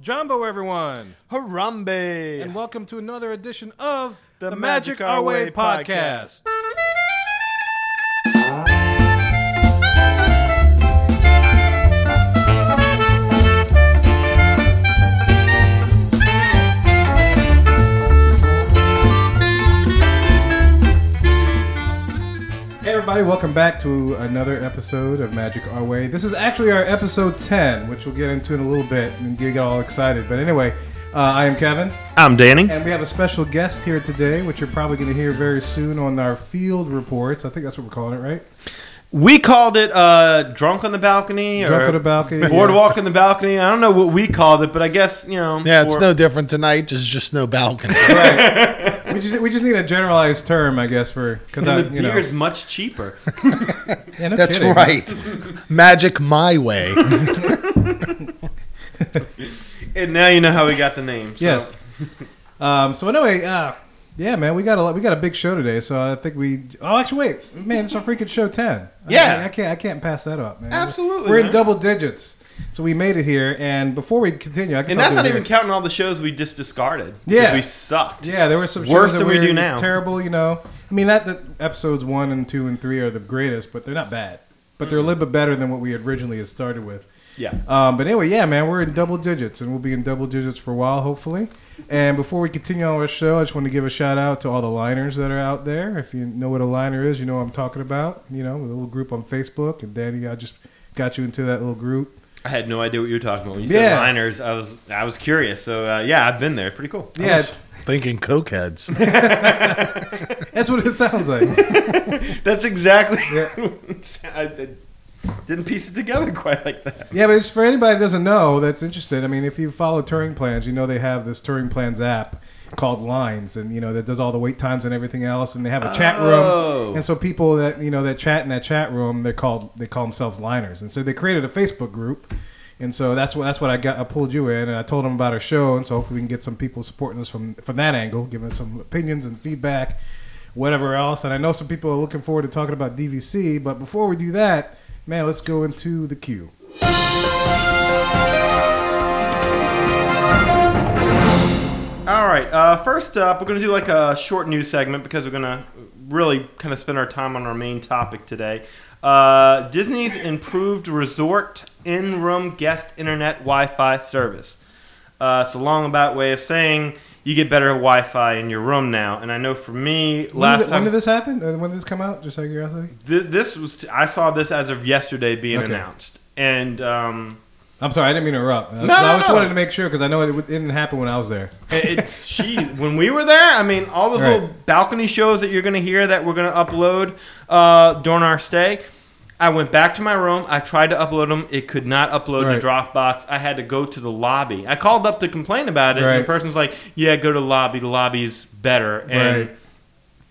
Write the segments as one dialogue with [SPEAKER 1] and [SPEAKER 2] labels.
[SPEAKER 1] Jambo, everyone,
[SPEAKER 2] Harambe!
[SPEAKER 1] and welcome to another edition of
[SPEAKER 2] The Magic Our Way podcast.
[SPEAKER 1] Hey, everybody, welcome back to another episode of Magic Our Way. This is actually our episode 10, which we'll get into in a little bit and get all excited. But anyway, uh, I am Kevin,
[SPEAKER 2] I'm Danny.
[SPEAKER 1] and we have a special guest here today, which you're probably going to hear very soon on our field reports. I think that's what we're calling it, right?
[SPEAKER 2] We called it uh, Drunk on the Balcony
[SPEAKER 1] Drunk
[SPEAKER 2] or
[SPEAKER 1] on the Balcony,
[SPEAKER 2] Boardwalk on the Balcony. I don't know what we called it, but I guess, you know.
[SPEAKER 3] Yeah, it's
[SPEAKER 2] for-
[SPEAKER 3] no different tonight. There's just no balcony.
[SPEAKER 1] right. we just we just need a generalized term, I guess, for because I
[SPEAKER 2] the
[SPEAKER 1] you know.
[SPEAKER 2] beer's much cheaper.
[SPEAKER 1] Yeah, no
[SPEAKER 3] That's
[SPEAKER 1] kidding.
[SPEAKER 3] right. Magic my way.
[SPEAKER 2] and now you know how we got the name. so-
[SPEAKER 1] Yes. um, so anyway, uh, yeah, man, we got a lot- we got a big show today. So I think we. Oh, actually, wait, man, it's our freaking show ten. I-
[SPEAKER 2] Yeah.
[SPEAKER 1] I, can't I can't pass that up, man.
[SPEAKER 2] Absolutely,
[SPEAKER 1] we're in double digits. So we made it here, and before we continue, I guess
[SPEAKER 2] And
[SPEAKER 1] I'll
[SPEAKER 2] that's not even counting all the shows we just discarded.
[SPEAKER 1] Yeah.
[SPEAKER 2] We sucked.
[SPEAKER 1] Yeah, there were some shows
[SPEAKER 2] Worse
[SPEAKER 1] that
[SPEAKER 2] than we
[SPEAKER 1] were
[SPEAKER 2] do now.
[SPEAKER 1] Terrible, you know. I mean, that the episodes one and two and three are the greatest, but they're not bad. But they're a little bit better than what we originally had started with.
[SPEAKER 2] Yeah.
[SPEAKER 1] Um, but anyway, yeah, man, we're in double digits, and we'll be in double digits for a while, hopefully. And before we continue on our show, I just want to give a shout out to all the liners that are out there. If you know what a liner is, you know what I'm talking about. You know, a little group on Facebook, and Danny, I just got you into that little group.
[SPEAKER 2] I had no idea what you were talking about. When you
[SPEAKER 1] Yeah.
[SPEAKER 2] said liners, I was I was curious. So, uh, yeah, I've been there. Pretty cool.
[SPEAKER 3] I
[SPEAKER 1] Yeah,
[SPEAKER 3] was thinking cokeheads.
[SPEAKER 1] that's what it sounds like.
[SPEAKER 2] That's exactly.
[SPEAKER 1] Yeah.
[SPEAKER 2] I, I didn't piece it together quite like that.
[SPEAKER 1] Yeah, but it's for anybody that doesn't know that's interested. I mean, if you follow Touring Plans, you know they have this Touring Plans app called Lines, and you know that does all the wait times and everything else, and they have a chat
[SPEAKER 2] Oh.
[SPEAKER 1] room. And so people that you know that chat in that chat room, they're called they call themselves Liners, and so they created a Facebook group. And so that's what that's what I got. I pulled you in, and I told them about our show, and so hopefully we can get some people supporting us from from that angle, giving us some opinions and feedback, whatever else. And I know some people are looking forward to talking about DVC, but before we do that, man, let's go into the queue.
[SPEAKER 2] All right. Uh, first up, we're going to do like a short news segment because we're going to really kind of spend our time on our main topic today. Uh, Disney's improved resort in-room guest internet Wi-Fi service. Uh, it's a long about way of saying you get better Wi-Fi in your room now. And I know for me,
[SPEAKER 1] When
[SPEAKER 2] last
[SPEAKER 1] did, when did this happen? Uh, When did this come out? Just out of curiosity.
[SPEAKER 2] th- this was I saw this as of yesterday being
[SPEAKER 1] Okay.
[SPEAKER 2] announced, and um,
[SPEAKER 1] I'm sorry, I didn't mean to interrupt. I,
[SPEAKER 2] No,
[SPEAKER 1] I just
[SPEAKER 2] no.
[SPEAKER 1] wanted to make sure because I know it, it didn't happen when I was there.
[SPEAKER 2] It's she. When we were there, I mean, all those
[SPEAKER 1] Right.
[SPEAKER 2] little balcony shows that you're gonna hear that we're gonna upload uh, during our stay. I went back to my room. I tried to upload them. It could not upload
[SPEAKER 1] Right.
[SPEAKER 2] to Dropbox. I had to go to the lobby. I called up to complain about it, and the person was like, "Yeah, go to the lobby. The lobby's better." And
[SPEAKER 1] Right.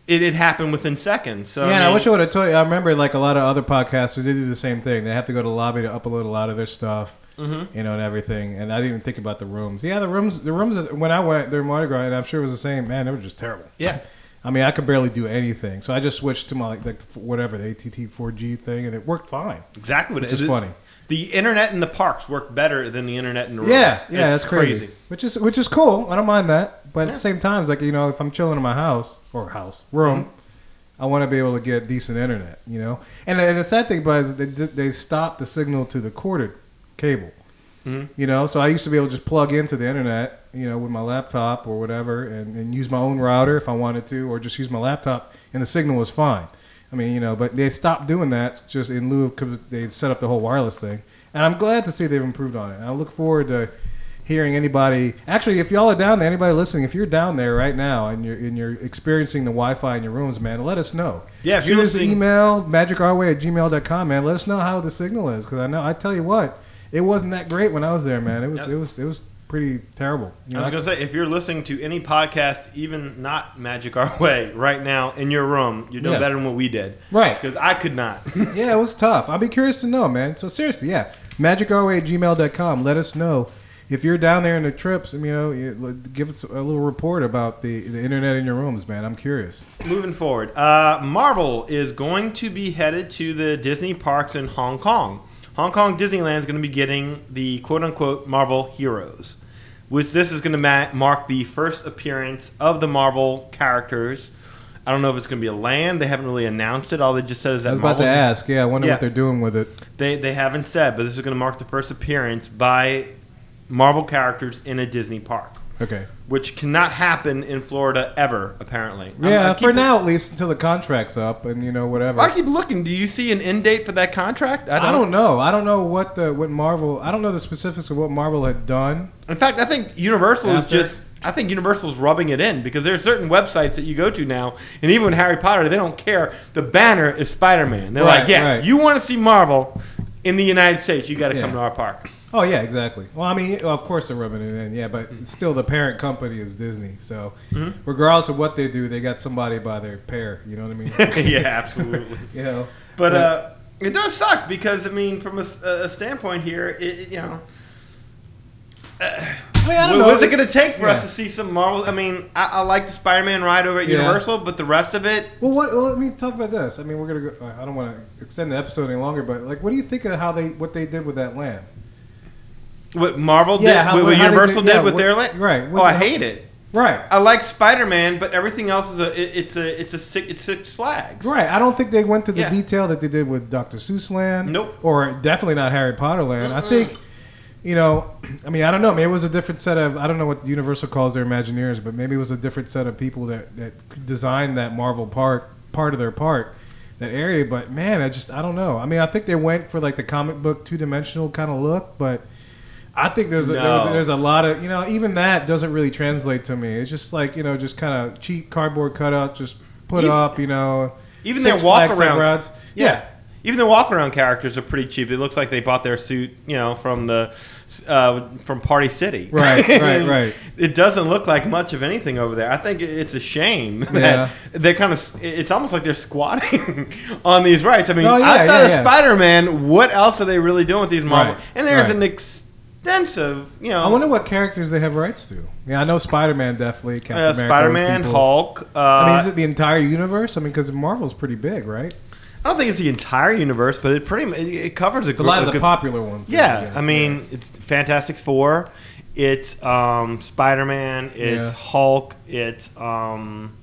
[SPEAKER 2] it, it happened within seconds. So
[SPEAKER 1] yeah, and I
[SPEAKER 2] mean,
[SPEAKER 1] wish I would have told you. I remember like a lot of other podcasters, they do the same thing. They have to go to the lobby to upload a lot of their stuff,
[SPEAKER 2] Mm-hmm.
[SPEAKER 1] you know, and everything. And I didn't even think about the rooms. Yeah, the rooms, the rooms that, when I went during Mardi Gras, and I'm sure it was the same. Man, they were just terrible.
[SPEAKER 2] Yeah.
[SPEAKER 1] I mean, I could barely do anything. So I just switched to my like, like whatever the ATT 4G thing, and it worked fine.
[SPEAKER 2] exactly what it
[SPEAKER 1] Which is funny.
[SPEAKER 2] The internet in the parks work better than the internet in the rooms.
[SPEAKER 1] Yeah, yeah,
[SPEAKER 2] It's
[SPEAKER 1] that's crazy. Which is which is cool. I don't mind that. But at the same time, it's like you know, if I'm chilling in my house or house room,
[SPEAKER 2] Mm-hmm.
[SPEAKER 1] I want to be able to get decent internet. You know, and, and the sad thing about it is they they stopped the signal to the corded cable.
[SPEAKER 2] Mhm.
[SPEAKER 1] You know, so I used to be able to just plug into the internet, you know, with my laptop or whatever, and, and use my own router if I wanted to, or just use my laptop, and the signal was fine. I mean, you know, but they stopped doing that just in lieu of because they set up the whole wireless thing, and I'm glad to see they've improved on it. I look forward to hearing anybody. Actually, if y'all are down there, anybody listening, if you're down there right now and you're and you're experiencing the Wi-Fi in your rooms, man, let us know.
[SPEAKER 2] Yeah, if you're listening-
[SPEAKER 1] email magicourway at gmail.com, man. Let us know how the signal is because I know I tell you what, it wasn't that great when I was there, man. It was
[SPEAKER 2] Yep.
[SPEAKER 1] it was it was pretty terrible. You
[SPEAKER 2] I
[SPEAKER 1] know,
[SPEAKER 2] was gonna say, if you're listening to any podcast, even not Magic Our Way, right now in your room, you're doing
[SPEAKER 1] Yeah.
[SPEAKER 2] better than what we did.
[SPEAKER 1] Right.
[SPEAKER 2] Because I could not.
[SPEAKER 1] yeah, it was tough. I'd be curious to know, man. So seriously, yeah, magicourway at gmail.com. Let us know if you're down there in the trips. You know, give us a little report about the the internet in your rooms, man. I'm curious.
[SPEAKER 2] Moving forward, uh, Marvel is going to be headed to the Disney parks in Hong Kong. Hong Kong Disneyland is going to be getting the quote unquote Marvel heroes. which this is going to ma- mark the first appearance of the Marvel characters. I don't know if it's going to be a land. They haven't really announced it. All they just said is that
[SPEAKER 1] I was about to
[SPEAKER 2] Marvel-
[SPEAKER 1] ask. Yeah, I wonder
[SPEAKER 2] Yeah.
[SPEAKER 1] what they're doing with it.
[SPEAKER 2] They they haven't said, but this is going to mark the first appearance by Marvel characters in a Disney park,
[SPEAKER 1] Okay.
[SPEAKER 2] which cannot happen in Florida ever. Apparently,
[SPEAKER 1] Yeah,
[SPEAKER 2] I
[SPEAKER 1] for now at least until the contract's up and you know whatever.
[SPEAKER 2] I keep looking. Do you see an end date for that contract?
[SPEAKER 1] I don't know. I don't know what the what Marvel. I don't know the specifics of what Marvel had done.
[SPEAKER 2] In fact, I think Universal is just. I think Universal's rubbing it in because there are certain websites that you go to now, and even with Harry Potter, they don't care. The banner is Spider Man. They're
[SPEAKER 1] Right,
[SPEAKER 2] like, yeah,
[SPEAKER 1] right.
[SPEAKER 2] you want to see Marvel in the United States, you got to
[SPEAKER 1] Yeah.
[SPEAKER 2] come to our park.
[SPEAKER 1] Oh yeah, exactly. Well, I mean, of course they're rubbing it in, yeah, but still the parent company is Disney. So
[SPEAKER 2] Mm-hmm.
[SPEAKER 1] regardless of what they do, they got somebody by their pair. You know what I mean?
[SPEAKER 2] yeah, absolutely.
[SPEAKER 1] you know.
[SPEAKER 2] But uh, it does suck because I mean, from a standpoint here, it, you know,
[SPEAKER 1] I mean, I don't
[SPEAKER 2] what
[SPEAKER 1] know.
[SPEAKER 2] was it going to take for us to see some Marvel? I mean, I, I like the Spider-Man ride over at
[SPEAKER 1] Yeah.
[SPEAKER 2] Universal, but the rest of it,
[SPEAKER 1] Well, what? Well, let me talk about this. I mean, we're gonna. Go, I don't want to extend the episode any longer, but like, what do you think of how they what they did with that land?
[SPEAKER 2] What Marvel
[SPEAKER 1] Yeah,
[SPEAKER 2] did,
[SPEAKER 1] how-
[SPEAKER 2] what,
[SPEAKER 1] how they
[SPEAKER 2] Universal
[SPEAKER 1] did-
[SPEAKER 2] did
[SPEAKER 1] yeah,
[SPEAKER 2] with
[SPEAKER 1] what-
[SPEAKER 2] their land,
[SPEAKER 1] right,
[SPEAKER 2] Oh,
[SPEAKER 1] what-
[SPEAKER 2] I hate it.
[SPEAKER 1] Right.
[SPEAKER 2] I like Spider-Man, but everything else is a it, it's a it's a six, it's Six Flags.
[SPEAKER 1] Right. I don't think they went to the
[SPEAKER 2] Yeah.
[SPEAKER 1] detail that they did with Dr. Seuss Land.
[SPEAKER 2] Nope.
[SPEAKER 1] Or definitely not Harry Potter Land. I think, you know, I mean, I don't know. Maybe it was a different set of, I don't know what Universal calls their Imagineers, but maybe it was a different set of people that, that designed that Marvel park, part of their park, that area. But man, I just, I don't know. I mean, I think they went for like the comic book two dimensional kind of look, but. I think there's a,
[SPEAKER 2] No.
[SPEAKER 1] there's, there's a lot of you know even that doesn't really translate to me. It's just like you know just kind of cheap cardboard cutout, just put
[SPEAKER 2] Even-
[SPEAKER 1] up you know
[SPEAKER 2] Even their walk around,
[SPEAKER 1] routes.
[SPEAKER 2] yeah. Even their walk around characters are pretty cheap. It looks like they bought their suit, you know, from the uh, from Party City.
[SPEAKER 1] Right, right, right.
[SPEAKER 2] It doesn't look like much of anything over there. I think it's a shame that
[SPEAKER 1] Yeah.
[SPEAKER 2] they're kind of. It's almost like they're squatting on these rights. I mean,
[SPEAKER 1] Oh, yeah,
[SPEAKER 2] outside
[SPEAKER 1] yeah,
[SPEAKER 2] of
[SPEAKER 1] yeah.
[SPEAKER 2] Spider-Man, what else are they really doing with these Marvel?
[SPEAKER 1] Right,
[SPEAKER 2] And there's
[SPEAKER 1] right.
[SPEAKER 2] an extensive, you know,
[SPEAKER 1] I wonder what characters they have rights to. Yeah, I know Spider Man definitely. Captain
[SPEAKER 2] uh,
[SPEAKER 1] America,
[SPEAKER 2] Spider-Man,
[SPEAKER 1] people.
[SPEAKER 2] Hulk. Uh,
[SPEAKER 1] I mean, is it the entire universe? I mean, because Marvel's pretty big, right?
[SPEAKER 2] I don't think it's the entire universe, but it pretty it, it covers a,
[SPEAKER 1] A
[SPEAKER 2] gr-
[SPEAKER 1] lot
[SPEAKER 2] a
[SPEAKER 1] of the
[SPEAKER 2] good-
[SPEAKER 1] popular ones.
[SPEAKER 2] Yeah,
[SPEAKER 1] guess,
[SPEAKER 2] I mean, it's Fantastic Four, it's um, Spider Man, it's
[SPEAKER 1] Yeah.
[SPEAKER 2] Hulk, it's um,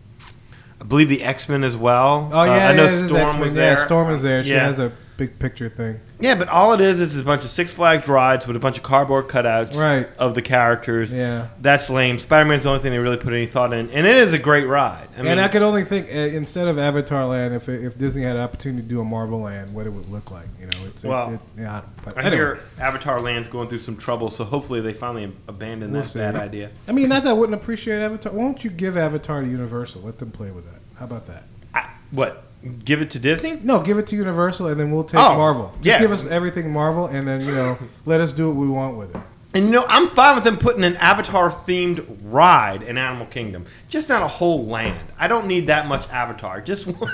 [SPEAKER 2] I believe the X Men as well.
[SPEAKER 1] Oh yeah,
[SPEAKER 2] Uh, I know
[SPEAKER 1] yeah,
[SPEAKER 2] Storm was
[SPEAKER 1] Yeah. Storm is there. She
[SPEAKER 2] Yeah.
[SPEAKER 1] has a big picture thing.
[SPEAKER 2] Yeah, but all it is is a bunch of Six Flags rides with a bunch of cardboard cutouts
[SPEAKER 1] Right.
[SPEAKER 2] of the characters.
[SPEAKER 1] Yeah.
[SPEAKER 2] That's lame. Spider Man's the only thing they really put any thought in, and it is a great ride. I mean,
[SPEAKER 1] and I could only think uh, instead of Avatar Land, if if Disney had an opportunity to do a Marvel Land, what it would look like. You know, it's
[SPEAKER 2] Well,
[SPEAKER 1] it, it, yeah. But
[SPEAKER 2] I
[SPEAKER 1] anyway.
[SPEAKER 2] hear Avatar Land's going through some trouble, so hopefully they finally abandon
[SPEAKER 1] We'll
[SPEAKER 2] that
[SPEAKER 1] see.
[SPEAKER 2] bad idea.
[SPEAKER 1] I mean, not that I wouldn't appreciate Avatar. Why don't you give Avatar to Universal? Let them play with that. How about that?
[SPEAKER 2] I, what? Give it to Disney?
[SPEAKER 1] No, give it to Universal, and then we'll take
[SPEAKER 2] Oh,
[SPEAKER 1] Marvel. Just
[SPEAKER 2] yeah.
[SPEAKER 1] give us everything Marvel, and then you know, let us do what we want with it.
[SPEAKER 2] And you know, I'm fine with them putting an Avatar themed ride in Animal Kingdom, just not a whole land. I don't need that much Avatar. Just one.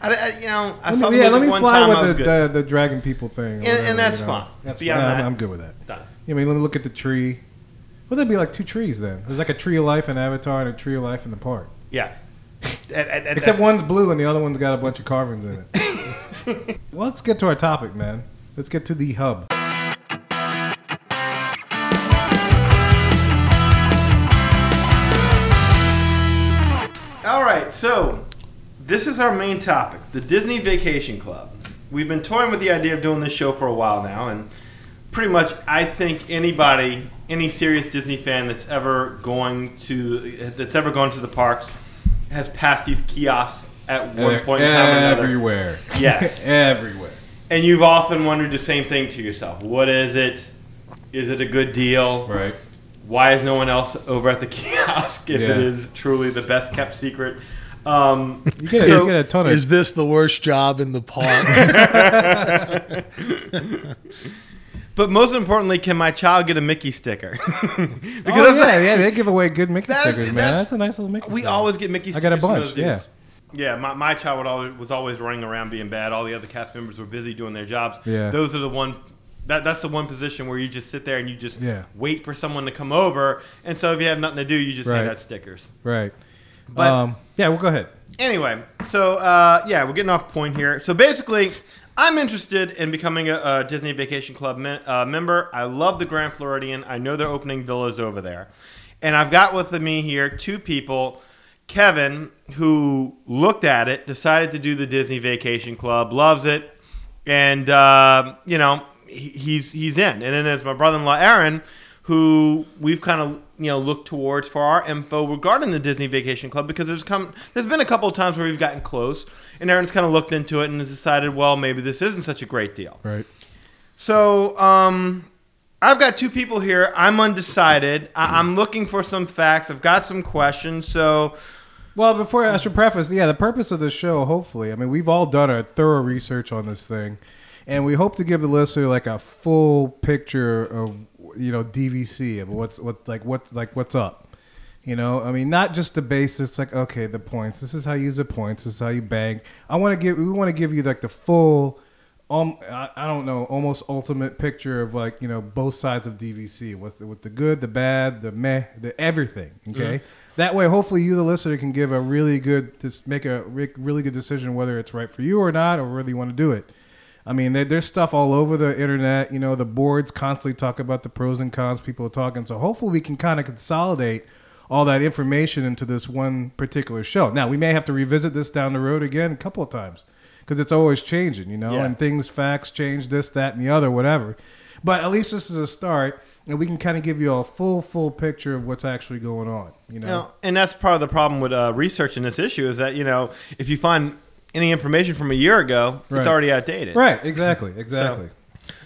[SPEAKER 2] I, I- you know, I
[SPEAKER 1] Let me, yeah, let me fly
[SPEAKER 2] time. I was
[SPEAKER 1] with the, the the dragon people thing,
[SPEAKER 2] And-
[SPEAKER 1] whatever,
[SPEAKER 2] and that's
[SPEAKER 1] you know.
[SPEAKER 2] fine.
[SPEAKER 1] That's
[SPEAKER 2] Beyond
[SPEAKER 1] fine. I'm,
[SPEAKER 2] that-
[SPEAKER 1] I'm good with that.
[SPEAKER 2] Done.
[SPEAKER 1] I mean, let me look at the tree. Well, that'd be like two trees then. There's like a tree of life in Avatar and a tree of life in the park.
[SPEAKER 2] Yeah. At- at- at-
[SPEAKER 1] Except
[SPEAKER 2] that's-
[SPEAKER 1] one's blue and the other one's got a bunch of carvings in it. well, let's get to our topic, man. Let's get to the hub.
[SPEAKER 2] All right, so this is our main topic the Disney Vacation Club. We've been toying with the idea of doing this show for a while now, and pretty much I think anybody, any serious Disney fan that's ever going to, that's ever gone to the parks, has passed these kiosks at one point in time or another.
[SPEAKER 1] Everywhere.
[SPEAKER 2] Yes.
[SPEAKER 1] Everywhere.
[SPEAKER 2] And you've often wondered the same thing to yourself. What is it? Is it a good deal?
[SPEAKER 1] Right.
[SPEAKER 2] Why is no one else over at the kiosk if
[SPEAKER 1] Yeah.
[SPEAKER 2] it is truly the best kept secret? Um,
[SPEAKER 1] You get, a,
[SPEAKER 2] So-
[SPEAKER 1] you get a ton of.
[SPEAKER 3] Is this the worst job in the park?
[SPEAKER 2] but most importantly, can my child get a Mickey sticker? because
[SPEAKER 1] oh, yeah, yeah, they give away good Mickey
[SPEAKER 2] That's-
[SPEAKER 1] stickers, man.
[SPEAKER 2] that's-
[SPEAKER 1] That's, a nice little Mickey
[SPEAKER 2] we
[SPEAKER 1] sticker.
[SPEAKER 2] always get Mickey
[SPEAKER 1] I got a bunch,
[SPEAKER 2] those
[SPEAKER 1] yeah.
[SPEAKER 2] dudes. Yeah, my, my child always, was always running around being bad. All the other cast members were busy doing their jobs.
[SPEAKER 1] Yeah.
[SPEAKER 2] Those are the one. That, that's the one position where you just sit there and you just
[SPEAKER 1] Yeah.
[SPEAKER 2] wait for someone to come over. And so if you have nothing to do, you just hand out stickers.
[SPEAKER 1] Right.
[SPEAKER 2] But-
[SPEAKER 1] um, yeah, well, go ahead.
[SPEAKER 2] Anyway, so uh, yeah, we're getting off point here. So basically, I'm interested in becoming a, a Disney Vacation Club me- uh, member. I love the Grand Floridian. I know they're opening villas over there. And I've got with me here two people. Kevin, who looked at it, decided to do the Disney Vacation Club, loves it, and uh, you know he, he's he's in. And then there's my brother-in-law Aaron, who we've kind of you know looked towards for our info regarding the Disney Vacation Club because there's come there's been a couple of times where we've gotten close, and Aaron's kind of looked into it and has decided, well, maybe this isn't such a great deal.
[SPEAKER 1] Right.
[SPEAKER 2] So, um, I've got two people here. I'm undecided. I- I'm looking for some facts. I've got some questions. So,
[SPEAKER 1] Well, before I should preface, yeah, the purpose of the show, hopefully, I mean, we've all done a thorough research on this thing, and we hope to give the listener like a full picture of you know DVC of what's what like what like what's up. You know, I mean, not just the basics like okay, the points. This is how you use the points. This is how you bank. I want to give we want to give you like the full. Um, I, I don't know, almost ultimate picture of like you know both sides of DVC. What's the, with the good, the bad, the meh, the everything. Okay, that way, hopefully, you the listener can give a really good, just make a really good decision whether it's right for you or not, or whether you want to do it. I mean, there's stuff all over the internet. You know, the boards constantly talk about the pros and cons. People are talking. So hopefully, we can kind of consolidate all that information into this one particular show. Now, we may have to revisit this down the road again a couple of times because it's always changing, you know,
[SPEAKER 2] Yeah.
[SPEAKER 1] and things, facts change, this, that, and the other, whatever. But at least this is a start, and we can kind of give you a full, full picture of what's actually going on. You know,
[SPEAKER 2] you know, and that's part of the problem with uh, researching this issue is that you know if you find any information from a year ago,
[SPEAKER 1] Right.
[SPEAKER 2] it's already outdated.
[SPEAKER 1] right? Exactly, exactly.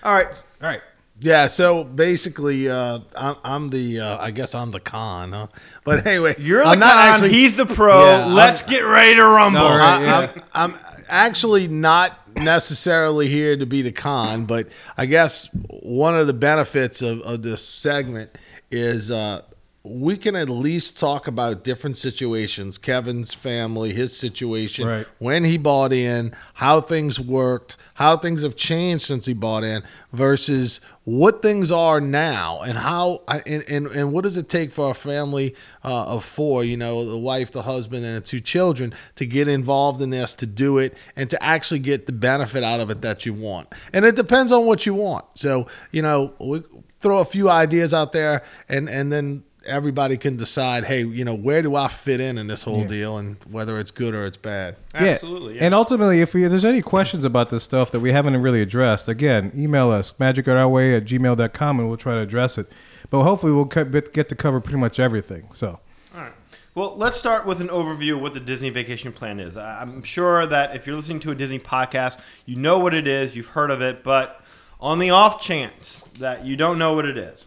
[SPEAKER 2] All right.
[SPEAKER 1] all right.
[SPEAKER 3] Yeah, so basically, uh, I'm, I'm the, uh, I guess I'm the con, huh? But anyway,
[SPEAKER 2] You're the
[SPEAKER 3] I'm not
[SPEAKER 2] con,
[SPEAKER 3] actually-
[SPEAKER 2] he's the pro.
[SPEAKER 3] Yeah,
[SPEAKER 2] Let's
[SPEAKER 3] I'm-
[SPEAKER 2] get ready to rumble.
[SPEAKER 1] No, right.
[SPEAKER 3] I,
[SPEAKER 1] yeah.
[SPEAKER 3] I'm, I'm actually not necessarily here to be the con, but I guess one of the benefits of, of this segment is uh, we can at least talk about different situations Kevin's family, his situation,
[SPEAKER 1] Right.
[SPEAKER 3] when he bought in, how things worked, how things have changed since he bought in, versus what things are now, and how and and, and what does it take for a family uh, of four, you know, the wife, the husband, and the two children to get involved in this, to do it, and to actually get the benefit out of it that you want. And it depends on what you want. So you know, we throw a few ideas out there, and and then everybody can decide, hey, you know, where do I fit in in this whole
[SPEAKER 1] Yeah.
[SPEAKER 3] deal, and whether it's good or it's bad.
[SPEAKER 2] Absolutely. Yeah.
[SPEAKER 1] And ultimately, if, we, if there's any questions about this stuff that we haven't really addressed, again, email us, magicourway at gmail.com, and we'll try to address it. But hopefully, we'll get to cover pretty much everything. So,
[SPEAKER 2] All right. Well, let's start with an overview of what the Disney Vacation Plan is. I'm sure that if you're listening to a Disney podcast, you know what it is, you've heard of it, but on the off chance that you don't know what it is,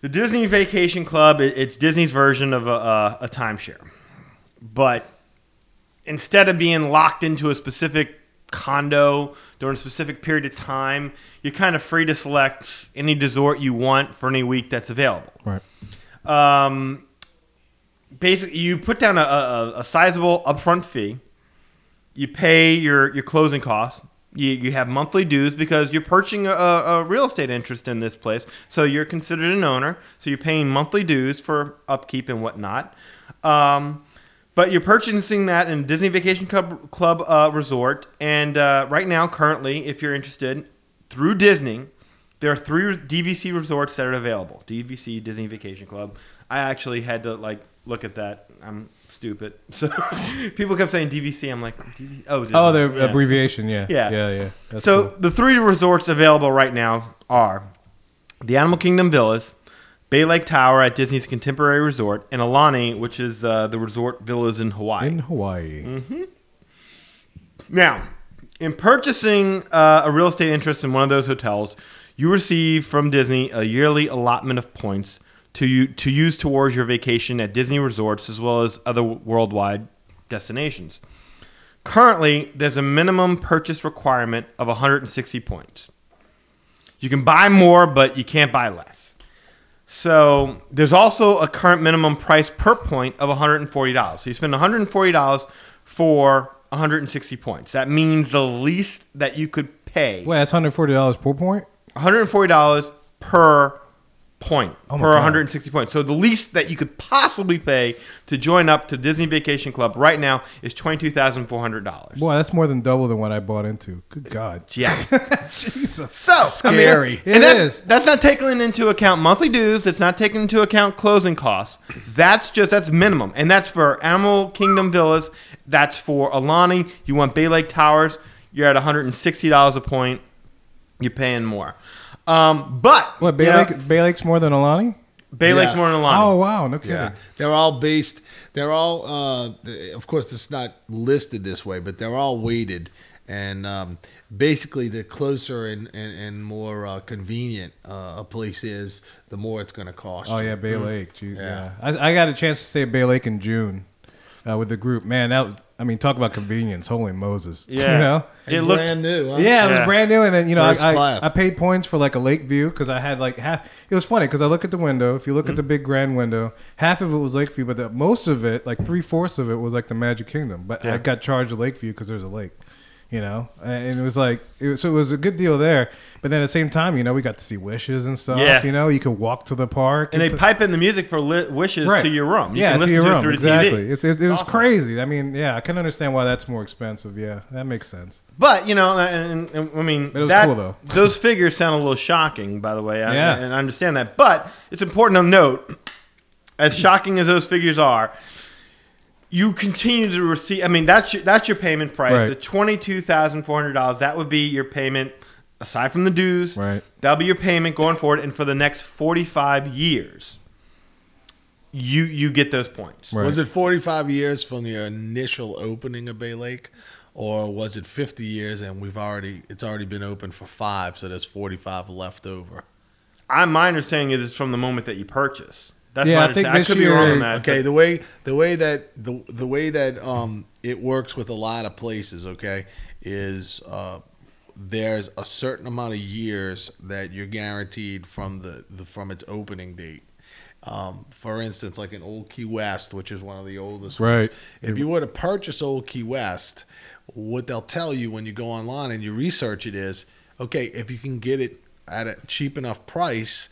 [SPEAKER 2] the Disney Vacation Club. It's Disney's version of a, a, a timeshare. But instead of being locked into a specific condo during a specific period of time, you're kind of free to select any resort you want for any week that's available
[SPEAKER 1] right.
[SPEAKER 2] um, basically you put down a, a, a sizable upfront fee. You pay your, your closing costs. You, you have monthly dues because you're purchasing a, a real estate interest in this place. So you're considered an owner. So you're paying monthly dues for upkeep and whatnot. Um, but you're purchasing that in Disney Vacation Club, Club uh, Resort. And uh, right now, currently, if you're interested, through Disney, there are three DVC resorts that are available. DVC Disney Vacation Club. I actually had to like look at that. I'm stupid. So people kept saying DVC. I'm like, DV- oh.
[SPEAKER 1] Oh, the
[SPEAKER 2] Yeah.
[SPEAKER 1] abbreviation, yeah.
[SPEAKER 2] Yeah.
[SPEAKER 1] Yeah, yeah. That's
[SPEAKER 2] So
[SPEAKER 1] cool.
[SPEAKER 2] the three resorts available right now are the Animal Kingdom Villas, Bay Lake Tower at Disney's Contemporary Resort, and Aulani, which is uh, the resort villas in Hawaii.
[SPEAKER 1] in Hawaii.
[SPEAKER 2] Mm-hmm. Now, in purchasing uh, a real estate interest in one of those hotels, you receive from Disney a yearly allotment of points to you to use towards your vacation at Disney resorts as well as other worldwide destinations. Currently, there's a minimum purchase requirement of 160 points. You can buy more, but you can't buy less. So there's also a current minimum price per point of $140. So you spend $140 for 160 points. That means the least that you could pay.
[SPEAKER 1] Wait, that's $140 per point?
[SPEAKER 2] $140 per point
[SPEAKER 1] Oh
[SPEAKER 2] per
[SPEAKER 1] God.
[SPEAKER 2] 160 points. So the least that you could possibly pay to join up to Disney Vacation Club right now is $22,400.
[SPEAKER 1] Boy, that's more than double than what I bought into. Good God.
[SPEAKER 2] Yeah.
[SPEAKER 1] Jesus.
[SPEAKER 2] So
[SPEAKER 3] Scary.
[SPEAKER 2] I mean,
[SPEAKER 1] It
[SPEAKER 2] and that's,
[SPEAKER 1] is.
[SPEAKER 2] That's not taking into account monthly dues. It's not taking into account closing costs. That's just that's minimum, and that's for Animal Kingdom Villas. That's for Aulani. You want Bay Lake Towers. You're at 160 dollars a point. You're paying more. Um, but
[SPEAKER 1] What, Bay,
[SPEAKER 2] you know,
[SPEAKER 1] Bay Lake's more than Aulani?
[SPEAKER 2] Bay Lake's more than Aulani.
[SPEAKER 1] Oh, wow. No kidding.
[SPEAKER 3] Yeah, they're all based. They're all, uh, of course, it's not listed this way, but they're all weighted, and um, basically, the closer and and, and more uh, convenient uh, a place is, the more it's going to cost.
[SPEAKER 1] Oh
[SPEAKER 3] you.
[SPEAKER 1] yeah, Bay Lake. Gee,
[SPEAKER 3] Yeah.
[SPEAKER 1] yeah, I, I got a chance to stay at Bay Lake in June uh, with the group. Man, that was, I mean, talk about convenience. Holy Moses.
[SPEAKER 2] Yeah.
[SPEAKER 1] you know.
[SPEAKER 3] And
[SPEAKER 2] It looked-
[SPEAKER 3] brand new. Huh?
[SPEAKER 1] Yeah, it was brand new, and then you know, I, I. I paid points for like a lake view because I had like half. It was funny because I look at the window. If you look at the mm. big grand window, half of it was lake view, but the, most of it, like three fourths of it, was like the Magic Kingdom. But
[SPEAKER 2] Yeah.
[SPEAKER 1] I got charged a lake view because there's a lake. You know, and it was like, it was, so it was a good deal there. But then at the same time, you know, we got to see wishes and stuff.
[SPEAKER 2] Yeah.
[SPEAKER 1] You know, you could walk to the park,
[SPEAKER 2] and they
[SPEAKER 1] so-
[SPEAKER 2] pipe in the music for li- wishes
[SPEAKER 1] Right.
[SPEAKER 2] to your room. You
[SPEAKER 1] yeah,
[SPEAKER 2] can
[SPEAKER 1] to
[SPEAKER 2] listen
[SPEAKER 1] your
[SPEAKER 2] to
[SPEAKER 1] room.
[SPEAKER 2] it through
[SPEAKER 1] exactly.
[SPEAKER 2] the TV.
[SPEAKER 1] It's, it, it was
[SPEAKER 2] awesome.
[SPEAKER 1] crazy. I mean, yeah, I can understand why that's more expensive. Yeah, that makes sense.
[SPEAKER 2] But you know, and, and, I mean,
[SPEAKER 1] it was
[SPEAKER 2] that,
[SPEAKER 1] cool, though.
[SPEAKER 2] those figures sound a little shocking, by the way. I,
[SPEAKER 1] Yeah.
[SPEAKER 2] and I understand that. But it's important to note, as shocking as those figures are, you continue to receive. I mean, that's your, that's your payment price.
[SPEAKER 1] Right.
[SPEAKER 2] The twenty two thousand four hundred dollars. That would be your payment aside from the dues.
[SPEAKER 1] Right.
[SPEAKER 2] That'll be your payment going forward, and for the next forty five years, you you get those points.
[SPEAKER 1] Right.
[SPEAKER 3] Was it 45 years from the initial opening of Bay Lake, or was it 50 years and we've already it's already been open for five, so there's 45 left over?
[SPEAKER 2] I my understanding is from the moment that you purchase. That's
[SPEAKER 1] Yeah,
[SPEAKER 2] my
[SPEAKER 1] I think
[SPEAKER 2] understanding. I
[SPEAKER 1] this
[SPEAKER 2] could be wrong on that.
[SPEAKER 3] Okay,
[SPEAKER 2] but-
[SPEAKER 3] the way the way that the the way that um it works with a lot of places, okay, is uh there's a certain amount of years that you're guaranteed from the, the from its opening date. Um, for instance, like in Old Key West, which is one of the oldest ones.
[SPEAKER 1] Right.
[SPEAKER 3] If you were to purchase Old Key West, what they'll tell you when you go online and you research it is, okay, if you can get it at a cheap enough price,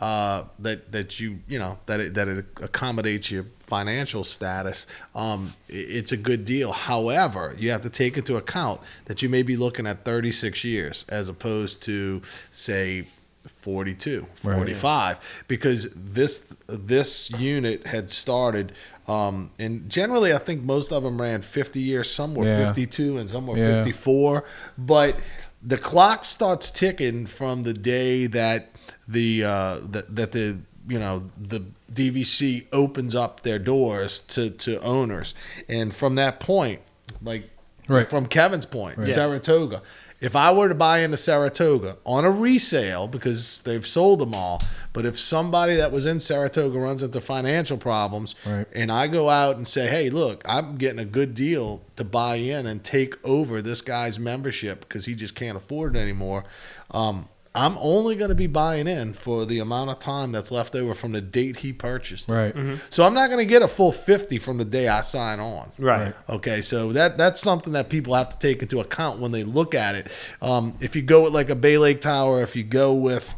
[SPEAKER 3] uh, that that you you know that it, that it accommodates your financial status, um, it's a good deal. However, you have to take into account that you may be looking at 36 years as opposed to say 42,
[SPEAKER 1] Right.
[SPEAKER 3] 45, because this this unit had started. Um, and generally, I think most of them ran 50 years. Some were
[SPEAKER 1] Yeah.
[SPEAKER 3] 52 and some were
[SPEAKER 1] Yeah.
[SPEAKER 3] 54. But the clock starts ticking from the day that the uh, that, that the you know the DVC opens up their doors to to owners, and from that point, like
[SPEAKER 1] Right.
[SPEAKER 3] from Kevin's point,
[SPEAKER 1] Right.
[SPEAKER 3] Saratoga. If I were to buy into Saratoga on a resale because they've sold them all, but if somebody that was in Saratoga runs into financial problems,
[SPEAKER 1] Right.
[SPEAKER 3] and I go out and say, "Hey, look, I'm getting a good deal to buy in and take over this guy's membership because he just can't afford it anymore," um, I'm only going to be buying in for the amount of time that's left over from the date he purchased. it.
[SPEAKER 1] Right.
[SPEAKER 3] So I'm not going to get a full fifty from the day I sign on.
[SPEAKER 2] Right.
[SPEAKER 3] Okay, so that that's something that people have to take into account when they look at it. Um, if you go with like a Bay Lake Tower, if you go with,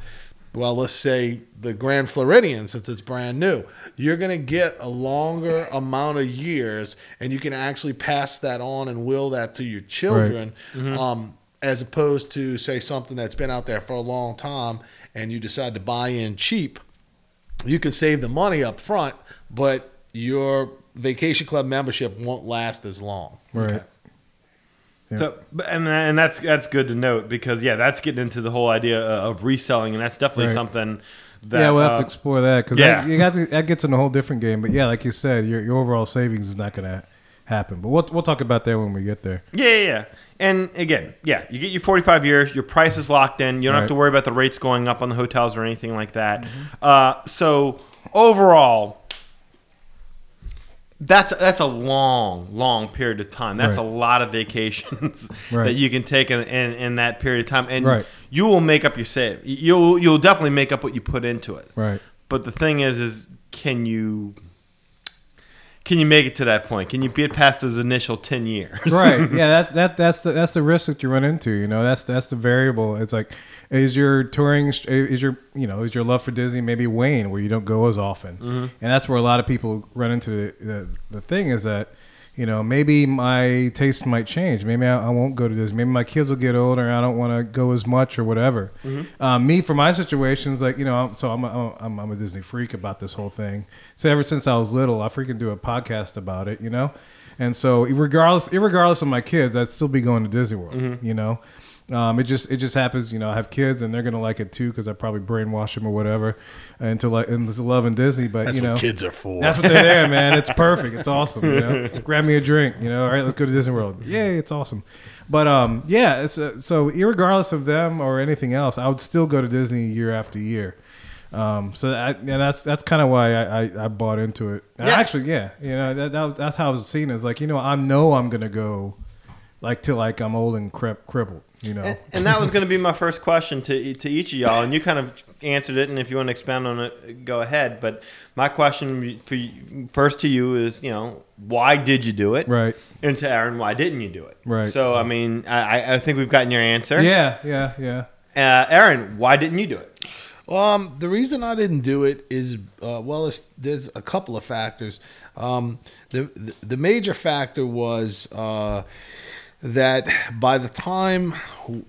[SPEAKER 3] well, let's say the Grand Floridian, since it's brand new, you're going to get a longer amount of years, and you can actually pass that on and will that to your children. Right. Um, as opposed to say something that's been out there for a long time and you decide to buy in cheap you can save the money up front, but your vacation club membership won't last as long.
[SPEAKER 1] Right. Yeah.
[SPEAKER 2] So, and and that's that's good to note because yeah, that's getting into the whole idea of reselling, and that's definitely
[SPEAKER 1] Right.
[SPEAKER 2] something that
[SPEAKER 1] yeah, we'll have
[SPEAKER 2] uh,
[SPEAKER 1] to explore that because
[SPEAKER 2] yeah.
[SPEAKER 1] you got to, that gets in a whole different game. But yeah, like you said, your, your overall savings is not going to happen. But we'll we'll talk about that when we get there.
[SPEAKER 2] Yeah, yeah, yeah. And again, yeah, you get your 45 years, your price is locked in. You don't have to worry about the rates going up on the hotels or anything like that. Uh, so overall, that's that's a long, long period of time. That's
[SPEAKER 1] Right.
[SPEAKER 2] a lot of vacations
[SPEAKER 1] Right.
[SPEAKER 2] that you can take in, in, in that period of time, and
[SPEAKER 1] Right.
[SPEAKER 2] you will make up your save. You'll you'll definitely make up what you put into it.
[SPEAKER 1] Right.
[SPEAKER 2] But the thing is, is can you Can you make it to that point? Can you get past those initial ten years?
[SPEAKER 1] right. Yeah, that's that that's the that's the risk that you run into. You know, that's that's the variable. It's like, is your touring is your you know is your love for Disney maybe wane where you don't go as often,
[SPEAKER 2] Mm-hmm.
[SPEAKER 1] and that's where a lot of people run into the the, the thing is that. You know, maybe my taste might change. Maybe I, I won't go to Disney. Maybe my kids will get older. and I don't want to go as much or whatever.
[SPEAKER 2] Mm-hmm.
[SPEAKER 1] Um, me, for my situation, situations, like you know, I'm- so I'm a, I'm, I'm a Disney freak about this whole thing. So ever since I was little, I freaking do a podcast about it. You know, and so regardless, regardless of my kids, I'd still be going to Disney World.
[SPEAKER 2] Mm-hmm.
[SPEAKER 1] You know, um, it just it just happens. You know, I have kids and they're gonna like it too because I probably brainwash them or whatever into like into loving Disney. But
[SPEAKER 3] That's
[SPEAKER 1] you know,
[SPEAKER 3] what kids are for.
[SPEAKER 1] that's what they're there, man. It's perfect. It's awesome. You know, grab me a drink. You know, all right, let's go to Disney World. Yay, it's awesome. But um, yeah. It's, uh, so, regardless of them or anything else, I would still go to Disney year after year. Um, so I, and that's that's kind of why I, I, I bought into it.
[SPEAKER 2] Yeah.
[SPEAKER 1] Actually, yeah, you know that, that that's how I was seen as like you know I know I'm gonna go like till like I'm old and crip, crippled. You know,
[SPEAKER 2] And, and that was going to be my first question to to each of y'all, and you kind of answered it. And if you want to expand on it, go ahead. But my question for you, first to you is, you know, why did you do it?
[SPEAKER 1] right?
[SPEAKER 2] And to Aaron, why didn't you do it?
[SPEAKER 1] Right.
[SPEAKER 2] So I mean, I, I- I think we've gotten your answer.
[SPEAKER 1] Yeah, yeah, yeah.
[SPEAKER 2] Uh, Aaron, why didn't you do it?
[SPEAKER 3] Um, the reason I didn't do it is, uh, well, it's, there's a couple of factors. Um, the, the the major factor was uh, that by the time,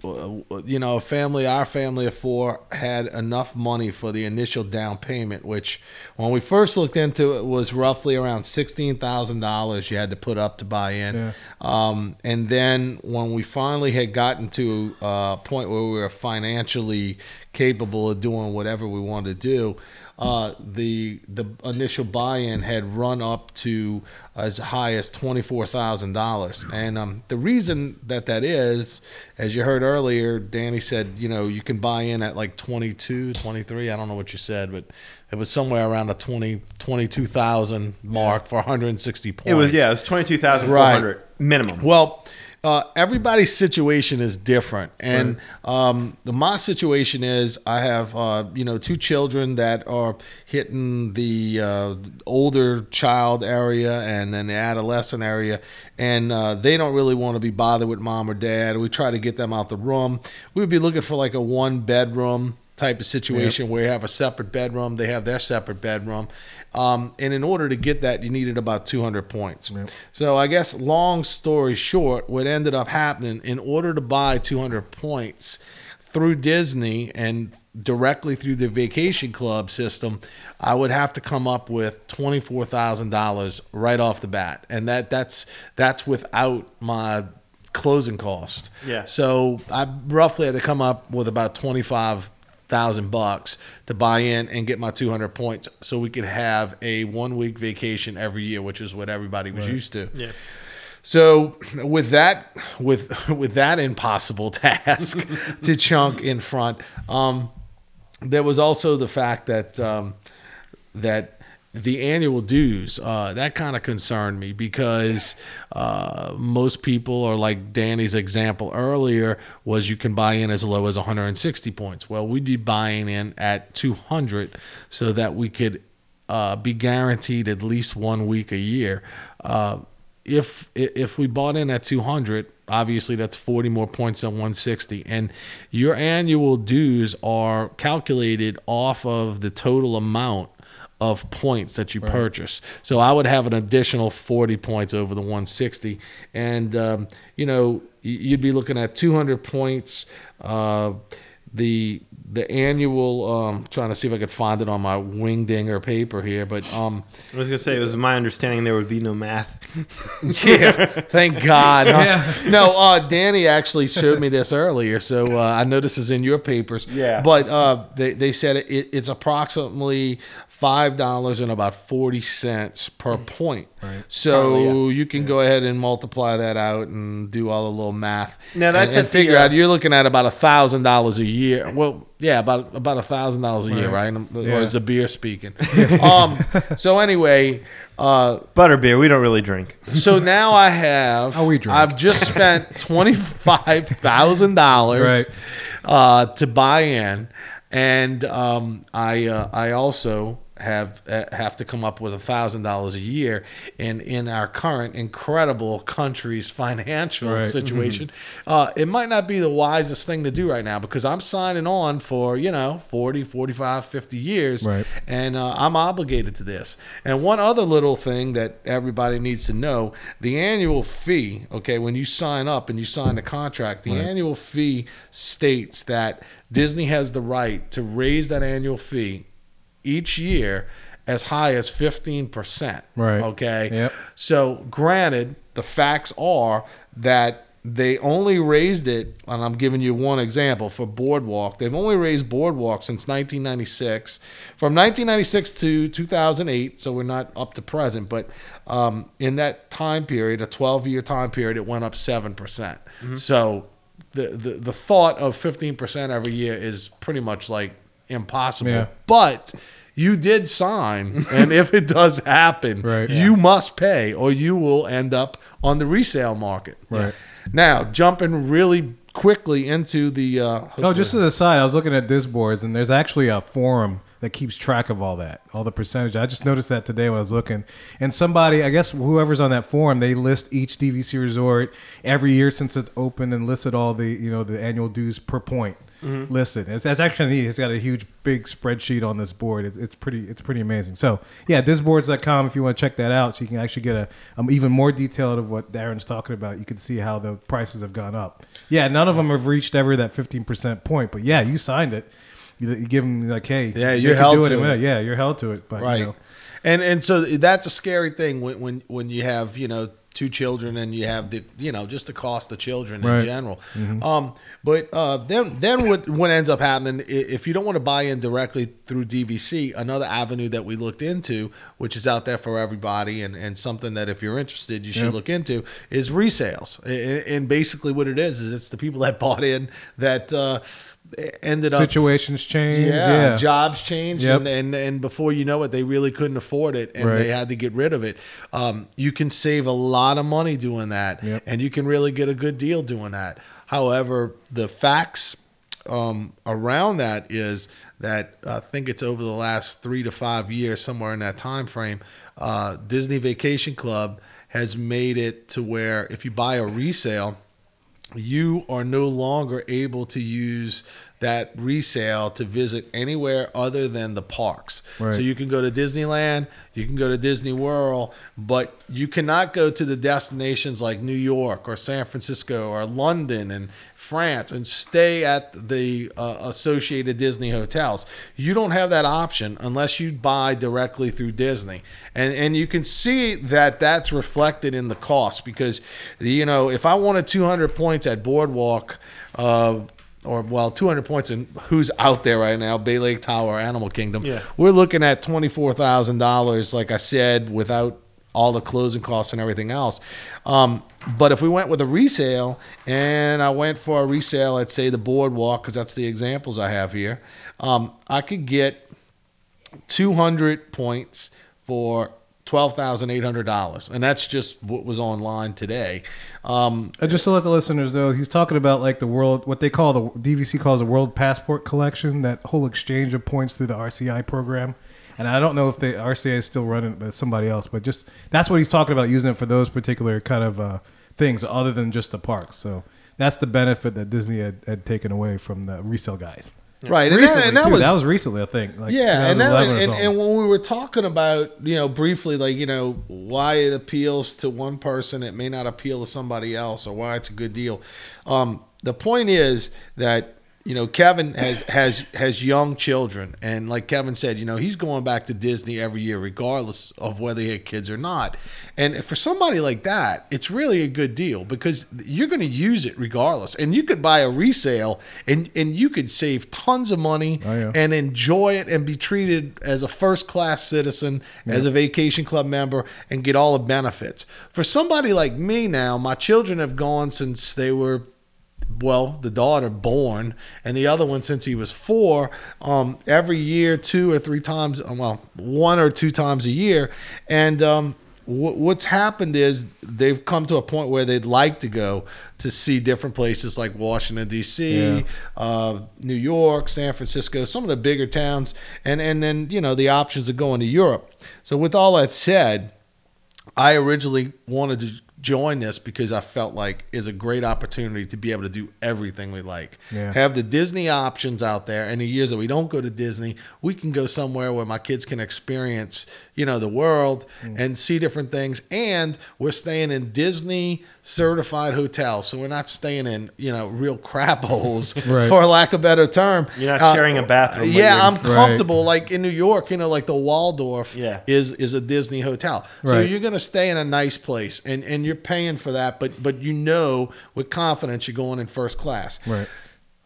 [SPEAKER 3] uh, you know, a family, our family of four, had enough money for the initial down payment, which when we first looked into it was roughly around sixteen thousand dollars you had to put up to buy in.
[SPEAKER 1] Yeah.
[SPEAKER 3] Um, and then when we finally had gotten to a point where we were financially capable of doing whatever we wanted to do, uh, the the initial buy-in had run up to as high as twenty four thousand dollars, and um, the reason that that is, as you heard earlier, Danny said, you know, you can buy in at like 22, 23, I don't know what you said, but it was somewhere around the 20, 22,000 mark for 160 points.
[SPEAKER 2] It was yeah, it was twenty two thousand four hundred minimum.
[SPEAKER 3] Well, uh, everybody's situation is different, and um, the my situation is I have uh, you know two children that are hitting the uh, older child area and then the adolescent area, and uh, they don't really want to be bothered with mom or dad. We try to get them out the room. We would be looking for like a one bedroom type of situation where you have a separate bedroom, they have their separate bedroom. Um, and in order to get that, you needed about 200 points. So I guess, long story short, what ended up happening, in order to buy 200 points through Disney and directly through the vacation club system, I would have to come up with twenty four thousand dollars right off the bat, and that that's that's without my closing cost.
[SPEAKER 2] Yeah.
[SPEAKER 3] So I roughly had to come up with about twenty five thousand bucks to buy in and get my two hundred points, so we could have a one week vacation every year, which is what everybody was used to.
[SPEAKER 2] Yeah.
[SPEAKER 3] So with that with with that impossible task to chunk in front, um, there was also the fact that um, that the annual dues uh, that kind of concerned me because uh, most people or like Danny's example earlier was you can buy in as low as 160 points. Well, we'd be buying in at 200 so that we could uh, be guaranteed at least one week a year. Uh, if if we bought in at 200 obviously that's 40 more points than 160 and your annual dues are calculated off of the total amount of points that you purchase. So i would have an additional 40 points over the 160 and um, you know you'd be looking at 200 points uh, the the annual um, trying to see if i could find it on my wingdinger paper here but um,
[SPEAKER 2] I was gonna say it was my understanding there would be no math.
[SPEAKER 3] yeah, thank God. huh?
[SPEAKER 1] Yeah.
[SPEAKER 3] No, uh, Danny actually showed me this earlier, so uh, I know this is in your papers.
[SPEAKER 2] Yeah.
[SPEAKER 3] But uh, they, they said it, it's approximately five dollars and about forty cents per point.
[SPEAKER 1] Right.
[SPEAKER 3] So
[SPEAKER 2] Currently,
[SPEAKER 3] you can go ahead and multiply that out and do all the little math.
[SPEAKER 2] Now, that's
[SPEAKER 3] and, and
[SPEAKER 2] at the,
[SPEAKER 3] figure
[SPEAKER 2] uh,
[SPEAKER 3] out you're looking at about a thousand dollars a year. Well, yeah, about about a thousand dollars a year, right?
[SPEAKER 1] Right.
[SPEAKER 3] Or
[SPEAKER 1] Yeah.
[SPEAKER 3] is the beer speaking? um. So anyway, uh,
[SPEAKER 2] Butterbeer, we don't really drink.
[SPEAKER 3] so now I have.
[SPEAKER 1] Oh, we drink.
[SPEAKER 3] I've just spent twenty five thousand dollars
[SPEAKER 1] Right.
[SPEAKER 3] uh, to buy in, and um, I uh, I also have uh, have to come up with a thousand dollars a year, and in our current incredible country's financial
[SPEAKER 1] Right.
[SPEAKER 3] situation, uh, it might not be the wisest thing to do right now because I'm signing on for you know 40, 45, 50 years,
[SPEAKER 1] Right.
[SPEAKER 3] and uh, I'm obligated to this. And one other little thing that everybody needs to know: the annual fee. Okay, when you sign up and you sign the contract, the
[SPEAKER 1] Right.
[SPEAKER 3] annual fee states that Disney has the right to raise that annual fee each year as high as 15%.
[SPEAKER 1] Right.
[SPEAKER 3] Okay.
[SPEAKER 1] Yep.
[SPEAKER 3] So, granted, the facts are that they only raised it, and I'm giving you one example for Boardwalk. They've only raised Boardwalk since 1996. From 1996 to 2008, so we're not up to present, but um, in that time period, a 12 year time period, it went up 7%. percent So, the, the, the thought of 15% every year is pretty much like impossible.
[SPEAKER 1] Yeah.
[SPEAKER 3] But you did sign, and if it does happen,
[SPEAKER 1] Right.
[SPEAKER 3] you must pay, or you will end up on the resale market.
[SPEAKER 1] Right.
[SPEAKER 3] Now, jumping really quickly into the. Uh,
[SPEAKER 1] Oh, just as a side, I was looking at Disboards, and there's actually a forum that keeps track of all that, all the percentage. I just noticed that today when I was looking, and somebody, I guess whoever's on that forum, they list each DVC resort every year since it opened and listed all the you know the annual dues per point listed. It's, that's actually neat. It's got a huge big spreadsheet on this board. It's, it's pretty it's pretty amazing. So yeah, disboards.com if you want to check that out, so you can actually get a um, even more detailed of what Darren's talking about. You can see how the prices have gone up. Yeah, none of them have reached ever that 15% point, but yeah, you signed it. You, you give them like, hey,
[SPEAKER 3] Yeah,
[SPEAKER 1] you
[SPEAKER 3] you're held
[SPEAKER 1] do it.
[SPEAKER 3] to it.
[SPEAKER 1] Yeah, you're held to it. But
[SPEAKER 3] right.
[SPEAKER 1] you know,
[SPEAKER 3] And and so that's a scary thing when when when you have you know two children and you have the you know just the cost of children
[SPEAKER 1] Right.
[SPEAKER 3] in general. Um, but uh, then then what what ends up happening if you don't want to buy in directly through DVC, another avenue that we looked into, which is out there for everybody and and something that if you're interested you should
[SPEAKER 1] Yep.
[SPEAKER 3] look into is resales. A- And basically what it is is it's the people that bought in that uh, ended up
[SPEAKER 1] situations change.
[SPEAKER 3] yeah,
[SPEAKER 1] Yeah,
[SPEAKER 3] jobs change
[SPEAKER 1] Yep.
[SPEAKER 3] and, and and before you know it, they really couldn't afford it, and
[SPEAKER 1] Right.
[SPEAKER 3] they had to get rid of it. Um, you can save a lot of money doing that,
[SPEAKER 1] Yep.
[SPEAKER 3] and you can really get a good deal doing that. However, the facts um, around that is that I think it's over the last three to five years, somewhere in that time frame, uh, Disney Vacation Club has made it to where if you buy a resale you are no longer able to use that resale to visit anywhere other than the parks.
[SPEAKER 1] Right.
[SPEAKER 3] So you can go to Disneyland, you can go to Disney World, but you cannot go to the destinations like New York or San Francisco or London and France and stay at the uh, associated Disney hotels. You don't have that option unless you buy directly through Disney. And and you can see that that's reflected in the cost because you know, if I wanted 200 points at Boardwalk uh or well, 200 points in who's out there right now, Bay Lake Tower, Animal Kingdom.
[SPEAKER 2] Yeah.
[SPEAKER 3] We're looking at $24,000 like I said without all the closing costs and everything else. Um, but if we went with a resale and I went for a resale at say the boardwalk, because that's the examples I have here, um, I could get 200 points for $12,800. And that's just what was online today. Um,
[SPEAKER 1] Uh, just to let the listeners know, he's talking about like the world, what they call the DVC calls a World Passport Collection, that whole exchange of points through the RCI program. And I don't know if the RCI is still running but somebody else. But just that's what he's talking about using it for those particular kind of uh, things, other than just the parks. So that's the benefit that Disney had, had taken away from the resale guys.
[SPEAKER 3] Right. And that, and that was,
[SPEAKER 1] that was recently, I think. Like
[SPEAKER 3] yeah, and, that, and, and when we were talking about, you know, briefly, like, you know, why it appeals to one person, it may not appeal to somebody else, or why it's a good deal. Um, the point is that you know Kevin has has has young children, and like Kevin said, you know, he's going back to Disney every year, regardless of whether he had kids or not. And for somebody like that, it's really a good deal because you're going to use it regardless, and you could buy a resale, and and you could save tons of money
[SPEAKER 1] Oh, yeah.
[SPEAKER 3] and enjoy it and be treated as a first class citizen, as a vacation club member, and get all the benefits. For somebody like me now, my children have gone since they were well, the daughter born, and the other one since he was four. Um, every year, two or three times, uh, well, one or two times a year, and um, wh- what's happened is they've come to a point where they'd like to go to see different places like Washington D.C.,
[SPEAKER 1] Yeah.
[SPEAKER 3] uh, New York, San Francisco, some of the bigger towns, and and then you know the options of going to Europe. So with all that said, I originally wanted to join this because I felt like is a great opportunity to be able to do everything we like.
[SPEAKER 1] Yeah.
[SPEAKER 3] Have the Disney options out there. And the years that we don't go to Disney, we can go somewhere where my kids can experience, you know, the world
[SPEAKER 1] Mm.
[SPEAKER 3] and see different things. And we're staying in Disney certified hotels. So we're not staying in, you know, real crap holes
[SPEAKER 1] Right.
[SPEAKER 3] for lack of a better term.
[SPEAKER 2] You're not sharing a bathroom with
[SPEAKER 3] Yeah, I'm
[SPEAKER 1] Right.
[SPEAKER 3] comfortable. Like in New York, you know, like the Waldorf
[SPEAKER 2] Yeah.
[SPEAKER 3] is is a Disney hotel. So
[SPEAKER 1] Right.
[SPEAKER 3] you're going to stay in a nice place, and and you're paying for that, but but you know with confidence you're going in first class.
[SPEAKER 1] Right.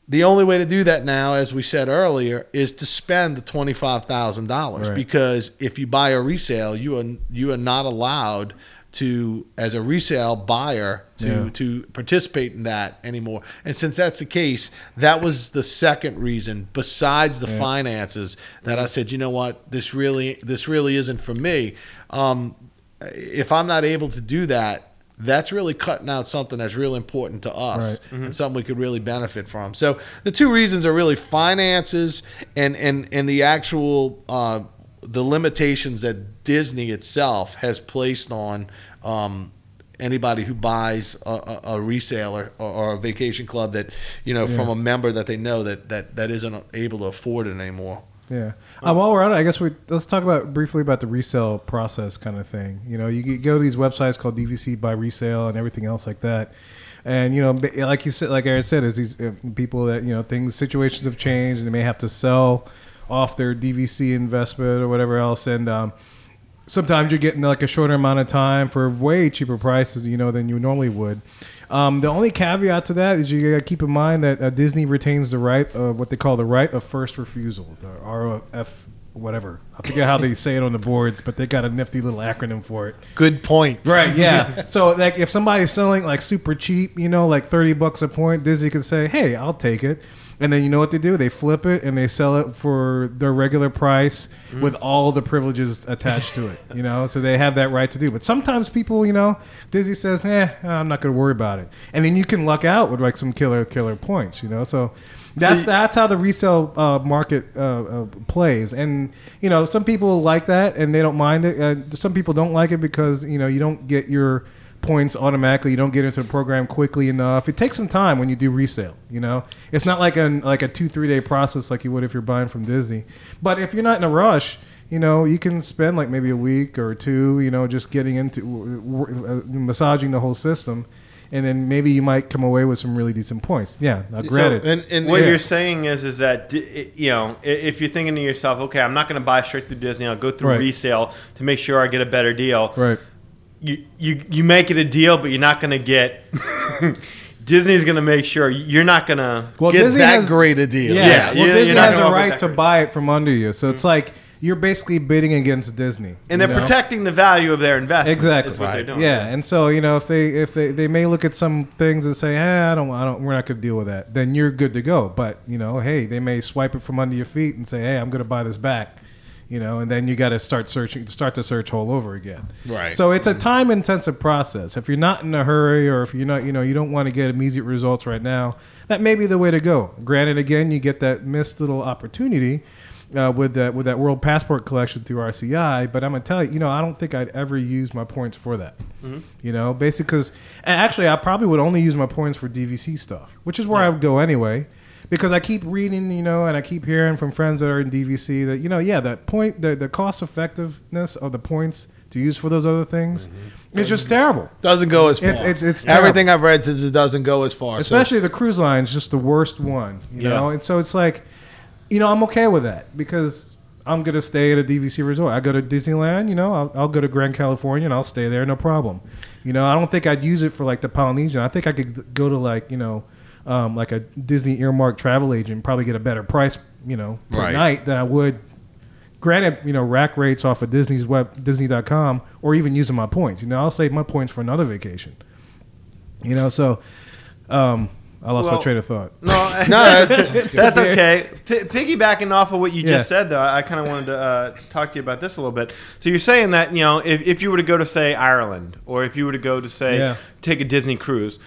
[SPEAKER 3] The only way to do that now, as we said earlier, is to spend the twenty five thousand dollars because if you buy a resale, you are you are not allowed to as a resale buyer to
[SPEAKER 1] Yeah.
[SPEAKER 3] to participate in that anymore. And since that's the case, that was the second reason besides the
[SPEAKER 1] Yeah.
[SPEAKER 3] finances that I said, you know what, this really this really isn't for me. Um, if I'm not able to do that, that's really cutting out something that's real important to us
[SPEAKER 1] Right.
[SPEAKER 3] and something we could really benefit from. So the two reasons are really finances and and and the actual uh, the limitations that Disney itself has placed on um, anybody who buys a, a, a reseller or, or a vacation club that you know from a member that they know that that that isn't able to afford it anymore.
[SPEAKER 1] Yeah. Uh, while we're on it, I guess we let's talk about briefly about the resale process kind of thing. You know, you go to these websites called DVC by resale and everything else like that. And you know, like you said, like Aaron said, is these uh, people that you know things situations have changed and they may have to sell off their DVC investment or whatever else, and um, sometimes you're getting like a shorter amount of time for way cheaper prices, you know, than you normally would. Um, the only caveat to that is you got to keep in mind that uh, Disney retains the right of what they call the right of first refusal, the ROF, whatever. I forget how they say it on the boards, but they got a nifty little acronym for it.
[SPEAKER 3] Good point.
[SPEAKER 1] Right, yeah. so like if somebody's selling like super cheap, you know, like 30 bucks a point, Disney can say, "Hey, I'll take it." And then you know what they do? They flip it and they sell it for their regular price with all the privileges attached to it. You know, so they have that right to do. But sometimes people, you know, Disney says, "Eh, I'm not going to worry about it," and then you can luck out with like some killer killer points. You know, so that's
[SPEAKER 2] See-
[SPEAKER 1] that's how the resale uh, market uh, uh, plays. And you know, some people like that and they don't mind it. Uh, some people don't like it because you know you don't get your points automatically. You don't get into the program quickly enough. It takes some time when you do resale. You know, it's not like a like a two three day process like you would if you're buying from Disney. But if you're not in a rush. You know, you can spend like maybe a week or two, you know, just getting into uh, massaging the whole system, and then maybe you might come away with some really decent points. Yeah, now, granted,
[SPEAKER 3] and, and
[SPEAKER 2] What
[SPEAKER 3] yeah.
[SPEAKER 2] you're saying is, is that you know, if you're thinking to yourself, okay, I'm not going to buy straight through Disney. I'll go through
[SPEAKER 1] Right.
[SPEAKER 2] resale to make sure I get a better deal.
[SPEAKER 1] right?
[SPEAKER 2] You you you make it a deal, but you're not going to get. Disney's going to make sure you're not going to.
[SPEAKER 1] Well,
[SPEAKER 3] get
[SPEAKER 1] Disney
[SPEAKER 3] that
[SPEAKER 1] has-
[SPEAKER 3] great a deal.
[SPEAKER 1] Yeah,
[SPEAKER 2] Yeah,
[SPEAKER 1] well,
[SPEAKER 2] you- you're
[SPEAKER 1] Disney has a right to buy it from under you, so it's mm. like you're basically bidding against Disney,
[SPEAKER 2] And they're
[SPEAKER 1] know?
[SPEAKER 2] protecting the value of their investment.
[SPEAKER 1] Exactly.
[SPEAKER 2] What they're
[SPEAKER 3] Right.
[SPEAKER 2] doing.
[SPEAKER 1] Yeah, and so you know if they if they, they may look at some things and say, "Hey, I don't, I don't, we're not going to deal with that," then you're good to go. But you know, hey, they may swipe it from under your feet and say, "Hey, I'm going to buy this back," you know, and then you got to start searching, start the search all over again.
[SPEAKER 3] Right.
[SPEAKER 1] So it's a time intensive process. If you're not in a hurry, or if you're not, you know, you don't want to get immediate results right now, that may be the way to go. Granted, again, you get that missed little opportunity uh, with that with that World Passport collection through RCI. But I'm gonna tell you, you know, I don't think I'd ever use my points for that. You know, basically, because actually, I probably would only use my points for DVC stuff, which is where I would go anyway. Because I keep reading, you know, and I keep hearing from friends that are in DVC that you know, yeah, that point, the the cost effectiveness of the points to use for those other things, mm-hmm. it's just terrible.
[SPEAKER 3] Doesn't go as far.
[SPEAKER 1] It's- it's- it's terrible.
[SPEAKER 3] Everything I've read says it doesn't go as far. so-
[SPEAKER 1] Especially the cruise line's just the worst one, you
[SPEAKER 3] Yeah.
[SPEAKER 1] know. And so it's like, you know, I'm okay with that because I'm gonna stay at a DVC resort. I go to Disneyland, you know, I'll, I'll go to Grand Californian and I'll stay there, no problem. You know, I don't think I'd use it for like the Polynesian. I think I could go to like you know, um, like a Disney earmarked travel agent, probably get a better price, you know, per
[SPEAKER 3] Right.
[SPEAKER 1] night than I would. Granted, you know, rack rates off of Disney's web, Disney.com, or even using my points. You know, I'll save my points for another vacation. You know, so um, I lost
[SPEAKER 2] Well-
[SPEAKER 1] my train of thought.
[SPEAKER 2] No,
[SPEAKER 3] No, that's,
[SPEAKER 2] That's okay. P- piggybacking off of what you
[SPEAKER 1] Yeah.
[SPEAKER 2] just said, though, I kind of wanted to uh, talk to you about this a little bit. So you're saying that you know, if, if you were to go to say Ireland, or if you were to go to say
[SPEAKER 1] Yeah.
[SPEAKER 2] take a Disney cruise,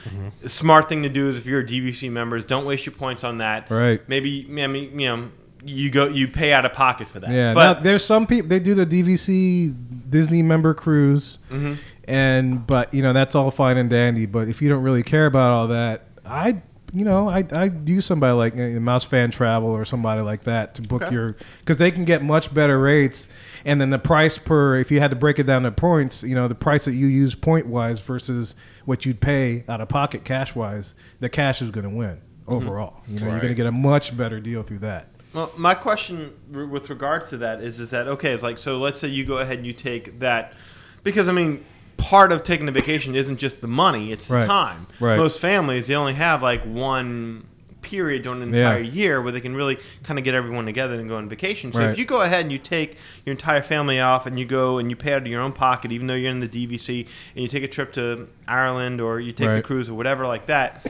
[SPEAKER 2] the smart thing to do is if you're a DVC member, is don't waste your points on that.
[SPEAKER 1] Right.
[SPEAKER 2] Maybe I mean you know you go you pay out of pocket for that.
[SPEAKER 1] Yeah,
[SPEAKER 2] but
[SPEAKER 1] now, there's some people they do the DVC Disney member cruise,
[SPEAKER 2] Mm-hmm.
[SPEAKER 1] and but you know that's all fine and dandy. But if you don't really care about all that, I you know I I use somebody like uh, Mouse Fan Travel or somebody like that to book
[SPEAKER 2] Okay.
[SPEAKER 1] your because they can get much better rates. And then the price per, if you had to break it down to points, you know, the price that you use point wise versus what you'd pay out of pocket cash wise, the cash is going to win overall. You know, you're going to get a much better deal through that.
[SPEAKER 2] Well, my question with regards to that is, is that okay? It's like so. Let's say you go ahead and you take that, because I mean, part of taking a vacation isn't just the money; it's the time.
[SPEAKER 1] Right.
[SPEAKER 2] Most families they only have like one period during an
[SPEAKER 1] Yeah.
[SPEAKER 2] entire year where they can really kind of get everyone together and go on vacation. So
[SPEAKER 1] Right.
[SPEAKER 2] if you go ahead and you take your entire family off and you go and you pay out of your own pocket, even though you're in the DVC, and you take a trip to Ireland or you take the cruise or whatever like that,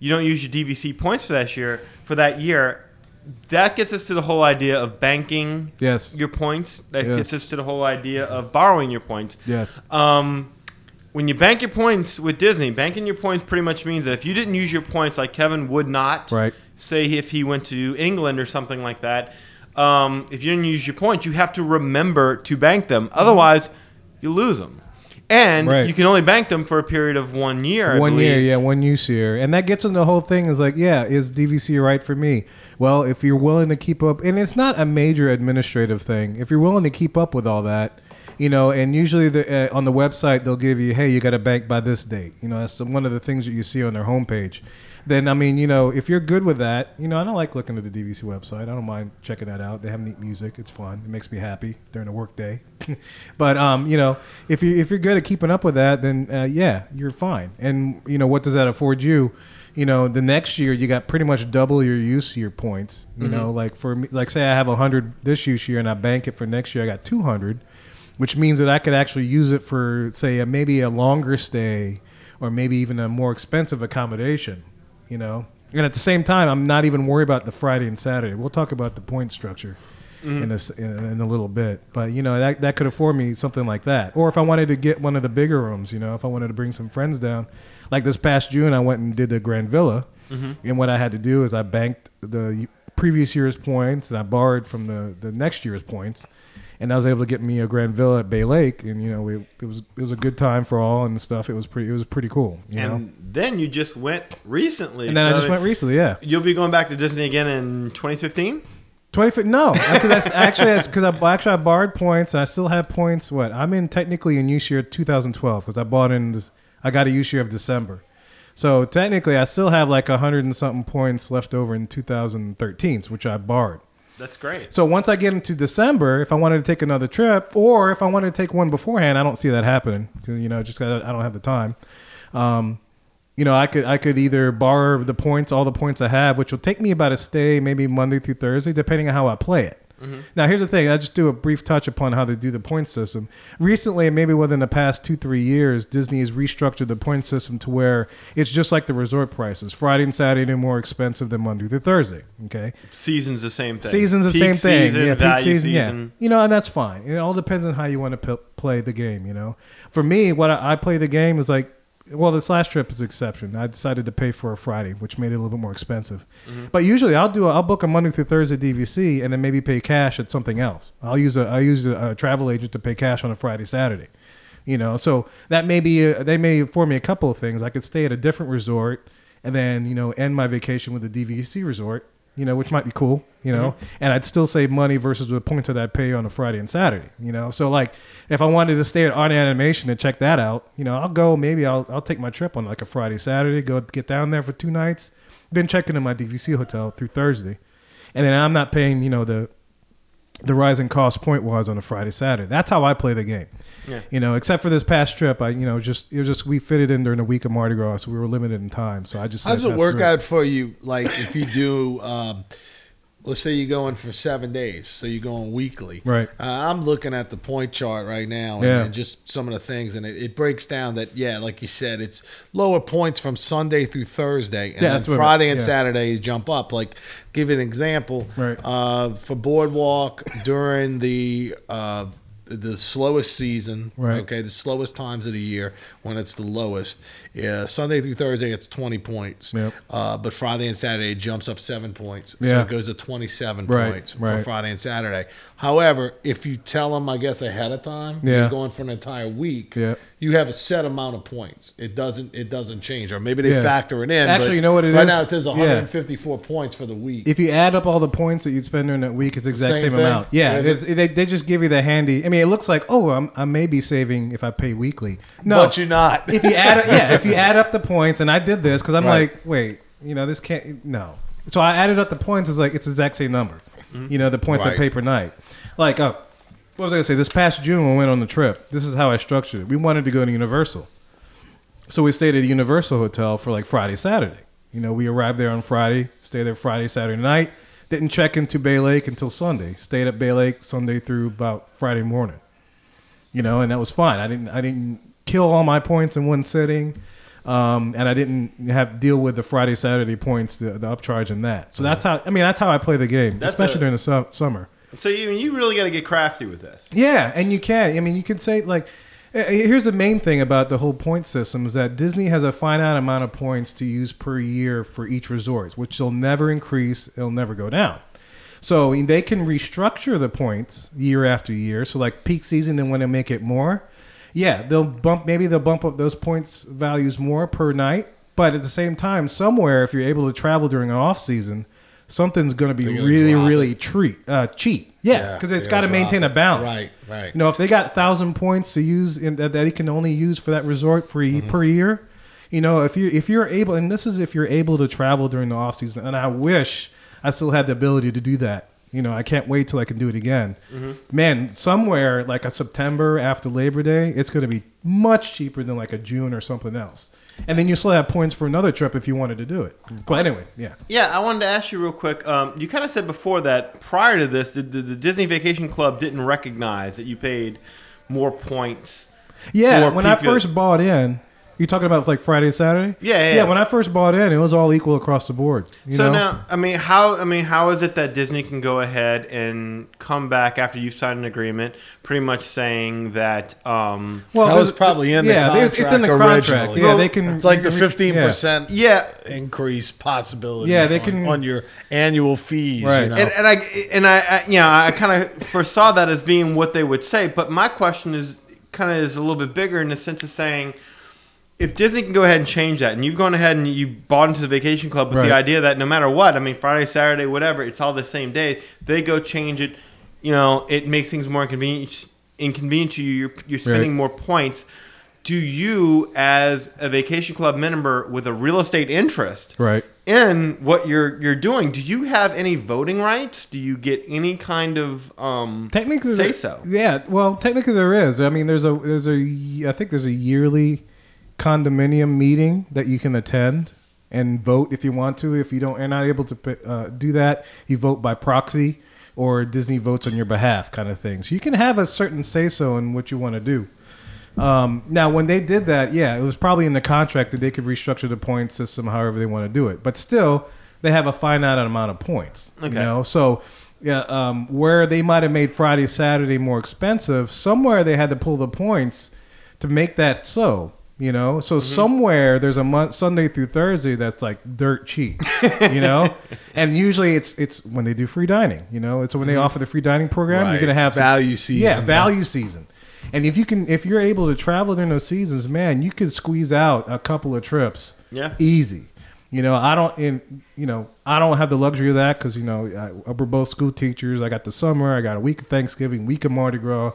[SPEAKER 2] you don't use your DVC points for that year for that year. That gets us to the whole idea of banking
[SPEAKER 1] Yes.
[SPEAKER 2] your points. That
[SPEAKER 1] Yes.
[SPEAKER 2] gets us to the whole idea of borrowing your points.
[SPEAKER 1] Yes.
[SPEAKER 2] Um, when you bank your points with Disney, banking your points pretty much means that if you didn't use your points, like Kevin would not,
[SPEAKER 1] Right.
[SPEAKER 2] say if he went to England or something like that, um, if you didn't use your points, you have to remember to bank them. Otherwise, you lose them. And
[SPEAKER 1] Right.
[SPEAKER 2] you can only bank them for a period of one year. I
[SPEAKER 1] one
[SPEAKER 2] believe.
[SPEAKER 1] year, yeah, one use year, and that gets into the whole thing. Is like, yeah, is DVC right for me? Well, if you're willing to keep up, and it's not a major administrative thing. If you're willing to keep up with all that, you know, and usually the, uh, on the website they'll give you, hey, you got to bank by this date. You know, that's one of the things that you see on their homepage. Then I mean, you know, if you're good with that, you know, I don't like looking at the DVC website. I don't mind checking that out. They have neat music. It's fun. It makes me happy during the work day. but um, you know, if you if you're good at keeping up with that, then uh, yeah, you're fine. And you know, what does that afford you? You know, the next year you got pretty much double your use year points. You mm-hmm. know, like for me, like say I have hundred this use year and I bank it for next year, I got two hundred, which means that I could actually use it for say a, maybe a longer stay or maybe even a more expensive accommodation. You know, and at the same time, I'm not even worried about the Friday and Saturday. We'll talk about the point structure mm-hmm. in, a, in, in a little bit. But you know that that could afford me something like that. Or if I wanted to get one of the bigger rooms, you know, if I wanted to bring some friends down, like this past June, I went and did the Grand Villa, mm-hmm. and what I had to do is I banked the previous year's points and I borrowed from the the next year's points. And I was able to get me a Grand Villa at Bay Lake, and you know, we, it was it was a good time for all and stuff. It was pretty it was pretty cool, you know.
[SPEAKER 2] And then you just went recently.
[SPEAKER 1] And then I just went recently, yeah.
[SPEAKER 2] You'll be going back to Disney again in 2015.
[SPEAKER 1] Twenty? No, uh, because that's actually that's because I actually I borrowed points. And I still have points. What I'm in technically in use year 2012 because I bought in. This, I got a use year of December, so technically I still have like a hundred and something points left over in 2013, which I borrowed.
[SPEAKER 2] That's great.
[SPEAKER 1] So once I get into December, if I wanted to take another trip, or if I wanted to take one beforehand, I don't see that happening. You know, just I don't have the time. Um, you know, I could I could either borrow the points, all the points I have, which will take me about a stay, maybe Monday through Thursday, depending on how I play it. Mm-hmm. Now, here's the thing. I just do a brief touch upon how they do the point system. Recently, maybe within the past two, three years, Disney has restructured the point system to where it's just like the resort prices. Friday and Saturday are more expensive than Monday through Thursday. Okay.
[SPEAKER 2] Season's the same thing.
[SPEAKER 1] Season's the
[SPEAKER 2] Peak
[SPEAKER 1] same thing.
[SPEAKER 2] Season,
[SPEAKER 1] yeah, peak season,
[SPEAKER 2] season.
[SPEAKER 1] Yeah, you know, and that's fine. It all depends on how you want to p- play the game. You know, for me, what I, I play the game is like, well, this last trip is an exception. I decided to pay for a Friday, which made it a little bit more expensive. But usually, I'll do a, I'll book a Monday through Thursday DVC, and then maybe pay cash at something else. I'll use a I use a, a travel agent to pay cash on a Friday Saturday. You know, so that may be uh, they may afford me a couple of things. I could stay at a different resort, and then you know end my vacation with a DVC resort. You know, which might be cool. You know, mm-hmm. and I'd still save money versus the points that I pay on a Friday and Saturday. You know, so like if I wanted to stay at Art Animation and check that out, you know, I'll go. Maybe I'll I'll take my trip on like a Friday Saturday, go get down there for two nights, then check into my DVC hotel through Thursday, and then I'm not paying you know the the rising cost point wise on a Friday Saturday. That's how I play the game.
[SPEAKER 2] Yeah.
[SPEAKER 1] You know, except for this past trip, I you know just it was just we fitted in during the week of Mardi Gras, so we were limited in time. So I just
[SPEAKER 3] How does it work
[SPEAKER 1] great."
[SPEAKER 3] out for you? Like if you do, um, let's say you're going for seven days, so you're going weekly.
[SPEAKER 1] Right.
[SPEAKER 3] Uh, I'm looking at the point chart right now, and,
[SPEAKER 1] Yeah.
[SPEAKER 3] and just some of the things, and it, it breaks down that yeah, like you said, it's lower points from Sunday through Thursday, and
[SPEAKER 1] Yeah,
[SPEAKER 3] then Friday and
[SPEAKER 1] yeah.
[SPEAKER 3] Saturday you jump up. Like, give you an example.
[SPEAKER 1] Right.
[SPEAKER 3] Uh, for boardwalk during the uh, the slowest season,
[SPEAKER 1] Right.
[SPEAKER 3] okay, the slowest times of the year when it's the lowest. Yeah, Sunday through Thursday it's 20 points.
[SPEAKER 1] Yep.
[SPEAKER 3] Uh, but Friday and Saturday it jumps up seven points. So
[SPEAKER 1] Yeah.
[SPEAKER 3] it goes to 27
[SPEAKER 1] Right,
[SPEAKER 3] points for
[SPEAKER 1] right.
[SPEAKER 3] Friday and Saturday. However, if you tell them, I guess ahead of time,
[SPEAKER 1] Yeah.
[SPEAKER 3] you're going for an entire week.
[SPEAKER 1] Yeah.
[SPEAKER 3] You have a set amount of points. It doesn't. It doesn't change, or maybe they
[SPEAKER 1] Yeah.
[SPEAKER 3] factor it in.
[SPEAKER 1] Actually, you know what it
[SPEAKER 3] right
[SPEAKER 1] is?
[SPEAKER 3] now it says
[SPEAKER 1] Yeah.
[SPEAKER 3] 154 points for the week.
[SPEAKER 1] If you add up all the points that you'd spend during that week, it's the exact
[SPEAKER 3] same
[SPEAKER 1] same, amount. Yeah, it's, they, they just give you the handy. I mean, it looks like oh, I'm, I may be saving if I pay weekly. No,
[SPEAKER 3] but you're not.
[SPEAKER 1] if you add yeah, if you add up the points, and I did this because I'm
[SPEAKER 3] Right.
[SPEAKER 1] like, wait, you know, this can't no. So I added up the points. It's like it's the exact same number. Mm-hmm. You know, the points
[SPEAKER 3] Right.
[SPEAKER 1] I pay per night. Like, oh, what was I gonna say? This past June, when we went on the trip, this is how I structured it. We wanted to go to Universal, so we stayed at a Universal hotel for like Friday, Saturday. You know, we arrived there on Friday, stayed there Friday, Saturday night. Didn't check into Bay Lake until Sunday. Stayed at Bay Lake Sunday through about Friday morning you know, and that was fine. I didn't I didn't kill all my points in one sitting, um, and I didn't have to deal with the Friday Saturday points, the, the upcharge and that. So that's how I mean that's how I play the game,
[SPEAKER 2] That's
[SPEAKER 1] especially
[SPEAKER 2] a-
[SPEAKER 1] during the su- summer.
[SPEAKER 2] So you you really got to get crafty with this.
[SPEAKER 1] Yeah, and you can. I mean, you can say like. eh, eh, Here's the main thing about the whole point system is that Disney has a finite amount of points to use per year for each resort, which will never increase, it'll never go down. So they can restructure the points year after year. So like peak season, they want to make it more. Yeah, they'll bump. Maybe they'll bump up those points values more per night. But at the same time, somewhere if you're able to travel during an off season, something's going to be really, really treat uh, cheap. Yeah,
[SPEAKER 3] Yeah,
[SPEAKER 1] because it's
[SPEAKER 3] they're
[SPEAKER 1] got to maintain a balance.
[SPEAKER 3] Right, right.
[SPEAKER 1] You know, if they got thousand points to use in, that they can only use for that resort for
[SPEAKER 3] Mm-hmm.
[SPEAKER 1] per year, you know, if you if you're able, and this is if you're able to travel during the off season, and I wish I still had the ability to do that. You know, I can't wait till I can do it again.
[SPEAKER 3] Mm-hmm.
[SPEAKER 1] Man, somewhere like a September after Labor Day, it's going to be much cheaper than like a June or something else. And then you still have points for another trip if you wanted to do it. But anyway, yeah.
[SPEAKER 2] Yeah, I wanted to ask you real quick. Um, you kind of said before that prior to this, the, the, the Disney Vacation Club didn't recognize that you paid more points.
[SPEAKER 1] Yeah, when I first bought in, you talking about like Friday, Saturday?
[SPEAKER 2] Yeah, yeah,
[SPEAKER 1] yeah.
[SPEAKER 2] yeah.
[SPEAKER 1] When I first bought in, it was all equal across the board. you
[SPEAKER 2] so
[SPEAKER 1] know?
[SPEAKER 2] now, I mean, how I mean, how is it that Disney can go ahead and come back after you've signed an agreement, pretty much saying that? Um,
[SPEAKER 1] well,
[SPEAKER 3] that was probably in the
[SPEAKER 1] yeah,
[SPEAKER 3] contract
[SPEAKER 1] it's in the contract.
[SPEAKER 3] originally.
[SPEAKER 1] Yeah, they can.
[SPEAKER 3] It's like the
[SPEAKER 1] yeah.
[SPEAKER 3] fifteen percent
[SPEAKER 2] yeah,
[SPEAKER 3] increase possibility.
[SPEAKER 1] Yeah, they
[SPEAKER 3] on-
[SPEAKER 1] can-
[SPEAKER 3] on, your annual fees.
[SPEAKER 1] Right.
[SPEAKER 3] You know?
[SPEAKER 2] and, and I and I, I you know I kind of foresaw that as being what they would say, but my question is kind of is a little bit bigger in the sense of saying. If Disney can go ahead and change that, and you've gone ahead and you bought into the vacation club with
[SPEAKER 1] Right.
[SPEAKER 2] the idea that no matter what, I mean Friday, Saturday, whatever, it's all the same day. They go change it, you know, it makes things more inconvenient. Inconvenient to you. You're, you're spending
[SPEAKER 1] Right.
[SPEAKER 2] more points. Do you, as a vacation club member with a real estate interest,
[SPEAKER 1] Right.
[SPEAKER 2] in what you're you're doing, do you have any voting rights? Do you get any kind of um,
[SPEAKER 1] Technically,
[SPEAKER 2] say so?
[SPEAKER 1] Yeah, well, technically there is. I mean, there's a there's a I think there's a yearly condominium meeting that you can attend and vote if you want to. If you don't, are not able to uh, do that, you vote by proxy or Disney votes on your behalf, kind of thing. So you can have a certain say so in what you want to do. Um, now, when they did that, yeah, it was probably in the contract that they could restructure the point system however they want to do it. But still, they have a finite amount of points. You
[SPEAKER 2] Okay.
[SPEAKER 1] know, so yeah, um, where they might have made Friday, Saturday more expensive, somewhere they had to pull the points to make that so. You know, so mm-hmm. somewhere there's a month Sunday through Thursday that's like dirt cheap. You know, and usually it's it's when they do free dining. You know, it's when they mm-hmm. offer the free dining program. You're gonna have some-
[SPEAKER 3] Value season
[SPEAKER 1] Yeah, value season. And if you can, if you're able to travel during those seasons, man, you could squeeze out a couple of trips.
[SPEAKER 2] Yeah.
[SPEAKER 1] easy. You know, I don't, in you know, I don't have the luxury of that because you know I, we're both school teachers. I got the summer, I got a week of Thanksgiving, week of Mardi Gras.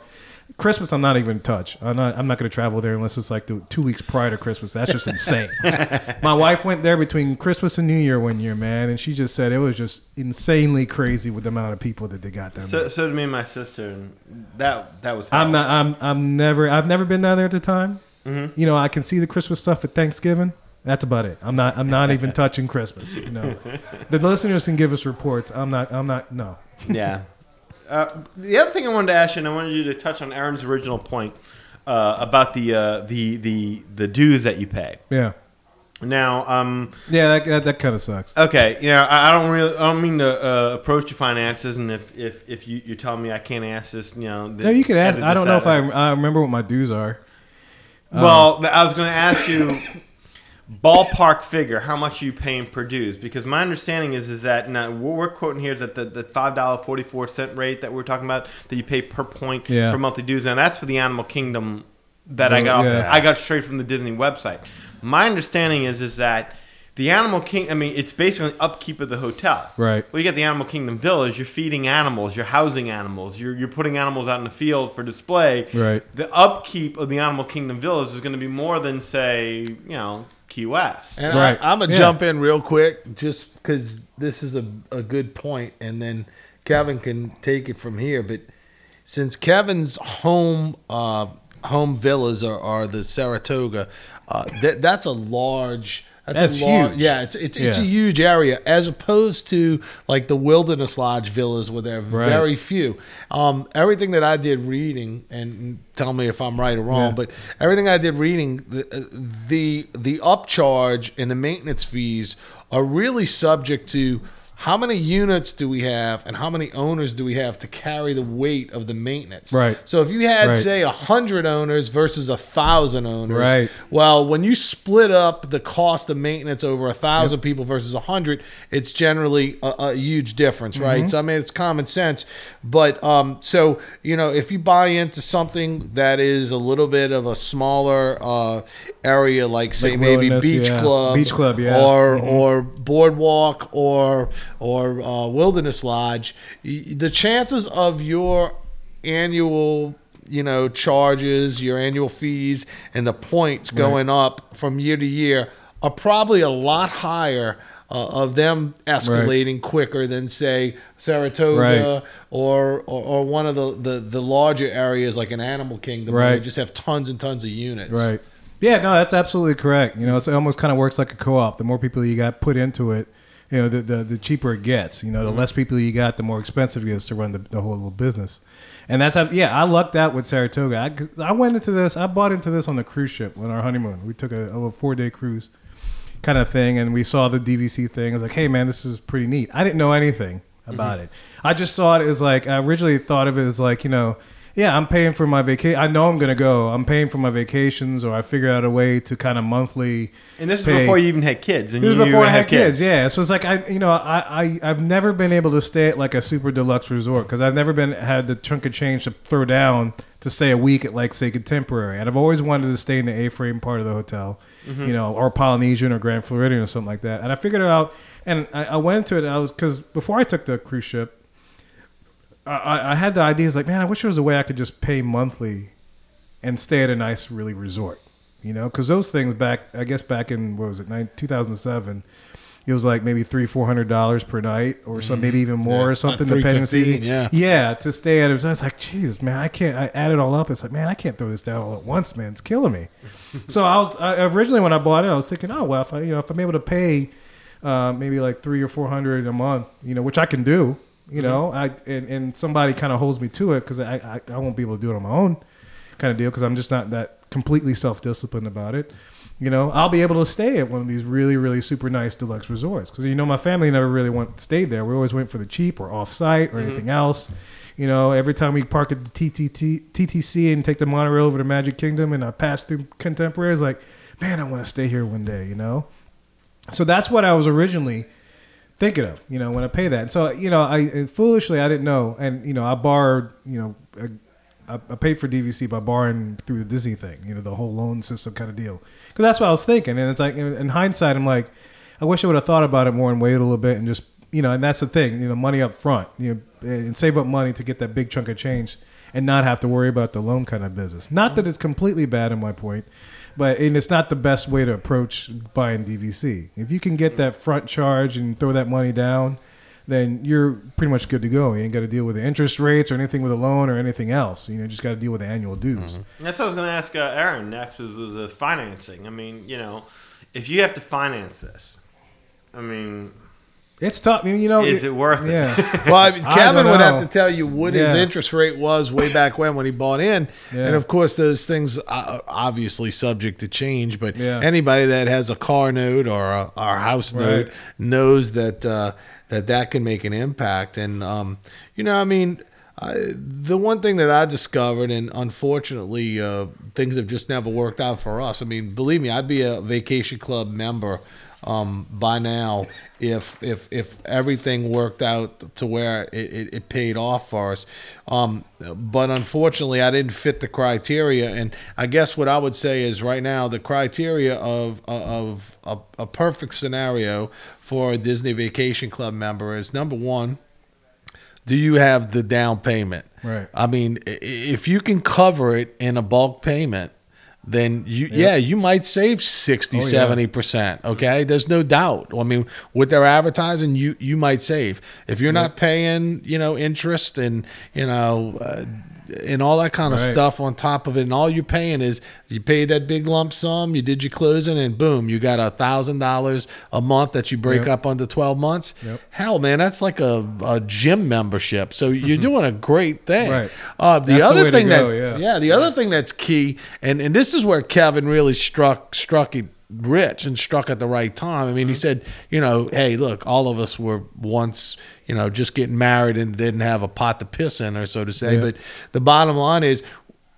[SPEAKER 1] Christmas, I'm not even touch. I'm not. I'm not going to travel there unless it's like the two weeks prior to Christmas. That's just insane. My wife went there between Christmas and New Year one year, man, and she just said it was just insanely crazy with the amount of people that they got down there.
[SPEAKER 2] So, so did me and my sister, and that that was.
[SPEAKER 1] I'm not. I'm. I'm never. I've never been down there at the time.
[SPEAKER 2] Mm-hmm.
[SPEAKER 1] You know, I can see the Christmas stuff at Thanksgiving. That's about it. I'm not. I'm not even touching Christmas. You know, the listeners can give us reports. I'm not. I'm not. No.
[SPEAKER 2] yeah. Uh, the other thing I wanted to ask you, and I wanted you to touch on Aaron's original point uh, about the uh, the the the dues that you pay.
[SPEAKER 1] Yeah.
[SPEAKER 2] Now, um,
[SPEAKER 1] Yeah. That that, that kind of sucks.
[SPEAKER 2] okay, you know, I, I don't really, I don't mean to uh, approach your finances, and if if, if you you tell me I can't ask this, you know,
[SPEAKER 1] No, you can ask. I don't know if. I, I remember what my dues are.
[SPEAKER 2] Well, th- I was going to ask you ballpark figure how much you paying per dues because my understanding is is that now what we're quoting here is that the, the five dollar forty four cent rate that we're talking about that you pay per point
[SPEAKER 1] Yeah.
[SPEAKER 2] for monthly dues and that's for the Animal Kingdom that I
[SPEAKER 1] Well,
[SPEAKER 2] got off,
[SPEAKER 1] yeah.
[SPEAKER 2] I got straight from the Disney website. My understanding is is that the Animal King I mean it's basically upkeep of the hotel.
[SPEAKER 1] Right.
[SPEAKER 2] Well, you got the Animal Kingdom Village. You're feeding animals. You're housing animals. You're, you're putting animals out in the field for display.
[SPEAKER 1] Right.
[SPEAKER 2] The upkeep of the Animal Kingdom Village is going to be more than, say, you know, Key West.
[SPEAKER 3] And
[SPEAKER 1] Right.
[SPEAKER 3] I, I'm gonna
[SPEAKER 1] Yeah.
[SPEAKER 3] jump in real quick, just because this is a, a good point, and then Kevin can take it from here. But since Kevin's home uh, home villas are, are the Saratoga, uh, that that's a large. That's,
[SPEAKER 1] That's
[SPEAKER 3] a
[SPEAKER 1] huge.
[SPEAKER 3] Yeah, it's it's, it's a huge area as opposed to like the Wilderness Lodge villas where there are
[SPEAKER 1] Right.
[SPEAKER 3] very few. Um, everything that I did reading, and tell me if I'm right or wrong,
[SPEAKER 1] Yeah.
[SPEAKER 3] but everything I did reading, the the the upcharge and the maintenance fees are really subject to how many units do we have and how many owners do we have to carry the weight of the maintenance.
[SPEAKER 1] Right.
[SPEAKER 3] So if you had
[SPEAKER 1] Right.
[SPEAKER 3] say a hundred owners versus a thousand owners,
[SPEAKER 1] Right.
[SPEAKER 3] Well, when you split up the cost of maintenance over a thousand people versus a hundred, it's generally a, a huge difference, right?
[SPEAKER 1] Mm-hmm.
[SPEAKER 3] So I mean, it's common sense. But um, so you know, if you buy into something that is a little bit of a smaller uh, area, like say
[SPEAKER 1] Like
[SPEAKER 3] maybe beach
[SPEAKER 1] yeah.
[SPEAKER 3] club,
[SPEAKER 1] Beach club, yeah.
[SPEAKER 3] or
[SPEAKER 1] Mhm.
[SPEAKER 3] or boardwalk or or uh, wilderness lodge, the chances of your annual you know charges your annual fees and the points going up from year to year are probably a lot higher uh, of them escalating quicker than say Saratoga
[SPEAKER 1] Right.
[SPEAKER 3] or, or or one of the, the the larger areas like an Animal Kingdom where
[SPEAKER 1] Right.
[SPEAKER 3] they just have tons and tons of units.
[SPEAKER 1] Right. Yeah, no, that's absolutely correct. You know, it's, it almost kind of works like a co-op. The more people you got put into it, you know, the the, the cheaper it gets. You know, the
[SPEAKER 3] Mm-hmm.
[SPEAKER 1] less people you got, the more expensive it gets to run the, the whole little business. And that's how, yeah, I lucked out with Saratoga. I, I went into this, I bought into this on the cruise ship on our honeymoon. We took a, a little four day cruise kind of thing, and we saw the DVC thing. I was like, hey, man, this is pretty neat. I didn't know anything about
[SPEAKER 3] Mm-hmm.
[SPEAKER 1] it. I just saw it as like, I originally thought of it as like, you know, yeah, I'm paying for my vacation. I know I'm going to go. I'm paying for my vacations, or I figure out a way to kind of monthly.
[SPEAKER 2] And this is before you even had kids. And
[SPEAKER 1] This is before I had
[SPEAKER 2] have
[SPEAKER 1] kids. Yeah, so it's like I, you know, I, I I've never been able to stay at like a super deluxe resort because I've never been had the chunk of change to throw down to stay a week at like say contemporary, and I've always wanted to stay in the A-frame part of the hotel, mm-hmm. you know, or Polynesian or Grand Floridian or something like that. And I figured it out, and I, I went to it. And I was because before I took the cruise ship, I- I, had the ideas like, man, I wish there was a way I could just pay monthly and stay at a nice, really resort. You know, because those things back, I guess back in what was it, 2007, it was like maybe three, four hundred dollars per night, or some maybe even more,
[SPEAKER 3] Yeah,
[SPEAKER 1] or something.
[SPEAKER 3] like
[SPEAKER 1] Depending, on the
[SPEAKER 3] $315, yeah.
[SPEAKER 1] yeah, to stay at it. So I was like, Jesus, man, I can't. I add it all up. It's like, man, I can't throw this down all at once, man. It's killing me. so I was I, originally when I bought it, I was thinking, oh well, if I, you know, if I'm able to pay uh, maybe like three or four hundred a month, you know, which I can do, you know, mm-hmm. I and, and somebody kind of holds me to it because I, I I won't be able to do it on my own, kind of deal because I'm just not that completely self disciplined about it. You know, I'll be able to stay at one of these really, really super nice deluxe resorts because you know my family never really went stayed there. We always went for the cheap or off site or mm-hmm. anything else. You know, every time we park at the TTT, TTC and take the monorail over to Magic Kingdom and I pass through Contemporary, I was like, man, I want to stay here one day. You know, so that's what I was originally thinking of, you know, when I pay that. So, you know, I foolishly I didn't know, and you know, I borrowed, you know, I, I paid for DVC by borrowing through the Disney thing, you know, the whole loan system kind of deal, because that's what I was thinking. And it's like, in, in hindsight, I'm like, I wish I would have thought about it more and waited a little bit and just, you know, and that's the thing, you know, money up front, you know, and save up money to get that big chunk of change and not have to worry about the loan kind of business. Not that it's completely bad in my point, but and it's not the best way to approach buying DVC. If you can get that front charge and throw that money down, then you're pretty much good to go. You ain't got to deal with the interest rates or anything with a loan or anything else. You know, you just got to deal with the annual dues.
[SPEAKER 2] That's what I was going to ask uh, Aaron next was, was the financing. I mean, you know, if you have to finance this, I mean,
[SPEAKER 1] It's tough. I mean, you know,
[SPEAKER 2] is it worth it?
[SPEAKER 3] Well, I mean, Kevin
[SPEAKER 1] don't
[SPEAKER 3] would have to tell you what his interest rate was way back when when he bought in,
[SPEAKER 1] Yeah.
[SPEAKER 3] and of course those things are obviously subject to change. But
[SPEAKER 1] Yeah.
[SPEAKER 3] anybody that has a car note or a, or a house
[SPEAKER 1] Right.
[SPEAKER 3] note knows that uh, that that can make an impact. And um, you know, I mean. I, the one thing that I discovered, and unfortunately, uh, things have just never worked out for us. I mean, believe me, I'd be a vacation club member um, by now if if if everything worked out to where it, it, it paid off for us. Um, but unfortunately, I didn't fit the criteria, and I guess what I would say is right now the criteria of of a, a perfect scenario for a Disney Vacation Club member is number one. Do you have the down payment?
[SPEAKER 1] Right.
[SPEAKER 3] I mean, if you can cover it in a bulk payment, then you yeah, you might save 60,
[SPEAKER 1] Oh, yeah.
[SPEAKER 3] 70%, okay? There's no doubt. I mean, with their advertising, you you might save. If you're not paying, you know, interest and, you know, uh, and all that kind of
[SPEAKER 1] Right.
[SPEAKER 3] stuff on top of it, and all you're paying is you paid that big lump sum, you did your closing, and boom, you got a thousand dollars a month that you break
[SPEAKER 1] Yep.
[SPEAKER 3] up under 12 months.
[SPEAKER 1] Yep.
[SPEAKER 3] Hell, man, that's like a, a gym membership. So you're doing a great thing.
[SPEAKER 1] Right.
[SPEAKER 3] Uh, the
[SPEAKER 1] That's the
[SPEAKER 3] other
[SPEAKER 1] to
[SPEAKER 3] thing
[SPEAKER 1] go,
[SPEAKER 3] that's
[SPEAKER 1] yeah.
[SPEAKER 3] yeah, the other thing that's key, and and this is where Kevin really struck struck it rich and struck at the right time. I mean,
[SPEAKER 1] Mm-hmm.
[SPEAKER 3] he said, you know, hey, look, all of us were once, you know, just getting married and didn't have a pot to piss in, or so to say.
[SPEAKER 1] Yeah.
[SPEAKER 3] But the bottom line is.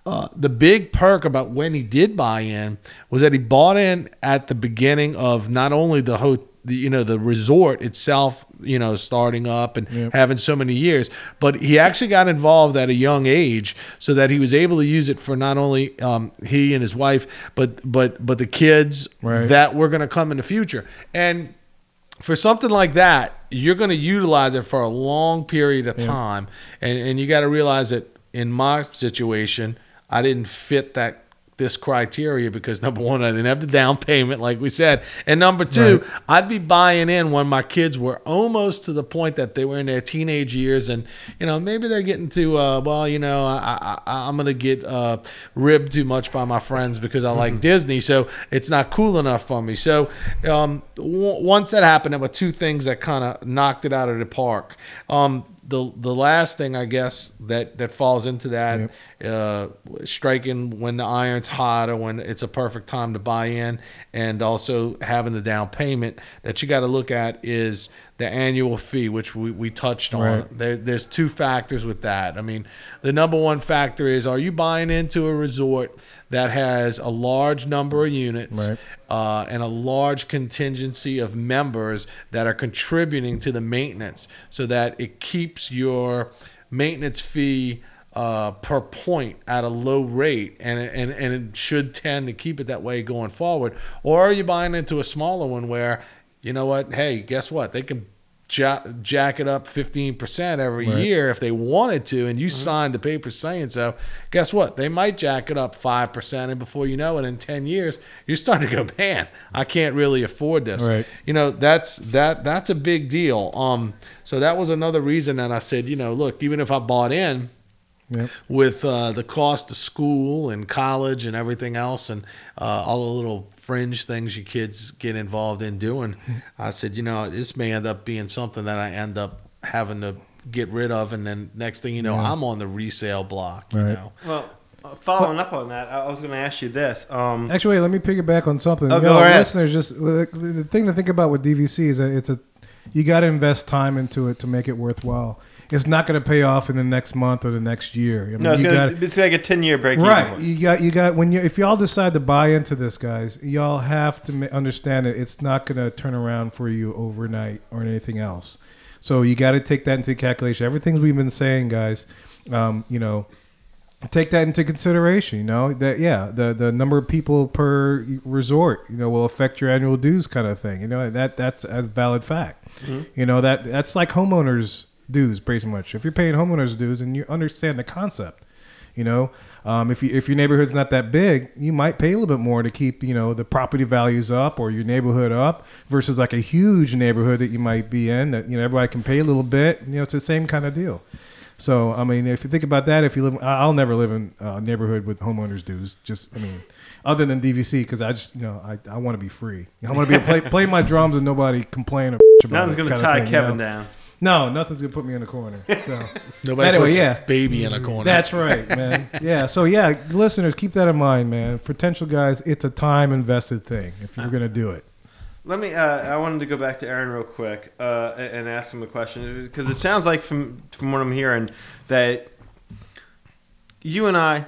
[SPEAKER 3] Uh, the big perk about when he did buy in was that he bought in at the beginning of not only the ho- you know the resort itself you know starting up and
[SPEAKER 1] Yep.
[SPEAKER 3] having so many years but he actually got involved at a young age so that he was able to use it for not only um, he and his wife but but but the kids
[SPEAKER 1] Right.
[SPEAKER 3] that were going to come in the future and for something like that, you're going to utilize it for a long period of time, and and you got to realize that in my situation, I didn't fit that this criteria because number one, I didn't have the down payment, like we said, and number two,
[SPEAKER 1] Right.
[SPEAKER 3] I'd be buying in when my kids were almost to the point that they were in their teenage years, and you know maybe they're getting to uh, well, you know, I, I, I'm gonna get uh, ribbed too much by my friends because I like Disney, so it's not cool enough for me. So um, w- once that happened, there were two things that kind of knocked it out of the park. Um, the the last thing I guess that that falls into that uh, striking when the iron's hot or when it's a perfect time to buy in, and also having the down payment that you got to look at is the annual fee, which we, we touched on.
[SPEAKER 1] Right.
[SPEAKER 3] There, there's two factors with that. I mean, the number one factor is are you buying into a resort that has a large number of units
[SPEAKER 1] Right.
[SPEAKER 3] uh, and a large contingency of members that are contributing to the maintenance so that it keeps your maintenance fee uh, per point at a low rate and, and, and it should tend to keep it that way going forward or are you buying into a smaller one where you know what? Hey guess what? They can ja- jack it up 15% every
[SPEAKER 1] Right.
[SPEAKER 3] year if they wanted to and you signed the paper saying so. Guess what? They might jack it up 5% and before you know it in 10 years you're starting to go man i can't really afford this.
[SPEAKER 1] Right.
[SPEAKER 3] you know that's that that's a big deal. Um so that was another reason that i said you know look even if i bought in
[SPEAKER 1] Yep.
[SPEAKER 3] with uh, the cost of school and college and everything else and uh, all the little fringe things you kids get involved in doing i said you know this may end up being something that i end up having to get rid of and then next thing you know
[SPEAKER 1] Yeah.
[SPEAKER 3] i'm on the resale block you
[SPEAKER 1] Right.
[SPEAKER 3] know
[SPEAKER 2] Well, uh, following up on that, I I was going to ask you this. Um,
[SPEAKER 1] Actually, wait, let me piggyback on something.
[SPEAKER 2] Oh,
[SPEAKER 1] You
[SPEAKER 2] go
[SPEAKER 1] know,
[SPEAKER 2] ahead.
[SPEAKER 1] Listeners, just the, the thing to think about with DVC is that it's a you got to invest time into it to make it worthwhile. It's not going to pay off in the next month or the next year. I mean,
[SPEAKER 2] no, it's,
[SPEAKER 1] you
[SPEAKER 2] gonna,
[SPEAKER 1] gotta-
[SPEAKER 2] it's like a ten-year break.
[SPEAKER 1] right.
[SPEAKER 2] point.
[SPEAKER 1] You got you got when you if y'all decide to buy into this, guys, y'all have to understand that it's not going to turn around for you overnight or anything else. So you got to take that into calculation. Everything we've been saying, guys, um, you know, take that into consideration. You know that yeah, the the number of people per resort, you know, will affect your annual dues, kind of thing. You know that that's a valid fact. You know that that's like homeowners dues, pretty much. If you're paying homeowners dues and you understand the concept, you know, um, if you if your neighborhood's not that big, you might pay a little bit more to keep you know the property values up or your neighborhood up versus like a huge neighborhood that you might be in that you know everybody can pay a little bit. You know, it's the same kind of deal. So I mean, if you think about that, if you live, I'll never live in a neighborhood with homeowners dues. Just I mean, other than DVC, because I just you know I, I want to be free. I want to be play play my drums and nobody complain or about
[SPEAKER 2] Nothing's gonna tie
[SPEAKER 1] thing, you
[SPEAKER 2] Kevin
[SPEAKER 1] know?
[SPEAKER 2] down.
[SPEAKER 1] No, nothing's gonna put me in a corner. So
[SPEAKER 3] Nobody
[SPEAKER 1] Anyway,
[SPEAKER 3] puts
[SPEAKER 1] yeah.
[SPEAKER 3] a baby in a corner.
[SPEAKER 1] that's right, man. Yeah. So yeah, listeners, keep that in mind, man. Potential guys, it's a time invested thing if you're gonna do it.
[SPEAKER 2] Let me. Uh, I wanted to go back to Aaron real quick uh, and and ask him a question because it sounds like from from what I'm hearing that you and I,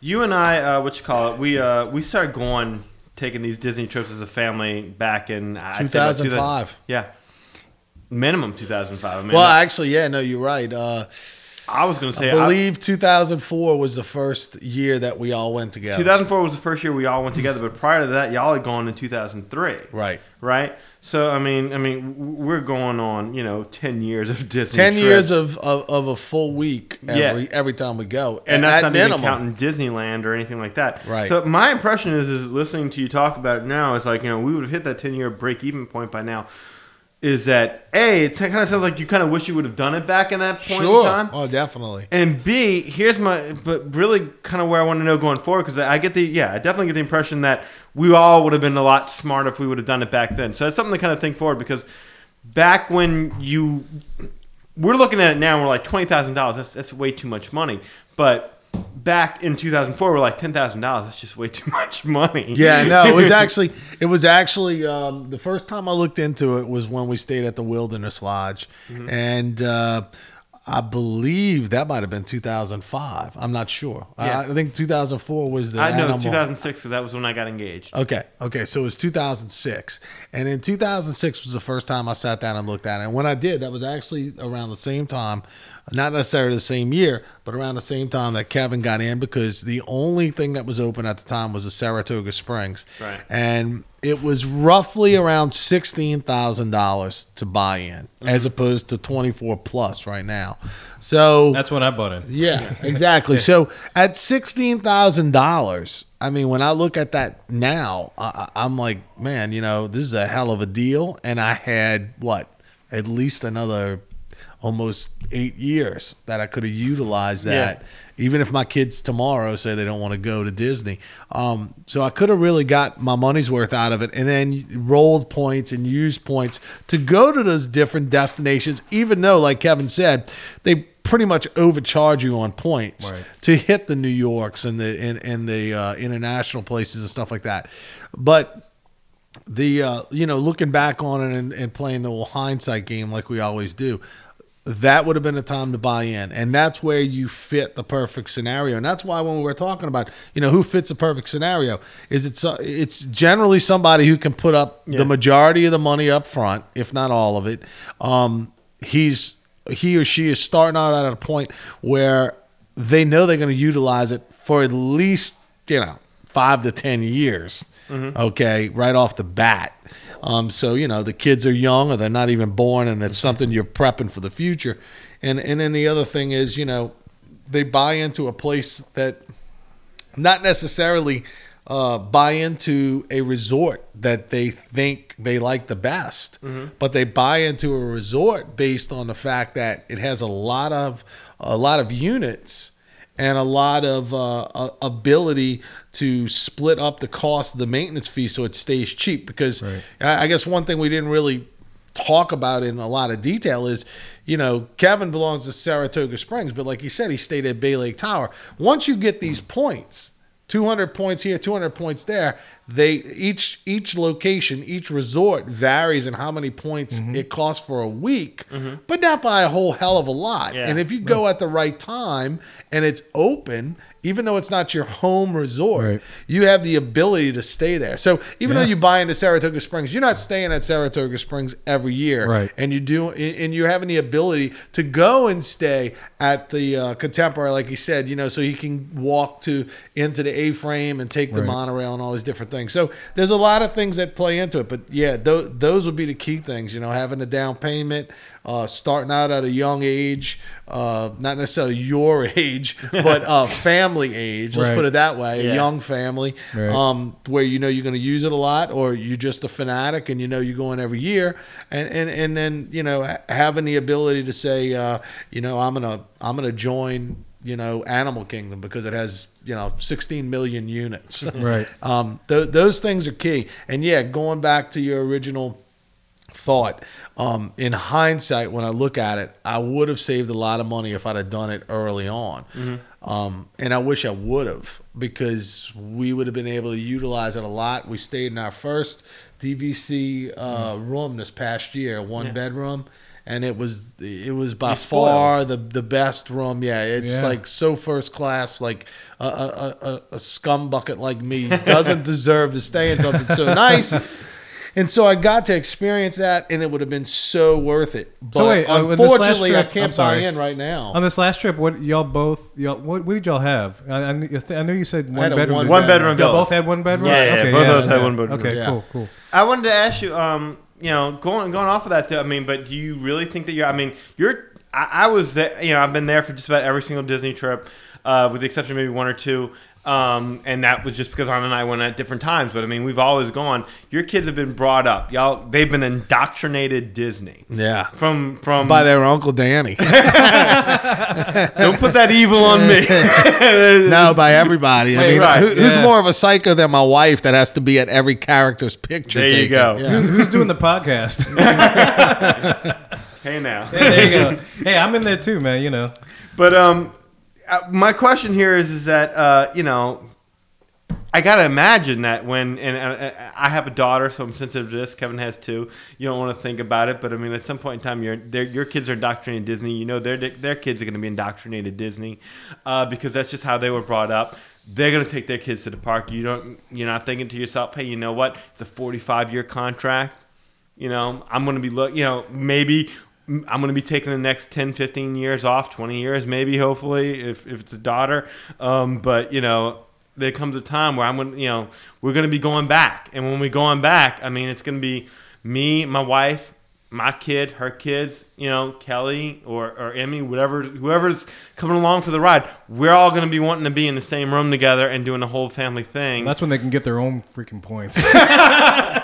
[SPEAKER 2] you and I, uh, what you call it? We uh, we started going taking these Disney trips as a family back in I'd say about 2000
[SPEAKER 3] 2005.
[SPEAKER 2] Yeah, minimum 2005. I mean,
[SPEAKER 3] Well,
[SPEAKER 2] I,
[SPEAKER 3] actually, yeah, no, you're right. Uh,
[SPEAKER 2] I was going to say
[SPEAKER 3] I believe 2004 was the first year that we all went together.
[SPEAKER 2] 2004 was the first year we all went together, but prior to that, y'all had gone in 2003.
[SPEAKER 3] right.
[SPEAKER 2] right? So I mean, I mean, we're going on, you know, ten years of Disney.
[SPEAKER 3] 10
[SPEAKER 2] trips.
[SPEAKER 3] years of, of, of a full week every
[SPEAKER 2] Yeah.
[SPEAKER 3] every time we go.
[SPEAKER 2] and that's
[SPEAKER 3] at
[SPEAKER 2] not even
[SPEAKER 3] minimum.
[SPEAKER 2] counting Disneyland or anything like that.
[SPEAKER 3] Right.
[SPEAKER 2] So my impression is, is listening to you talk about it now, it's like you know we would have hit that ten year break even point by now. Is that a? It kind of sounds like you kind of wish you would have done it back in that point
[SPEAKER 3] Sure.
[SPEAKER 2] in time.
[SPEAKER 3] Oh, definitely.
[SPEAKER 2] And B, here's my, but really kind of where I want to know going forward because I get the, yeah, I definitely get the impression that we all would have been a lot smarter if we would have done it back then. So it's something to kind of think forward because back when you, we're looking at it now, and we're like twenty thousand dollars. That's that's way too much money. But back in two thousand four, we're like ten thousand dollars. That's just way too much money.
[SPEAKER 3] Yeah, no, it was actually it was actually um, the first time I looked into it was when we stayed at the Wilderness Lodge,
[SPEAKER 2] Mm-hmm.
[SPEAKER 3] and uh, I believe that might have been 2005. I'm not sure.
[SPEAKER 2] Yeah.
[SPEAKER 3] I, I think 2004 was the
[SPEAKER 2] I know
[SPEAKER 3] animal.
[SPEAKER 2] it's two thousand six because that was when I got engaged.
[SPEAKER 3] Okay, okay, so it was 2006, and in 2006 was the first time I sat down and looked at it. And when I did, that was actually around the same time, not necessarily the same year, but around the same time that Kevin got in because the only thing that was open at the time was the Saratoga Springs,
[SPEAKER 2] Right.
[SPEAKER 3] And it was roughly around sixteen thousand dollars to buy in, as mm-hmm. opposed to 24 plus right now. So
[SPEAKER 1] That's what I bought in.
[SPEAKER 3] yeah, exactly. So at sixteen thousand dollars, I mean, when I look at that now, I, I- I'm like, man, you know, this is a hell of a deal. And I had what, at least another almost eight years that I could have utilized that. Even if my kids tomorrow say they don't want to go to Disney, um, so I could have really got my money's worth out of it, and then rolled points and used points to go to those different destinations. Even though, like Kevin said, they pretty much overcharge you on points
[SPEAKER 1] Right.
[SPEAKER 3] to hit the New Yorks and the and, and the uh, international places and stuff like that. But the uh, you know looking back on it and, and playing the old hindsight game like we always do, that would have been a time to buy in, and that's where you fit the perfect scenario. And that's why when we were talking about you know who fits a perfect scenario, is it's uh, it's generally somebody who can put up
[SPEAKER 2] Yeah.
[SPEAKER 3] the majority of the money up front, if not all of it. Um, he's he or she is starting out at a point where they know they're going to utilize it for at least you know five to ten years. Okay, right off the bat. Um, so you know the kids are young or they're not even born, and it's something you're prepping for the future. And and then the other thing is you know they buy into a place that not necessarily uh, buy into a resort that they think they like the best, but they buy into a resort based on the fact that it has a lot of a lot of units and a lot of uh, ability to split up the cost of the maintenance fee so it stays cheap. Because
[SPEAKER 1] Right.
[SPEAKER 3] I I guess one thing we didn't really talk about in a lot of detail is, you know, Kevin belongs to Saratoga Springs, but like he said, he stayed at Bay Lake Tower. Once you get these points, 200 points here, 200 points there, they each each location, each resort varies in how many points it costs for a week, but not by a whole hell of a lot.
[SPEAKER 2] Yeah.
[SPEAKER 3] And if you go at the right time and it's open, even though it's not your home resort,
[SPEAKER 1] Right.
[SPEAKER 3] you have the ability to stay there. So even though
[SPEAKER 1] Yeah.
[SPEAKER 3] you buy into Saratoga Springs, you're not staying at Saratoga Springs every year,
[SPEAKER 1] Right.
[SPEAKER 3] And you do, and you're having the ability to go and stay at the uh, Contemporary, like you said, you know, so you can walk to into the A-frame and take the
[SPEAKER 1] Right.
[SPEAKER 3] monorail and all these different things. So there's a lot of things that play into it, but yeah, th- those would be the key things, you know, having a down payment, uh, starting out at a young age, uh, not necessarily your age, but uh, family age. Let's
[SPEAKER 1] Right.
[SPEAKER 3] put it that way.
[SPEAKER 2] Yeah.
[SPEAKER 3] A young family,
[SPEAKER 1] Right.
[SPEAKER 3] um, where you know you're going to use it a lot, or you're just a fanatic and you know you're going every year, and and and then you know having the ability to say, uh, you know, I'm gonna I'm gonna join. You know, Animal Kingdom because it has you know 16 million units.
[SPEAKER 1] Right.
[SPEAKER 3] Um, th- those things are key. And yeah, going back to your original thought, um, in hindsight, when I look at it, I would have saved a lot of money if I'd have done it early on. Um, and I wish I would have because we would have been able to utilize it a lot. We stayed in our first DVC uh, room this past year, one
[SPEAKER 2] Yeah.
[SPEAKER 3] bedroom. And it was it was by far the the best room. Yeah, it's
[SPEAKER 1] Yeah.
[SPEAKER 3] like so first class. Like a, a, a, a- a scum bucket like me doesn't deserve to stay in something so nice. And so I got to experience that, and it would have been so worth it. But
[SPEAKER 1] So wait, uh, with this last
[SPEAKER 3] unfortunately,
[SPEAKER 1] trip-
[SPEAKER 3] I can't
[SPEAKER 1] I'm
[SPEAKER 3] buy in right now.
[SPEAKER 1] On this last trip, what y'all both y'all what, what did y'all have? I, I, I know you said one bedroom.
[SPEAKER 3] one
[SPEAKER 2] One bedroom
[SPEAKER 1] Y'all both had one bedroom.
[SPEAKER 2] Yeah, yeah,
[SPEAKER 1] okay,
[SPEAKER 2] both of us had one bedroom.
[SPEAKER 1] Okay,
[SPEAKER 3] Yeah.
[SPEAKER 1] cool, cool.
[SPEAKER 2] I wanted to ask you, um, you know, going going off of that. Though, I mean, but do you really think that you're? I mean, you're. I, I was, there, you know, I've been there for just about every single Disney trip, uh, with the exception of maybe one or two. Um, and that was just because Anna and I went at different times. But I mean, we've always gone. Your kids have been brought up, y'all. They've been indoctrinated Disney
[SPEAKER 3] yeah,
[SPEAKER 2] from from.
[SPEAKER 3] by their uncle Danny.
[SPEAKER 2] don't put that evil on me.
[SPEAKER 3] no, by everybody. I
[SPEAKER 2] Wait,
[SPEAKER 3] mean,
[SPEAKER 2] right,
[SPEAKER 3] who, who's
[SPEAKER 1] yeah.
[SPEAKER 3] more of a psycho than my wife that has to be at every character's picture?
[SPEAKER 2] There you go.
[SPEAKER 3] Yeah.
[SPEAKER 1] Who's doing the podcast?
[SPEAKER 2] hey now.
[SPEAKER 1] there you go. Hey, I'm in there too, man. You know.
[SPEAKER 2] But um, my question here is is that uh, you know, I gotta imagine that when and uh, I have a daughter, so I'm sensitive to this. Kevin has two. You don't want to think about it, but I mean, at some point in time, your your kids are indoctrinated Disney. You know, their their kids are going to be indoctrinated Disney uh, because that's just how they were brought up. They're going to take their kids to the park. You don't. You're not thinking to yourself, hey, you know what? It's a 45 year contract. You know, I'm going to be look. You know, maybe I'm going to be taking the next 10, 15 years off, 20 years, maybe, hopefully, if, if it's a daughter. Um, but, you know, there comes a time where I'm going to, you know, we're going to be going back. And when we're going back, I mean, it's going to be me, my wife, my kid, her kids, you know, Kelly or, or Emmy, whatever, whoever's coming along for the ride. We're all going to be wanting to be in the same room together and doing the whole family thing.
[SPEAKER 1] That's when they can get their own freaking points.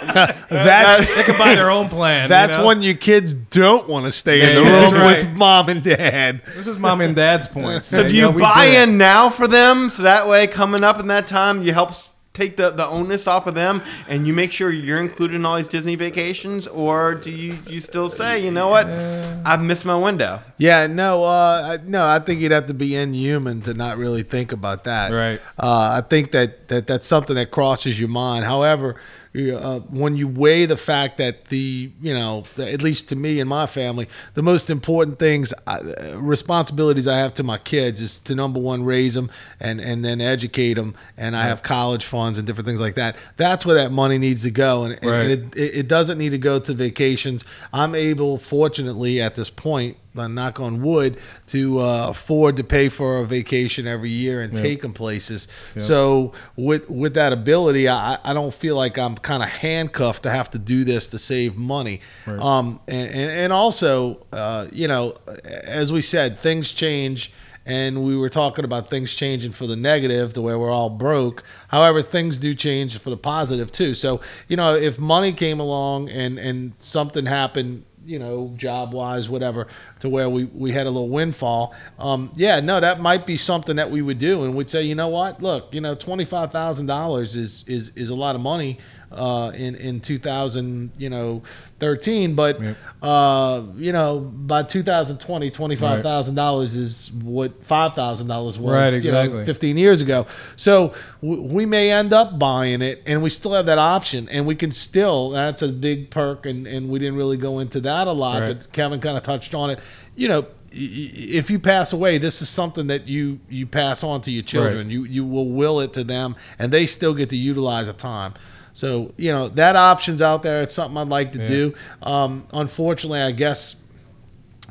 [SPEAKER 3] That's
[SPEAKER 1] they can buy their own plan.
[SPEAKER 3] that's
[SPEAKER 1] you know?
[SPEAKER 3] when your kids don't want to stay in the
[SPEAKER 1] yeah,
[SPEAKER 3] room
[SPEAKER 1] right.
[SPEAKER 3] with mom and dad.
[SPEAKER 1] This is mom and dad's points.
[SPEAKER 2] So
[SPEAKER 1] man.
[SPEAKER 2] do you
[SPEAKER 1] know,
[SPEAKER 2] buy
[SPEAKER 1] do
[SPEAKER 2] in now for them so that way coming up in that time you help s- take the, the onus off of them and you make sure you're included in all these Disney vacations or do you, you still say, you know what, I've missed my window.
[SPEAKER 3] Yeah, no, uh, no. I think you'd have to be inhuman to not really think about that.
[SPEAKER 1] Right.
[SPEAKER 3] Uh, I think that, that that's something that crosses your mind. However, you- uh, when you weigh the fact that the you know, at least to me and my family, the most important things, uh, responsibilities I have to my kids is to number one raise them and and then educate them, and I have college funds and different things like that. That's where that money needs to go, and, and
[SPEAKER 1] Right.
[SPEAKER 3] it, it, it doesn't need to go to vacations. I'm able, fortunately, at this point, knock on wood, to uh, afford to pay for a vacation every year and
[SPEAKER 1] Yeah.
[SPEAKER 3] take them places. So with with that ability, I, I don't feel like I'm kind of handcuffed to have to do this to save money.
[SPEAKER 1] Right.
[SPEAKER 3] Um, and, and, and also, uh, you know, as we said, things change. And we were talking about things changing for the negative the way we're all broke. However, things do change for the positive too. So, you know, if money came along and, and something happened, you know, job wise, whatever, to where we, we had a little windfall, um, yeah, no, that might be something that we would do. And we'd say, you know what, look, you know, $25,000 is, is, is a lot of money uh, in, in 2000, you know, 13. But,
[SPEAKER 1] Yep.
[SPEAKER 3] uh, you know, by 2020, $25,000 is what $5,000 was,
[SPEAKER 1] Right,
[SPEAKER 3] you know,
[SPEAKER 1] exactly.
[SPEAKER 3] 15 years ago. So w- we may end up buying it and we still have that option and we can still, that's a big perk. And, and we didn't really go into that a lot,
[SPEAKER 1] Right.
[SPEAKER 3] but Kevin kind of touched on it. You know, if you pass away, this is something that you, you pass on to your children. You, you will will it to them and they still get to utilize a time. So, you know, that option's out there. It's something I'd like to
[SPEAKER 1] Yeah.
[SPEAKER 3] do. Um, unfortunately, I guess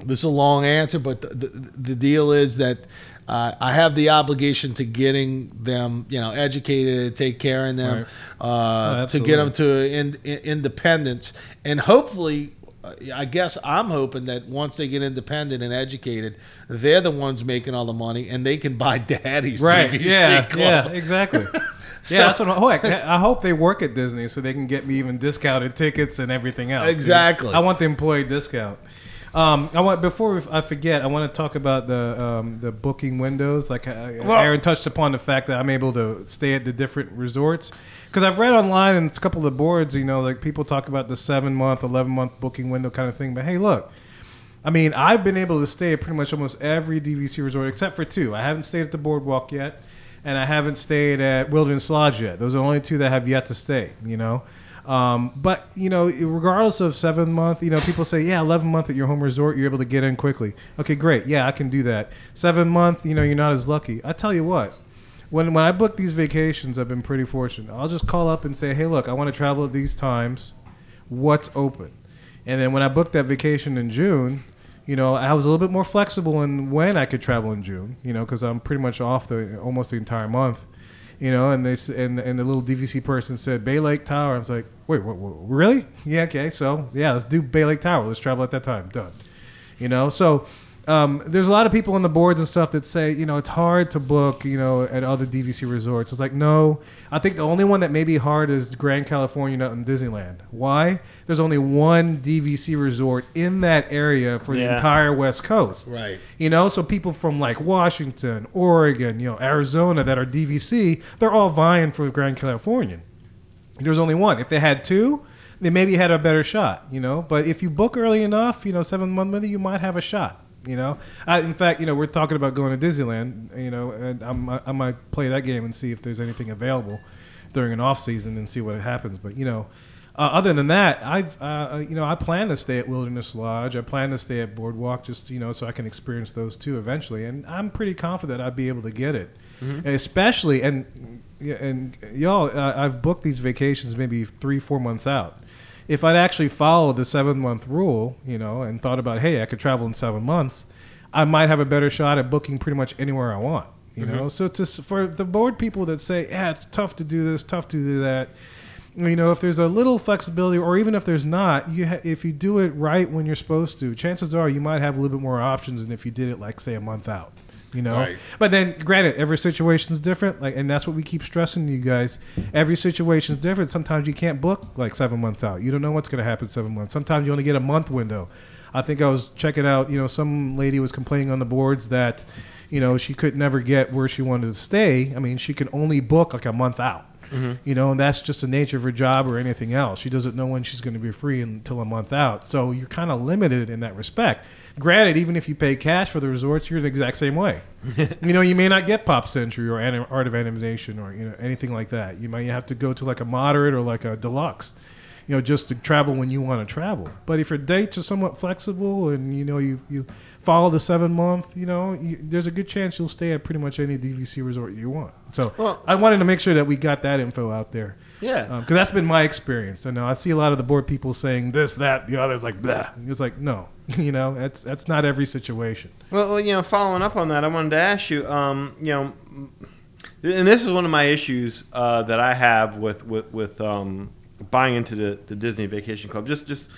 [SPEAKER 3] this is a long answer, but the, the, the deal is that uh, I have the obligation to getting them, you know, educated, take care of them,
[SPEAKER 1] Right. Oh,
[SPEAKER 3] uh, to get them to in, in, independence, and hopefully. I guess I'm hoping that once they get independent and educated, they're the ones making all the money, and they can buy daddy's
[SPEAKER 1] right. Yeah,
[SPEAKER 3] club.
[SPEAKER 1] yeah, exactly. yeah, that's what I, oh, I, I hope they work at Disney so they can get me even discounted tickets and everything else. dude.
[SPEAKER 3] Exactly.
[SPEAKER 1] I want the employee discount. Um, I want before I forget, I want to talk about the um, the booking windows. Like
[SPEAKER 2] Well-
[SPEAKER 1] Aaron touched upon the fact that I'm able to stay at the different resorts because I've read online and a couple of the boards. You know, like people talk about the seven month, eleven month booking window kind of thing. But hey, look. I mean, I've been able to stay at pretty much almost every DVC resort except for two. I haven't stayed at the Boardwalk yet, and I haven't stayed at Wilderness Lodge yet. Those are the only two that have yet to stay. You know, um, but you know, regardless of seven month, you know, people say, yeah, eleven month at your home resort, you're able to get in quickly. Okay, great. Yeah, I can do that. Seven month, you know, you're not as lucky. I tell you what. When, when I book these vacations, I've been pretty fortunate. I'll just call up and say, hey, look, I want to travel at these times. What's open? And then when I booked that vacation in June, you know, I was a little bit more flexible in when I could travel in June, you know, because I'm pretty much off the almost the entire month, you know. And they and and the little DVC person said Bay Lake Tower. I was like, wait, what, what, really? Yeah, okay. So yeah, let's do Bay Lake Tower. Let's travel at that time. Done. You know, so um, there's a lot of people on the boards and stuff that say, you know, it's hard to book, you know, at other DVC resorts. It's like, no, I think the only one that may be hard is Grand Californian out in Disneyland. Why? There's only one DVC resort in that area for the entire West Coast.
[SPEAKER 3] Right.
[SPEAKER 1] You know, so people from like Washington, Oregon, you know, Arizona that are DVC, they're all vying for Grand Californian. There's only one. If they had two, they maybe had a better shot, you know. But if you book early enough, you know, seven month window, you might have a shot. You know, I, in fact, you know, we're talking about going to Disneyland. You know, and I'm, I might play that game and see if there's anything available during an off season and see what happens. But you know, uh, other than that, I've uh, you know I plan to stay at Wilderness Lodge. I plan to stay at Boardwalk, just you know, so I can experience those two eventually. And I'm pretty confident I'd be able to get it,
[SPEAKER 2] Mm-hmm.
[SPEAKER 1] especially and and y'all. Uh, I've booked these vacations maybe three, four months out. If I'd actually followed the seven month rule, you know, and thought about, hey, I could travel in seven months, I might have a better shot at booking pretty much anywhere I want. You know, so to for the board people that say, yeah, it's tough to do this, tough to do that. You know, if there's a little flexibility, or even if there's not, you ha- if you do it right when you're supposed to, chances are you might have a little bit more options than if you did it like say a month out. You know,
[SPEAKER 3] Right.
[SPEAKER 1] but then granted, every situation is different. Like, and that's what we keep stressing to you guys. Every situation is different. Sometimes you can't book like seven months out. You don't know what's going to happen seven months. Sometimes you only get a month window. I think I was checking out. You know, some lady was complaining on the boards that, you know, she could never get where she wanted to stay. I mean, she can only book like a month out. Mm-hmm. You know, and that's just the nature of her job or anything else. She doesn't know when she's going to be free until a month out. So you're kind of limited in that respect. Granted, even if you pay cash for the resorts, you're the exact same way. you know, you may not get Pop Century or anim- Art of Animation or you know anything like that. You might have to go to like a moderate or like a deluxe. You know, just to travel when you want to travel. But if your dates are somewhat flexible and you know you you follow the seven month, you know, you, there's a good chance you'll stay at pretty much any DVC resort you want. So
[SPEAKER 2] Well-
[SPEAKER 1] I wanted to make sure that we got that info out there.
[SPEAKER 2] Yeah.
[SPEAKER 1] Because that's been my experience. I know I see a lot of the board people saying this, that, the other. It's like, blah. It's like, no, you know, that's that's not every situation.
[SPEAKER 2] Well, well, you know, following up on that, I wanted to ask you, um, you know, and this is one of my issues uh, that I have with with with um, buying into the, the Disney Vacation Club. Just just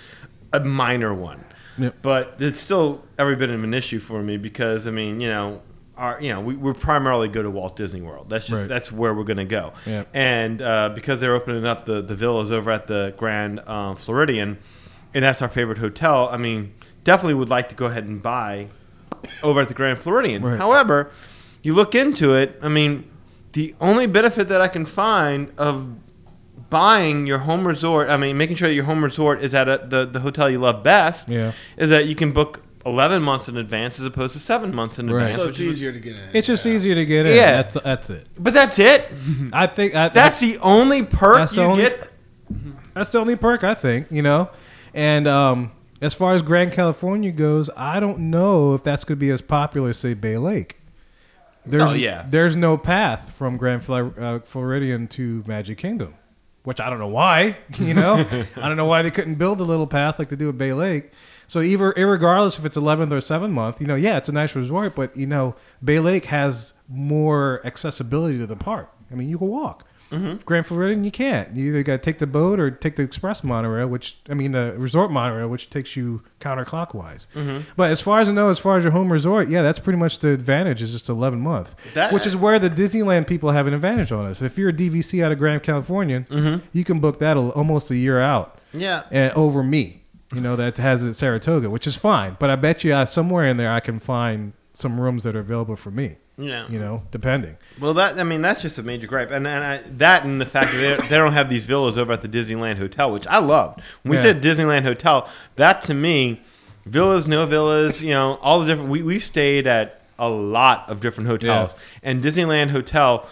[SPEAKER 2] a minor one,
[SPEAKER 1] Yep.
[SPEAKER 2] but it's still every bit of an issue for me because I mean, you know. Our, you know, we, we primarily go to Walt Disney World. That's just
[SPEAKER 1] Right.
[SPEAKER 2] that's where we're going to go.
[SPEAKER 1] Yep.
[SPEAKER 2] And uh, because they're opening up the, the villas over at the Grand um, Floridian, and that's our favorite hotel. I mean, definitely would like to go ahead and buy over at the Grand Floridian.
[SPEAKER 1] Right.
[SPEAKER 2] However, you look into it. I mean, the only benefit that I can find of buying your home resort, I mean, making sure that your home resort is at a, the the hotel you love best,
[SPEAKER 1] Yeah.
[SPEAKER 2] is that you can book 11 months in advance as opposed to seven months in
[SPEAKER 1] Right.
[SPEAKER 2] advance.
[SPEAKER 3] So
[SPEAKER 2] which
[SPEAKER 3] it's
[SPEAKER 2] is-
[SPEAKER 3] easier to get in.
[SPEAKER 1] It's just
[SPEAKER 3] Yeah.
[SPEAKER 1] easier to get in.
[SPEAKER 2] Yeah.
[SPEAKER 1] That's that's it.
[SPEAKER 2] But that's it.
[SPEAKER 1] I think I,
[SPEAKER 2] That's the only perk
[SPEAKER 1] That's the
[SPEAKER 2] you
[SPEAKER 1] only-
[SPEAKER 2] get.
[SPEAKER 1] That's the only perk I think, you know. And um, as far as Grand Californian goes, I don't know if that's going to be as popular as say Bay Lake. There's,
[SPEAKER 2] Oh, yeah.
[SPEAKER 1] There's no path from Grand Fla- uh, Floridian to Magic Kingdom, which I don't know why. You know, I don't know why they couldn't build a little path like they do at Bay Lake. So either, regardless if it's 11th or 7th month, you know, yeah, it's a nice resort, but you know, Bay Lake has more accessibility to the park. I mean, you can walk. Mm-hmm. Grand Floridian, you can't. You either got to take the boat or take the express monorail, which I mean the resort monorail, which takes you counterclockwise. Mm-hmm. But as far as I know, as far as your home resort, yeah, that's pretty much the advantage. Is just eleven month,
[SPEAKER 2] That-
[SPEAKER 1] which is where the Disneyland people have an advantage on us. If you're a DVC out of Grand Californian, mm-hmm. you can book that almost a year out
[SPEAKER 2] Yeah.
[SPEAKER 1] and over me, you know, that has it Saratoga, which is fine. But I bet you uh, somewhere in there I can find some rooms that are available for me.
[SPEAKER 2] Yeah.
[SPEAKER 1] You know, depending.
[SPEAKER 2] Well, that I mean, that's just a major gripe, and, and I, that and the fact that they, they don't have these villas over at the Disneyland Hotel, which I loved. When we
[SPEAKER 1] Yeah.
[SPEAKER 2] said Disneyland Hotel, that to me, villas, no villas, you know, all the different. We we stayed at a lot of different hotels, and Disneyland Hotel,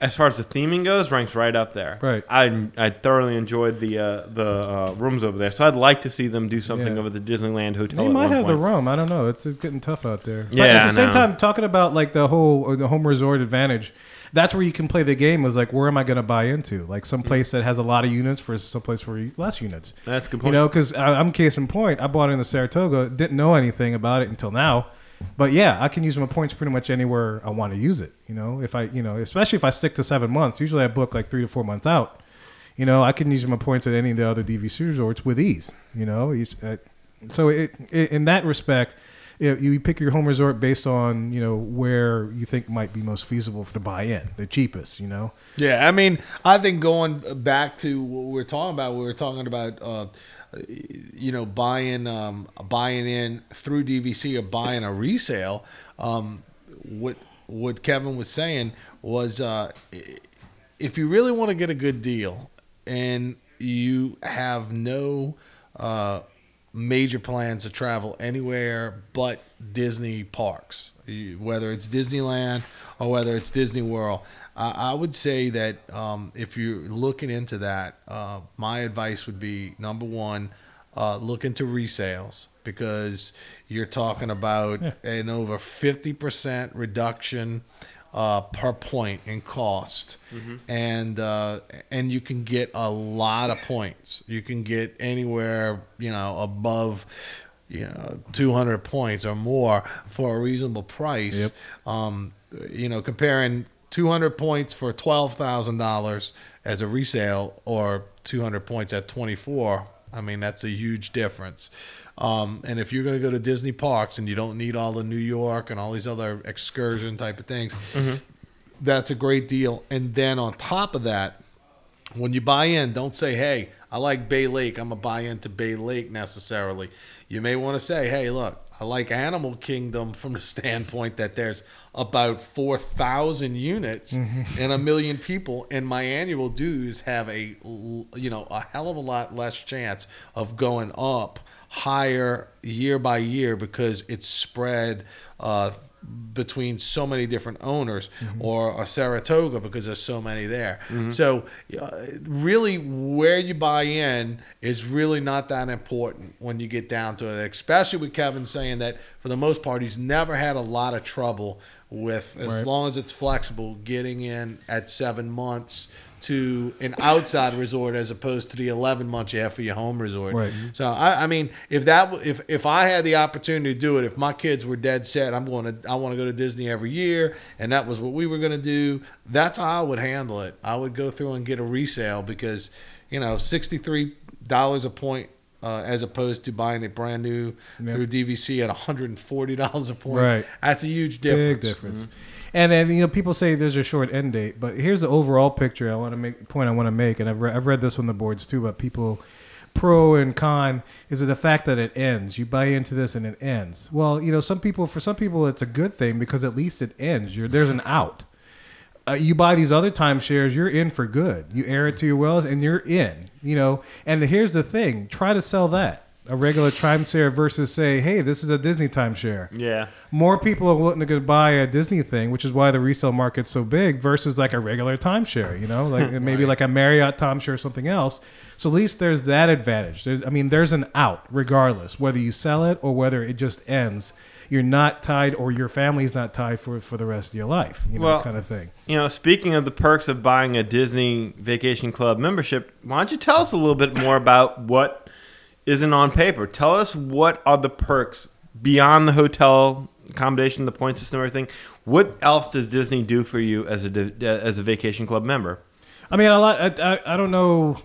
[SPEAKER 2] as far as the theming goes, ranks right up there.
[SPEAKER 1] Right.
[SPEAKER 2] I I thoroughly enjoyed the uh, the uh, rooms over there, so I'd like to see them do something
[SPEAKER 1] Yeah.
[SPEAKER 2] over the Disneyland Hotel.
[SPEAKER 1] They
[SPEAKER 2] at
[SPEAKER 1] might have the room. I don't know. It's, it's getting tough out there. But
[SPEAKER 2] Yeah,
[SPEAKER 1] at
[SPEAKER 2] I
[SPEAKER 1] the same time, talking about like the whole the home resort advantage, that's where you can play the game. Is like, where am I going to buy into? Like some place that has a lot of units versus some place where you- less units.
[SPEAKER 2] That's good
[SPEAKER 1] You know, because I'm case in point. I bought in the Saratoga, didn't know anything about it until now. But yeah, I can use my points pretty much anywhere I want to use it. You know, if I, you know, especially if I stick to seven months. Usually I book like three to four months out. You know, I can use my points at any of the other DVC resorts with ease. You know, uh, so it, it, in that respect, you pick your home resort based on you know where you think might be most feasible for to buy in, the cheapest. You know,
[SPEAKER 3] Yeah, I mean, I think going back to what we are talking about, we were talking about, uh, you know, buying um, buying in through DVC or buying a resale. Um, what what Kevin was saying was, uh, if you really want to get a good deal and you have no uh, major plans to travel anywhere but Disney parks, whether it's Disneyland or whether it's Disney World. I I would say that um, if you're looking into that, uh, my advice would be number one, uh, look into resales because you're talking about
[SPEAKER 1] Yeah.
[SPEAKER 3] an over 50% reduction uh, per point in cost, and uh, and you can get a lot of points. You can get anywhere you know above you know 200 points or more for a reasonable price.
[SPEAKER 1] Yep.
[SPEAKER 3] Um, you know, comparing 200 points for $12,000 as a resale or 200 points at 24, I mean, that's a huge difference. Um, and if you're going to go to Disney parks and you don't need all the New York and all these other excursion type of things, that's a great deal. And then on top of that, when you buy in, don't say, "Hey, I like Bay Lake. I'm gonna buy into Bay Lake." Necessarily, you may want to say, "Hey, look, I like Animal Kingdom from the standpoint that there's about four thousand units and a million people, and my annual dues have a you know a hell of a lot less chance of going up higher year by year because it's spread." Uh, between so many different owners or a Saratoga because there's so many there. So uh, really where you buy in is really not that important when you get down to it, especially with Kevin saying that for the most part he's never had a lot of trouble with as
[SPEAKER 1] Right.
[SPEAKER 3] long as it's flexible getting in at 7 months to an outside resort as opposed to the 11 months you have for your home resort.
[SPEAKER 1] Right.
[SPEAKER 3] So I, I mean, if that if if I had the opportunity to do it, if my kids were dead set, I'm going to I want to go to Disney every year, and that was what we were going to do. That's how I would handle it. I would go through and get a resale because, you know, sixty three dollars a point. Uh, as opposed to buying it brand new
[SPEAKER 1] Yeah.
[SPEAKER 3] through DVC at $140 a point.
[SPEAKER 1] Right.
[SPEAKER 3] That's a huge difference.
[SPEAKER 1] Big difference. And then you know people say there's a short end date, but here's the overall picture. I want to make point I want to make, and I've re- I've read this on the boards too. But people pro and con is it the fact that it ends. You buy into this and it ends. Well, you know some people for some people it's a good thing because at least it ends. You're, there's an out. Uh, you buy these other timeshares, you're in for good. You air it to your wells, and you're in. You know, and here's the thing: try to sell that a regular timeshare versus say, hey, this is a Disney timeshare
[SPEAKER 2] Yeah.
[SPEAKER 1] more people are willing to go buy a Disney thing, which is why the resale market's so big, versus like a regular timeshare. You know, like maybe like a Marriott timeshare or something else. So at least there's that advantage. There's, I mean, there's an out regardless whether you sell it or whether it just ends. You're not tied, or your family's not tied for for the rest of your life. You know,
[SPEAKER 2] Well-
[SPEAKER 1] kind of thing.
[SPEAKER 2] You know, speaking of the perks of buying a Disney Vacation Club membership, why don't you tell us a little bit more about what isn't on paper? Tell us what are the perks beyond the hotel accommodation, the point system, everything. What else does Disney do for you as a as a Vacation Club member?
[SPEAKER 1] I mean, a lot. I, I, I don't know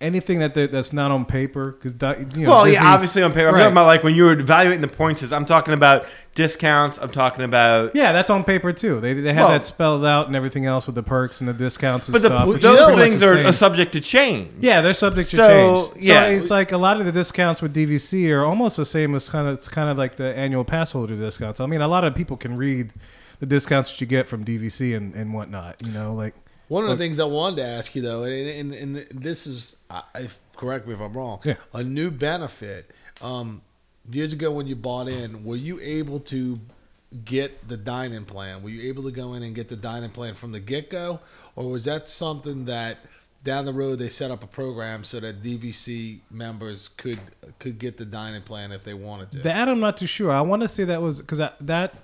[SPEAKER 1] anything that that- that's not on paper because you know.
[SPEAKER 2] well,
[SPEAKER 1] Disney-
[SPEAKER 2] yeah, obviously on paper. I'm
[SPEAKER 1] Right.
[SPEAKER 2] talking about like when you were evaluating the points. I'm talking about discounts. I'm talking about.
[SPEAKER 1] Yeah, that's on paper too. They they have
[SPEAKER 2] Well-
[SPEAKER 1] that spelled out and everything else with the perks and the discounts and
[SPEAKER 2] But
[SPEAKER 1] stuff. is
[SPEAKER 2] those things
[SPEAKER 1] the
[SPEAKER 2] are subject to change.
[SPEAKER 1] Yeah, they're subject to
[SPEAKER 2] So,
[SPEAKER 1] change.
[SPEAKER 2] yeah.
[SPEAKER 1] so it's like a lot of the discounts with DVC are almost the same as kind of it's kind of like the annual pass holder discounts. I mean, a lot of people can read the discounts that you get from DVC and, and whatnot. You know, like
[SPEAKER 3] One of the things I wanted to ask you though, and, and, and this is, I, I- correct me if I'm wrong,
[SPEAKER 1] Yeah.
[SPEAKER 3] a new benefit. Um, years ago when you bought in, were you able to get the dining plan? Were you able to go in and get the dining plan from the get go, or was that something that down the road they set up a program so that DVC members could could get the dining plan if they wanted to?
[SPEAKER 1] that, I'm not too sure. I want to say that was because that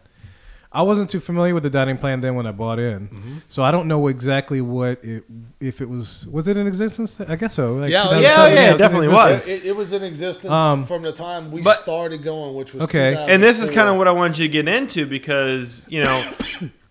[SPEAKER 1] I wasn't too familiar with the dining plan then when I bought in,
[SPEAKER 3] Mm-hmm.
[SPEAKER 1] so I don't know exactly what it if it was was it in existence. I guess so. Like
[SPEAKER 3] Yeah,
[SPEAKER 1] 2007,
[SPEAKER 2] yeah, yeah,
[SPEAKER 1] it
[SPEAKER 2] it definitely was.
[SPEAKER 3] it, it was in existence
[SPEAKER 1] Um,
[SPEAKER 3] from the time we
[SPEAKER 2] but-
[SPEAKER 3] started going, which was
[SPEAKER 1] Okay.
[SPEAKER 2] And this is kind of what I wanted you to get into because you know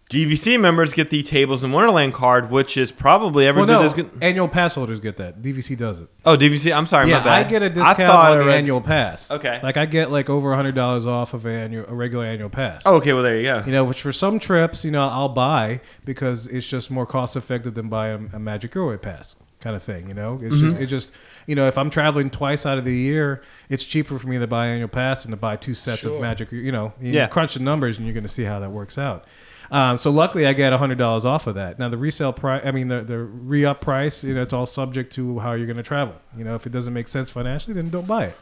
[SPEAKER 2] DVC members get the Tables in Wonderland card, which is probably every
[SPEAKER 1] Well, no,
[SPEAKER 2] as good.
[SPEAKER 1] annual pass holders get that. DVC does it.
[SPEAKER 2] Oh, DVC. I'm sorry,
[SPEAKER 1] yeah,
[SPEAKER 2] my bad.
[SPEAKER 1] I get a discount on the
[SPEAKER 2] read-
[SPEAKER 1] annual pass.
[SPEAKER 2] Okay.
[SPEAKER 1] like I get like over hundred dollars off of a annual a regular annual pass.
[SPEAKER 2] Oh, okay. Well, there you go.
[SPEAKER 1] you know, which for some trips, you know, I'll buy because it's just more cost effective than buying a Magic Your Way pass kind of thing. You know, it's just mm-hmm. it just you know if I'm traveling twice out of the year, it's cheaper for me to buy annual pass than to buy two sets
[SPEAKER 3] Sure.
[SPEAKER 1] of Magic. You know, you
[SPEAKER 2] Yeah.
[SPEAKER 1] crunch the numbers and you're going to see how that works out. Um, so luckily, I get hundred dollars off of that. Now the resale price, I mean the the re up price, you know, it's all subject to how you're going to travel. You know, if it doesn't make sense financially, then don't buy it.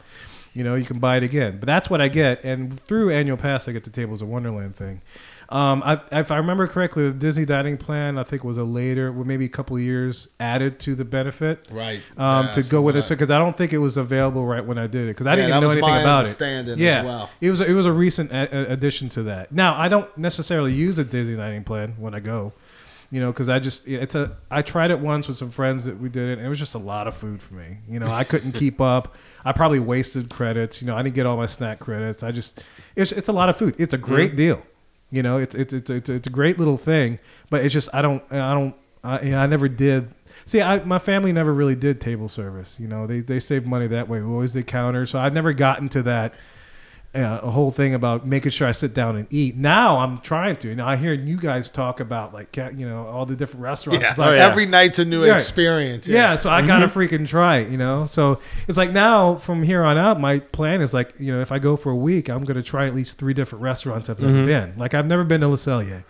[SPEAKER 1] You know, you can buy it again. But that's what I get, and through annual pass, I get the Tables of Wonderland thing. Um, I, if I remember correctly, the Disney dining plan, I think was a later, well, maybe a couple of years added to the benefit.
[SPEAKER 3] Right.
[SPEAKER 1] Um,
[SPEAKER 3] Yeah,
[SPEAKER 1] to go with it
[SPEAKER 3] right.
[SPEAKER 1] because I don't think it was available right when I did it because I
[SPEAKER 3] Yeah,
[SPEAKER 1] didn't know
[SPEAKER 3] was
[SPEAKER 1] anything about it. Yeah,
[SPEAKER 3] well.
[SPEAKER 1] it was it was a recent a- a- addition to that. Now I don't necessarily use the Disney dining plan when I go, you know, because I just it's a I tried it once with some friends that we did it. and It was just a lot of food for me. You know, I couldn't keep up. I probably wasted credits. You know, I didn't get all my snack credits. I just it's it's a lot of food. It's a great deal. You know, it's it's it's it's, it's a great little thing, but it's just I don't I don't I, you know, I never did. See, I, my family never really did table service. You know, they they saved money that way. We always did counter, so I've never gotten to that uh, a whole thing about making sure I sit down and eat. Now I'm trying to. Now I hear you guys talk about like you know all the different restaurants.
[SPEAKER 3] Yeah.
[SPEAKER 1] It's like,
[SPEAKER 2] Oh, yeah.
[SPEAKER 3] Every night's a new
[SPEAKER 1] Right.
[SPEAKER 3] experience.
[SPEAKER 1] yeah. so I gotta freaking try it, you know. So it's like now from here on out, my plan is like, you know, if I go for a week, I'm gonna try at least three different restaurants I've never been. Like I've never been to Le Cellier,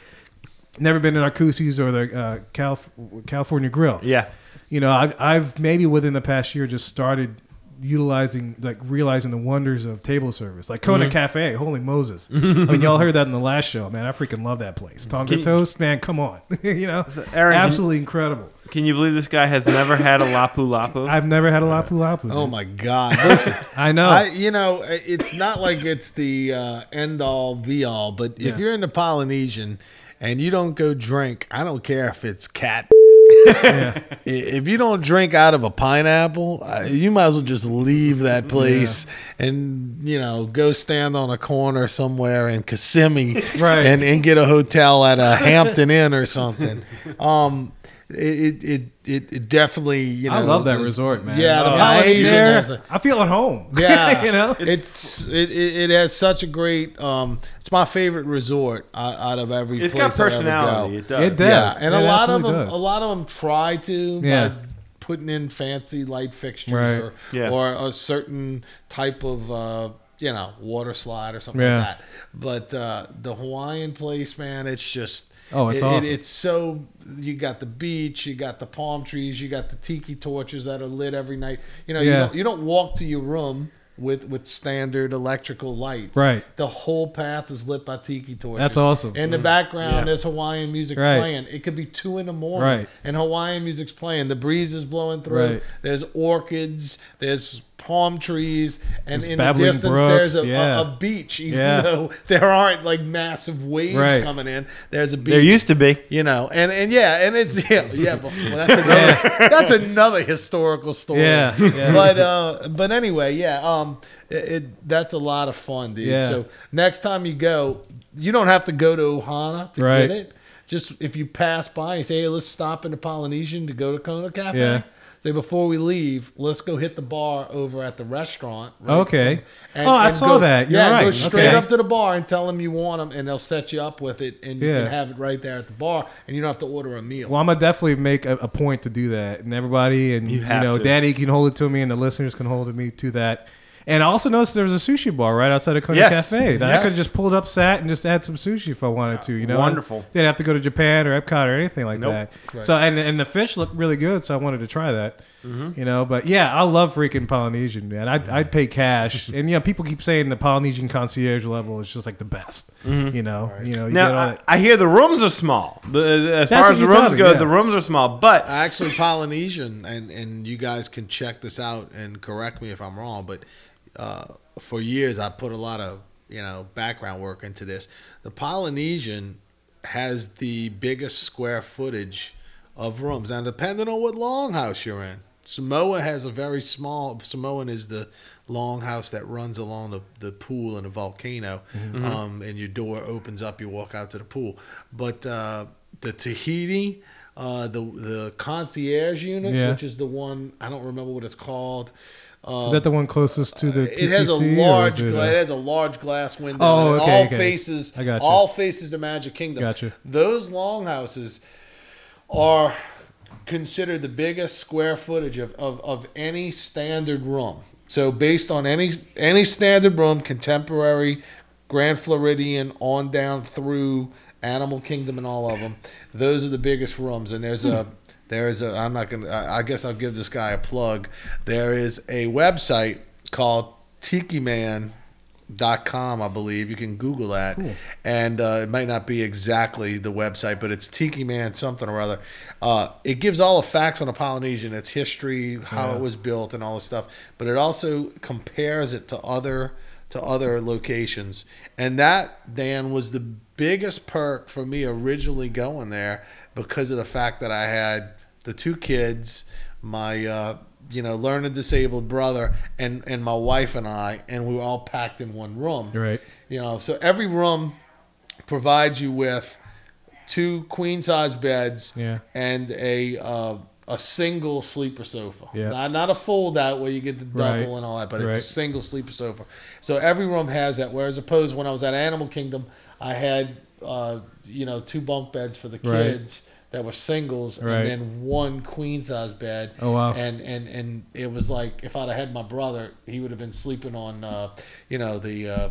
[SPEAKER 1] never been to Narcoossee's or the uh, Calif- California Grill.
[SPEAKER 2] Yeah.
[SPEAKER 1] You know, I've, I've maybe within the past year just started utilizing, like realizing the wonders of table service, like Kona Cafe. Holy Moses! I mean, y'all heard that in the last show, man. I freaking love that place. Tonga
[SPEAKER 2] Can
[SPEAKER 1] toast, man. Come on, you know,
[SPEAKER 2] Aaron, can-
[SPEAKER 1] absolutely incredible.
[SPEAKER 2] Can you believe this guy has never had a lapu lapu?
[SPEAKER 1] I've never had a lapu lapu.
[SPEAKER 3] Oh my God! Listen,
[SPEAKER 1] I know.
[SPEAKER 3] I you know it's not like it's the uh, end all be all, but
[SPEAKER 1] Yeah.
[SPEAKER 3] if you're into Polynesian and you don't go drink, I don't care if it's cat.
[SPEAKER 1] yeah.
[SPEAKER 3] If you don't drink out of a pineapple, you might as well just leave that place and you know go stand on a corner somewhere in Kissimmee
[SPEAKER 1] Right.
[SPEAKER 3] and, and get a hotel at a Hampton Inn or something. Um, it, it it it definitely you know
[SPEAKER 1] I love that
[SPEAKER 3] the-
[SPEAKER 1] resort, man.
[SPEAKER 3] Yeah, the
[SPEAKER 1] Oh, I
[SPEAKER 3] Polynesian
[SPEAKER 1] there.
[SPEAKER 3] has a-
[SPEAKER 1] I feel at home.
[SPEAKER 3] Yeah,
[SPEAKER 1] you know.
[SPEAKER 3] it's it, it, it has such a great. Um, it's my favorite resort out, out of every.
[SPEAKER 2] It's
[SPEAKER 3] place
[SPEAKER 2] got
[SPEAKER 3] I ever
[SPEAKER 2] personality.
[SPEAKER 3] go.
[SPEAKER 2] It does.
[SPEAKER 1] It does.
[SPEAKER 3] Yeah, and
[SPEAKER 1] It
[SPEAKER 3] a lot of them,
[SPEAKER 1] does.
[SPEAKER 3] a lot of them try to
[SPEAKER 1] Yeah.
[SPEAKER 3] by putting in fancy light fixtures
[SPEAKER 1] Right.
[SPEAKER 3] or
[SPEAKER 2] Yeah.
[SPEAKER 3] or a certain type of. Uh, you know, water slide or something
[SPEAKER 1] Yeah.
[SPEAKER 3] like that. But uh, the Hawaiian place, man, it's just
[SPEAKER 1] Oh, it's
[SPEAKER 3] it- it-
[SPEAKER 1] awesome.
[SPEAKER 3] it's so you got the beach, you got the palm trees, you got the tiki torches that are lit every night. You know, you don't you don't walk to your room with with standard electrical lights.
[SPEAKER 1] Right.
[SPEAKER 3] The whole path is lit by tiki torches.
[SPEAKER 1] That's awesome.
[SPEAKER 3] In the mm. background,
[SPEAKER 2] Yeah.
[SPEAKER 3] there's Hawaiian music
[SPEAKER 1] Right.
[SPEAKER 3] playing. It could be two in the morning,
[SPEAKER 1] Right.
[SPEAKER 3] and Hawaiian music's playing. The breeze is blowing through.
[SPEAKER 1] Right.
[SPEAKER 3] There's orchids. There's palm trees, and
[SPEAKER 1] There's
[SPEAKER 3] in the distance
[SPEAKER 1] brooks,
[SPEAKER 3] there's a,
[SPEAKER 1] yeah.
[SPEAKER 3] a, a beach. Even
[SPEAKER 1] Yeah.
[SPEAKER 3] though there aren't like massive waves
[SPEAKER 1] Right.
[SPEAKER 3] coming in, there's a beach
[SPEAKER 2] There used to be.
[SPEAKER 3] you know, and and yeah, and it's yeah, yeah. But well, that's another that's another historical story.
[SPEAKER 1] Yeah, yeah.
[SPEAKER 3] But uh, but anyway, yeah. Um, it, it that's a lot of fun, dude.
[SPEAKER 1] Yeah.
[SPEAKER 3] So next time you go, you don't have to go to Ohana to
[SPEAKER 1] Right.
[SPEAKER 3] get it. just if you pass by and say, "Hey, let's stop in the Polynesian to go to Kona Cafe."
[SPEAKER 1] Yeah.
[SPEAKER 3] Say before we leave, let's go hit the bar over at the restaurant. right?
[SPEAKER 1] Okay.
[SPEAKER 3] And-
[SPEAKER 1] Oh, I
[SPEAKER 3] and
[SPEAKER 1] saw
[SPEAKER 3] go-
[SPEAKER 1] that. You're
[SPEAKER 3] yeah, go straight
[SPEAKER 1] Okay.
[SPEAKER 3] up to the bar and tell them you want them, and they'll set you up with it, and you
[SPEAKER 1] Yeah.
[SPEAKER 3] can have it right there at the bar, and you don't have to order a meal.
[SPEAKER 1] Well, I'm gonna definitely make a, a point to do that, and everybody, and
[SPEAKER 2] You
[SPEAKER 1] you,
[SPEAKER 2] have
[SPEAKER 1] know,
[SPEAKER 2] to.
[SPEAKER 1] Danny can hold it to me, and the listeners can hold it me to that. And I also noticed there was a sushi bar right outside of Kona
[SPEAKER 2] Yes.
[SPEAKER 1] Cafe that I could have just pulled up, sat, and just had some sushi if I wanted to. You know,
[SPEAKER 2] Wonderful.
[SPEAKER 1] Didn't have to go to Japan or Epcot or anything like
[SPEAKER 2] Nope.
[SPEAKER 1] that.
[SPEAKER 3] Right.
[SPEAKER 1] So and and the fish looked really good, so I wanted to try that.
[SPEAKER 2] Mm-hmm.
[SPEAKER 1] You know, but yeah, I love freaking Polynesian, man. I'd, I'd pay cash, and you know, people keep saying the Polynesian concierge level is just like the best. Mm-hmm. You know, you know, you
[SPEAKER 2] Now
[SPEAKER 1] get
[SPEAKER 2] I, I hear the rooms are small. The, as
[SPEAKER 1] That's
[SPEAKER 2] far as the rooms
[SPEAKER 1] me,
[SPEAKER 2] go,
[SPEAKER 1] yeah.
[SPEAKER 2] the rooms are small. But
[SPEAKER 3] Actually, Polynesian, and and you guys can check this out and correct me if I'm wrong, but uh, for years I put a lot of you know background work into this. The Polynesian has the biggest square footage of rooms, and depending on what longhouse you're in, Samoa has a very small. Samoan is the longhouse that runs along the, the pool and a volcano, um, and your door opens up, you walk out to the pool. But uh, the Tahiti, uh, the the concierge unit,
[SPEAKER 1] Yeah.
[SPEAKER 3] which is the one I don't remember what it's called. Uh,
[SPEAKER 1] is that the one closest to the?
[SPEAKER 3] TTC, it has a large,
[SPEAKER 1] it
[SPEAKER 3] gla- it has a large glass window.
[SPEAKER 1] Oh, okay,
[SPEAKER 3] all
[SPEAKER 1] okay.
[SPEAKER 3] faces,
[SPEAKER 1] I gotcha.
[SPEAKER 3] all faces the Magic Kingdom.
[SPEAKER 1] Gotcha.
[SPEAKER 3] Those longhouses are considered the biggest square footage of, of, of any standard room. So based on any any standard room, contemporary, Grand Floridian, on down through Animal Kingdom and all of them, those are the biggest rooms. And there's a there's a I'm not gonna I I guess I'll give this guy a plug. There is a website called Tiki Man dot com i believe. You can google that. And uh, it might not be exactly the website but it's tiki man something or other. Uh, it gives all the facts on the polynesian its history how
[SPEAKER 1] Yeah.
[SPEAKER 3] it was built and all this stuff but it also compares it to other to other locations. And that dan was the biggest perk for me originally going there because of the fact that i had the two kids my uh, you know learning disabled brother and and my wife and I and we were all packed in one room
[SPEAKER 1] Right.
[SPEAKER 3] you know so every room provides you with two queen size beds
[SPEAKER 1] Yeah.
[SPEAKER 3] and a uh, a single sleeper sofa
[SPEAKER 1] Yeah.
[SPEAKER 3] not, not a fold out where you get the double
[SPEAKER 1] Right.
[SPEAKER 3] and all that but it's a single sleeper sofa so every room has that whereas opposed when I was at Animal Kingdom I had uh, you know two bunk beds for the
[SPEAKER 1] Right.
[SPEAKER 3] Kids that were singles
[SPEAKER 1] Right.
[SPEAKER 3] and then one queen size bed
[SPEAKER 1] Oh wow.
[SPEAKER 3] and and and it was like if I'd have had my brother, he would have been sleeping on, uh, you know, the. Uh,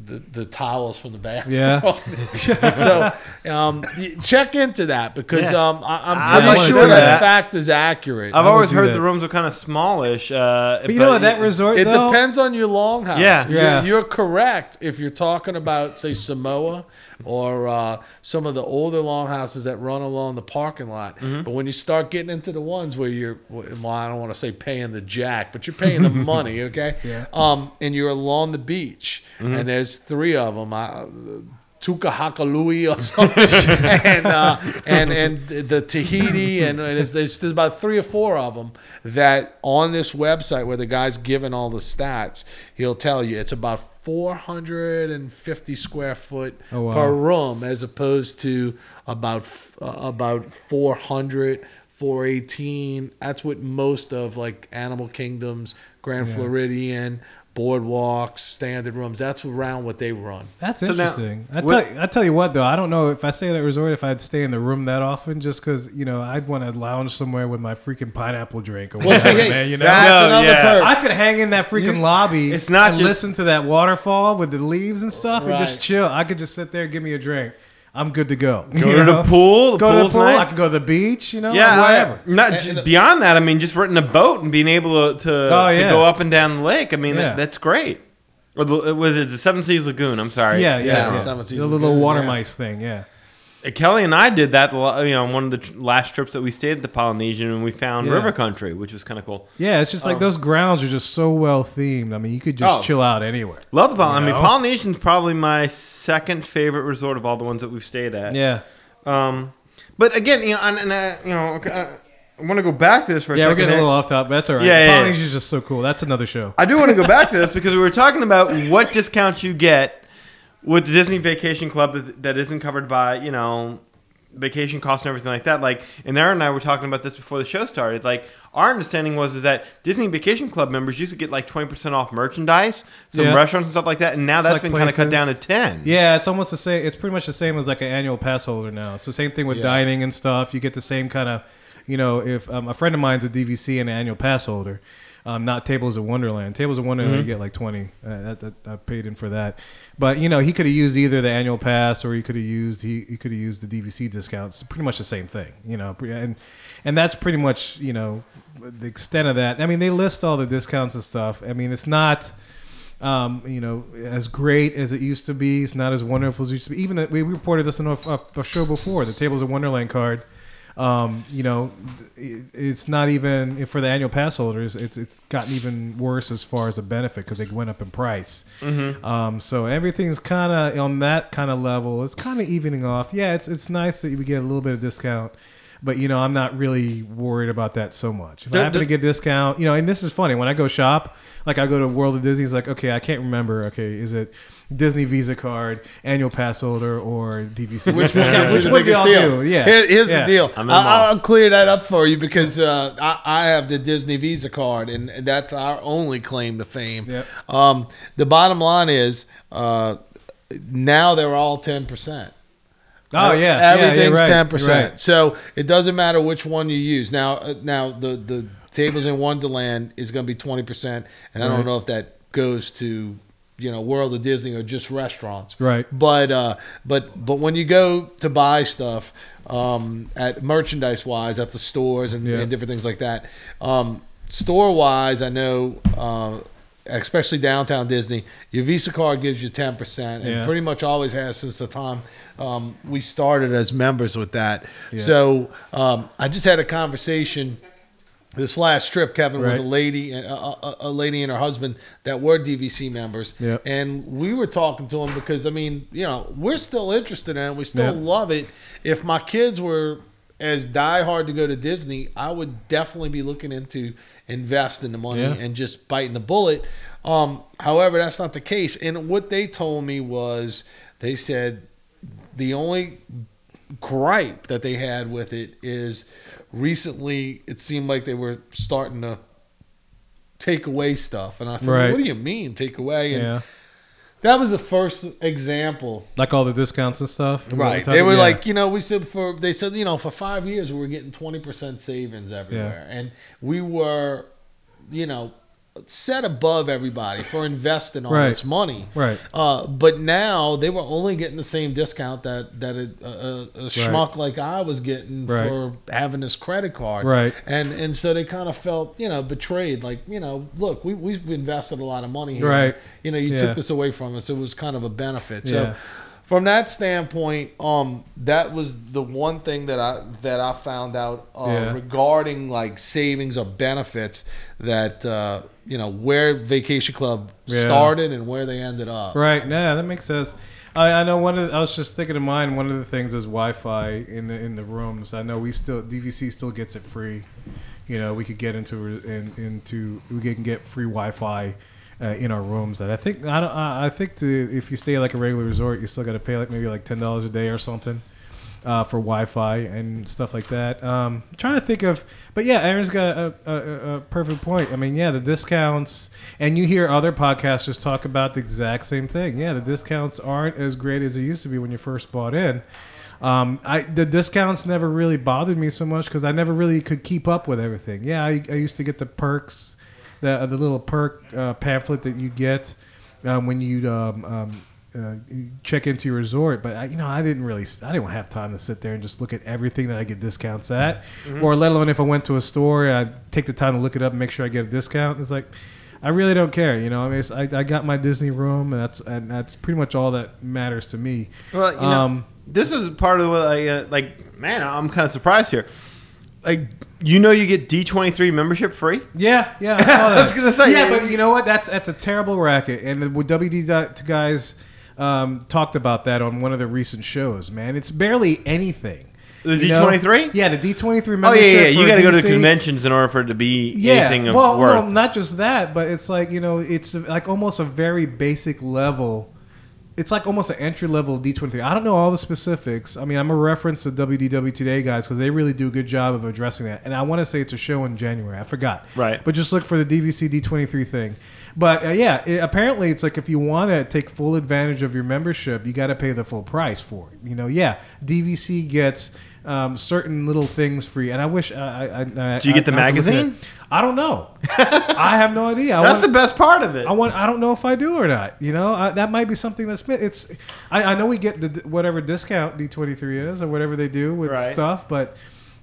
[SPEAKER 3] the, the towels from the bathroom.
[SPEAKER 1] Yeah.
[SPEAKER 3] so um, check into that because
[SPEAKER 2] Yeah.
[SPEAKER 3] um, I, I'm
[SPEAKER 2] I'd
[SPEAKER 3] pretty
[SPEAKER 1] like
[SPEAKER 3] sure that,
[SPEAKER 2] that.
[SPEAKER 3] fact is accurate.
[SPEAKER 2] I've always heard
[SPEAKER 1] that.
[SPEAKER 2] the rooms are kind of smallish. Uh,
[SPEAKER 1] But you know what? That resort
[SPEAKER 3] it
[SPEAKER 1] though.
[SPEAKER 3] depends on your longhouse.
[SPEAKER 2] Yeah.
[SPEAKER 3] You're,
[SPEAKER 1] Yeah.
[SPEAKER 3] you're correct if you're talking about say Samoa or uh, some of the older longhouses that run along the parking lot.
[SPEAKER 2] Mm-hmm.
[SPEAKER 3] But when you start getting into the ones where you're, well, I don't want to say paying the jack, but you're paying the money, okay?
[SPEAKER 1] Yeah.
[SPEAKER 3] Um, and you're along the beach,
[SPEAKER 2] Mm-hmm.
[SPEAKER 3] and there's three of them. Uh, Tukahakalui or something, and, uh, and and the Tahiti, and, and it's, there's, there's about three or four of them that on this website where the guy's given all the stats, he'll tell you it's about 450 square foot
[SPEAKER 1] Oh, wow.
[SPEAKER 3] per room, as opposed to about uh, about 400. 418 that's what most of like animal kingdoms grand
[SPEAKER 1] Yeah.
[SPEAKER 3] floridian boardwalks standard rooms that's around what they run
[SPEAKER 1] That's
[SPEAKER 2] So now,
[SPEAKER 1] interesting. I
[SPEAKER 2] what-
[SPEAKER 1] tell you, I tell you what though, I don't know if I stay at a resort if I'd stay in the room that often, just because you know I'd want to lounge somewhere with my freaking pineapple drink or
[SPEAKER 3] Well,
[SPEAKER 1] whatever,
[SPEAKER 3] hey,
[SPEAKER 1] man. You know,
[SPEAKER 3] that's
[SPEAKER 2] No,
[SPEAKER 3] another
[SPEAKER 2] yeah.
[SPEAKER 3] perk.
[SPEAKER 1] I could hang in that freaking
[SPEAKER 3] You-
[SPEAKER 1] lobby.
[SPEAKER 2] It's not
[SPEAKER 1] and
[SPEAKER 2] just-
[SPEAKER 1] listen to that waterfall with the leaves and stuff, and just chill. I could just sit there, give me a drink. I'm good to go.
[SPEAKER 2] Go
[SPEAKER 1] You
[SPEAKER 2] to
[SPEAKER 1] know?
[SPEAKER 2] the pool. The
[SPEAKER 1] Go to the
[SPEAKER 2] pool's
[SPEAKER 1] pool.
[SPEAKER 2] nice.
[SPEAKER 1] I can go to the beach. You know,
[SPEAKER 2] Yeah,
[SPEAKER 1] whatever.
[SPEAKER 2] I- not
[SPEAKER 3] And- and-
[SPEAKER 2] beyond that. I mean, just renting a boat and being able to to,
[SPEAKER 1] Oh,
[SPEAKER 2] to go up and down the lake. I mean,
[SPEAKER 1] Yeah.
[SPEAKER 2] that, that's great. Or the, was it the Seven Seas Lagoon? I'm sorry.
[SPEAKER 1] Yeah,
[SPEAKER 3] Yeah,
[SPEAKER 1] yeah.
[SPEAKER 3] the
[SPEAKER 1] yeah.
[SPEAKER 3] Seven
[SPEAKER 1] The little
[SPEAKER 3] Lagoon,
[SPEAKER 1] water
[SPEAKER 3] yeah.
[SPEAKER 1] mice thing. Yeah.
[SPEAKER 2] Uh, Kelly and I did that. You know, on one of the last trips that we stayed at the Polynesian, and we found
[SPEAKER 1] Yeah.
[SPEAKER 2] River Country, which was kind of cool.
[SPEAKER 1] Yeah, it's just like
[SPEAKER 2] Um,
[SPEAKER 1] those grounds are just so well themed. I mean, you could just
[SPEAKER 2] Oh.
[SPEAKER 1] chill out anywhere.
[SPEAKER 2] Love the Polynesian. I mean? Polynesian's probably my second favorite resort of all the ones that we've stayed at.
[SPEAKER 1] Yeah.
[SPEAKER 2] Um, but again, you know, and, and uh, you know, uh, I want to go back to this for a
[SPEAKER 1] Yeah, we're
[SPEAKER 2] second.
[SPEAKER 1] getting a little off top. but That's all right.
[SPEAKER 2] Yeah, yeah, yeah.
[SPEAKER 1] Just so cool. That's another show.
[SPEAKER 2] I do want to go back to this because we were talking about what discounts you get with the Disney Vacation Club that, that isn't covered by, you know, vacation costs and everything like that. Like, and Aaron and I were talking about this before the show started. Like, our understanding was is that Disney Vacation Club members used to get like twenty percent off merchandise, some
[SPEAKER 1] Yeah.
[SPEAKER 2] restaurants and stuff like that, and now that's
[SPEAKER 1] Select
[SPEAKER 2] been kind of cut down to ten.
[SPEAKER 1] Yeah, it's almost the same. It's pretty much the same as like an annual pass holder now. So same thing with
[SPEAKER 3] Yeah.
[SPEAKER 1] dining and stuff. You get the same kind of, you know, if um, a friend of mine's a DVC and an annual pass holder, um, not Tables of Wonderland. Tables of Wonderland,
[SPEAKER 2] Mm-hmm.
[SPEAKER 1] you get like twenty. Uh, that, that, I paid in for that, but you know, he could have used either the annual pass or he could have used he, he could have used the DVC discounts. Pretty much the same thing, you know, and and that's pretty much you know the extent of that. I mean, they list all the discounts and stuff. I mean, it's not um, you know, as great as it used to be. It's not as wonderful as it used to be. Even that we reported this on a, a show before, the Tables of Wonderland card. Um, you know, it, it's not even for the annual pass holders. It's it's gotten even worse as far as the benefit because they went up in price. Um, so everything's kind of on that kind of level. It's kind of evening off. Yeah, it's it's nice that we get a little bit of discount. But you know, I'm not really worried about that so much. If I happen to get a discount, you know, and this is funny. When I go shop, like I go to World of Disney, it's like, okay, I can't remember. Okay, is it Disney Visa card, annual pass holder, or DVC?
[SPEAKER 3] Which
[SPEAKER 1] discount?
[SPEAKER 3] one
[SPEAKER 1] Which
[SPEAKER 3] is the
[SPEAKER 1] one do y'all
[SPEAKER 3] deal?
[SPEAKER 1] do? Yeah.
[SPEAKER 3] Here- here's
[SPEAKER 1] Yeah.
[SPEAKER 3] the deal.
[SPEAKER 2] I'm in them all.
[SPEAKER 3] I, I'll clear that up for you because uh, I, I have the Disney Visa card, and that's our only claim to fame.
[SPEAKER 1] Yep.
[SPEAKER 3] Um, the bottom line is uh, now they're all ten percent.
[SPEAKER 1] Oh yeah, yeah,
[SPEAKER 3] everything's ten
[SPEAKER 1] you're
[SPEAKER 3] percent.
[SPEAKER 1] right.
[SPEAKER 3] So it doesn't matter which one you use. Now, uh, now the the tables in Wonderland is going to be twenty percent, and I don't know if that goes to you know World of Disney or just restaurants.
[SPEAKER 1] Right.
[SPEAKER 3] But uh, but but when you go to buy stuff um, at merchandise wise at the stores and,
[SPEAKER 1] Yeah.
[SPEAKER 3] and different things like that, um, store wise, I know. Uh, Especially downtown Disney, your Visa card gives you ten percent, and
[SPEAKER 1] Yeah.
[SPEAKER 3] pretty much always has since the time um, we started as members with that.
[SPEAKER 1] Yeah.
[SPEAKER 3] So um, I just had a conversation this last trip, Kevin,
[SPEAKER 1] Right.
[SPEAKER 3] with a lady, a, a, a lady and her husband that were DVC members,
[SPEAKER 1] Yep.
[SPEAKER 3] and we were talking to them because I mean, you know, we're still interested in it. We still
[SPEAKER 1] Yep.
[SPEAKER 3] love it. If my kids were as diehard to go to Disney, I would definitely be looking into investing the money
[SPEAKER 1] Yeah.
[SPEAKER 3] and just biting the bullet. Um, however, that's not the case. And what they told me was they said the only gripe that they had with it is recently it seemed like they were starting to take away stuff. And I said,
[SPEAKER 1] Right.
[SPEAKER 3] What do you mean take away? And
[SPEAKER 1] Yeah,
[SPEAKER 3] that was the first example.
[SPEAKER 1] like all the discounts and stuff.
[SPEAKER 3] Right. They were
[SPEAKER 1] yeah.
[SPEAKER 3] like, you know, we said for they said, you know, for five years we were getting twenty percent savings everywhere. And we were, you know, set above everybody for investing all
[SPEAKER 1] Right.
[SPEAKER 3] this money.
[SPEAKER 1] right.
[SPEAKER 3] Uh, but now they were only getting the same discount that that a, a, a schmuck like I was getting
[SPEAKER 1] Right.
[SPEAKER 3] for having this credit card,
[SPEAKER 1] Right.
[SPEAKER 3] And and so they kind of felt you know betrayed, like you know, look, we we've invested a lot of money here,
[SPEAKER 1] Right.
[SPEAKER 3] You know, you
[SPEAKER 1] Yeah.
[SPEAKER 3] took this away from us. It was kind of a benefit. So
[SPEAKER 1] Yeah.
[SPEAKER 3] From that standpoint, um, that was the one thing that I that I found out uh,
[SPEAKER 1] Yeah.
[SPEAKER 3] regarding like savings or benefits that uh, you know where Vacation Club
[SPEAKER 1] Yeah.
[SPEAKER 3] started and where they ended up.
[SPEAKER 1] Right. Yeah, that makes sense. I, I know one of the, I was just thinking of mine. One of the things is Wi-Fi in the in the rooms. I know we still DVC still gets it free. You know, we could get into in, into we can get free Wi-Fi uh, in our rooms. That I think I don't, I think the, if you stay at like a regular resort, you still got to pay like maybe like ten dollars a day or something. Uh, for Wi-Fi and stuff like that. Um, trying to think of, but yeah, Aaron's got a, a, a- perfect point. I mean, yeah, the discounts, and you hear other podcasters talk about the exact same thing. Yeah, the discounts aren't as great as they used to be when you first bought in. Um, I the discounts never really bothered me so much because I never really could keep up with everything. Yeah, I, I used to get the perks, the the little perk uh, pamphlet that you get um, when you um, um, uh, check into your resort. But I, you know, I didn't really, I didn't have time to sit there and just look at everything that I get discounts at, or let alone if I went to a store, I take the time to look it up and make sure I get a discount. It's like. I really don't care, you know. I mean, it's, I, I got my Disney room, and that's and that's pretty much all that matters to me.
[SPEAKER 2] Well, you know,
[SPEAKER 1] Um,
[SPEAKER 2] this is part of what I uh, like. Man, I'm kind of surprised here. Like, you know, you get D23 membership free.
[SPEAKER 1] Yeah, yeah. I, saw that.
[SPEAKER 2] I was gonna say,
[SPEAKER 1] yeah,
[SPEAKER 2] yeah.
[SPEAKER 1] but you know what? That's that's a terrible racket. And the WD guys um, talked about that on one of the recent shows. Man, it's barely anything.
[SPEAKER 2] The D23?
[SPEAKER 1] Yeah, the D twenty three.
[SPEAKER 2] Oh yeah, yeah. You
[SPEAKER 1] got
[SPEAKER 2] to go to the conventions in order for it to be
[SPEAKER 1] Yeah,
[SPEAKER 2] anything of
[SPEAKER 1] well,
[SPEAKER 2] worth.
[SPEAKER 1] no, not just that, but it's like you know, it's like almost a very basic level it's like almost an entry level D23. I don't know all the specifics. I mean, I'm a reference to WDW Today guys because they really do a good job of addressing that. And I want to say it's a show in January. I forgot.
[SPEAKER 2] Right.
[SPEAKER 1] But just look for the DVC D23 thing. But uh, yeah, it, apparently it's like if you want to take full advantage of your membership, you got to pay the full price for it. You know, yeah, DVC gets um, certain little things free, and I wish I. I, I
[SPEAKER 2] Do you get the
[SPEAKER 1] I-
[SPEAKER 2] magazine?
[SPEAKER 1] I don't know. I have no idea. I
[SPEAKER 2] That's
[SPEAKER 1] want-
[SPEAKER 2] the best part of it.
[SPEAKER 1] I want. I don't know if I do or not. You know, I, that might be something that's. It's. I, I know we get the whatever discount D twenty three is or whatever they do with
[SPEAKER 2] Right.
[SPEAKER 1] stuff, but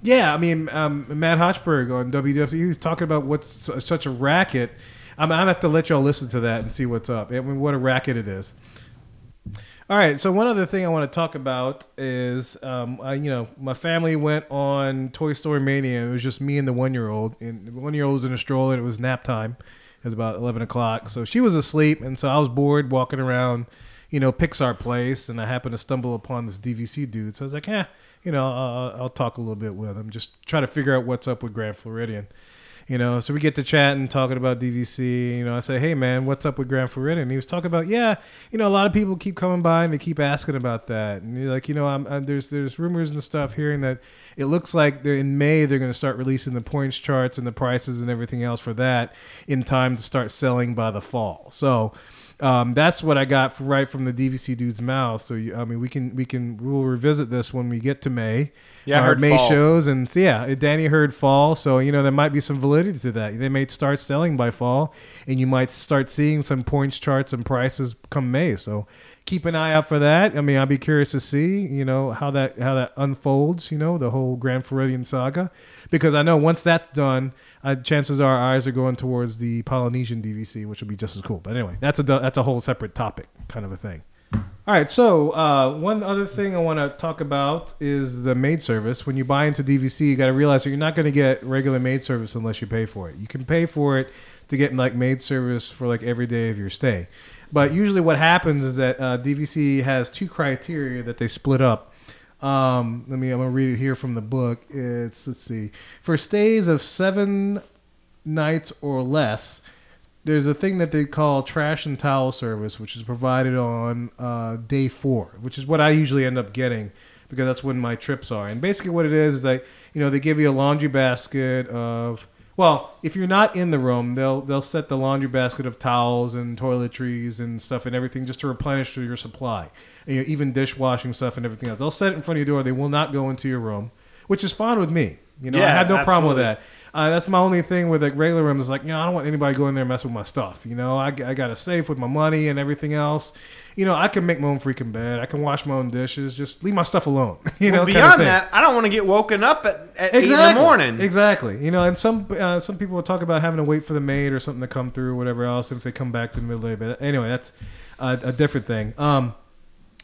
[SPEAKER 1] yeah, I mean, um, Matt Hochberg on WWF, he was talking about what's such a racket. I'm, I'm gonna have to let y'all listen to that and see what's up. I mean, what a racket it is. All right, so one other thing I want to talk about is, um, I, you know, my family went on Toy Story Mania. It was just me and the one year old, and the one year old was in a stroller. And it was nap time. It was about eleven o'clock, so she was asleep, and so I was bored walking around, you know, Pixar Place, and I happened to stumble upon this DVC dude. So I was like, eh, you know, I'll, I'll talk a little bit with him, just try to figure out what's up with Grand Floridian. You know, so we get to chatting, talking about DVC. You know, I say, "Hey, man, what's up with Grand Floridian?" And he was talking about, yeah, you know, a lot of people keep coming by and they keep asking about that. And you're like, you know, I'm, i there's there's rumors and stuff hearing that it looks like they're in May they're going to start releasing the points charts and the prices and everything else for that in time to start selling by the fall. So. Um, that's what I got right from the DVC dude's mouth. So I mean, we can we can we'll revisit this when we get to May.
[SPEAKER 2] Yeah, heard
[SPEAKER 1] May
[SPEAKER 2] fall.
[SPEAKER 1] shows, and so, yeah, Danny heard fall, so you know there might be some validity to that. They may start selling by fall, and you might start seeing some points charts and prices come May. So keep an eye out for that. I mean, I'll be curious to see you know how that how that unfolds. You know the whole Grand Floridian saga, because I know once that's done, uh, chances are our eyes are going towards the Polynesian DVC, which will be just as cool. But anyway, that's a that's a whole separate topic, kind of a thing. All right, so uh, one other thing I want to talk about is the maid service. When you buy into DVC, you got to realize that you're not going to get regular maid service unless you pay for it. You can pay for it to get like maid service for like every day of your stay, but usually what happens is that uh, DVC has two criteria that they split up. Um, let me. I'm gonna read it here from the book. It's let's see. For stays of seven nights or less, there's a thing that they call trash and towel service, which is provided on uh, day four, which is what I usually end up getting because that's when my trips are. And basically, what it is is that you know they give you a laundry basket of well, if you're not in the room, they'll they'll set the laundry basket of towels and toiletries and stuff and everything just to replenish your supply. And, you know, even dishwashing stuff and everything else. They'll set it in front of your door. They will not go into your room, which is fine with me. You know, I
[SPEAKER 2] Yeah,
[SPEAKER 1] have no problem with that. Uh, that's my only thing with like regular room is like you know I don't want anybody going there and messing with my stuff. You know I, I got a safe with my money and everything else. You know I can make my own freaking bed. I can wash my own dishes. Just leave my stuff alone. You know
[SPEAKER 2] well,
[SPEAKER 1] kinda
[SPEAKER 2] beyond that, I don't want to get woken up at, at eight in the morning.
[SPEAKER 1] Exactly. You know, and some uh, some people will talk about having to wait for the maid or something to come through or whatever else if they come back to the middle of the day. But anyway, that's a, a different thing. Um,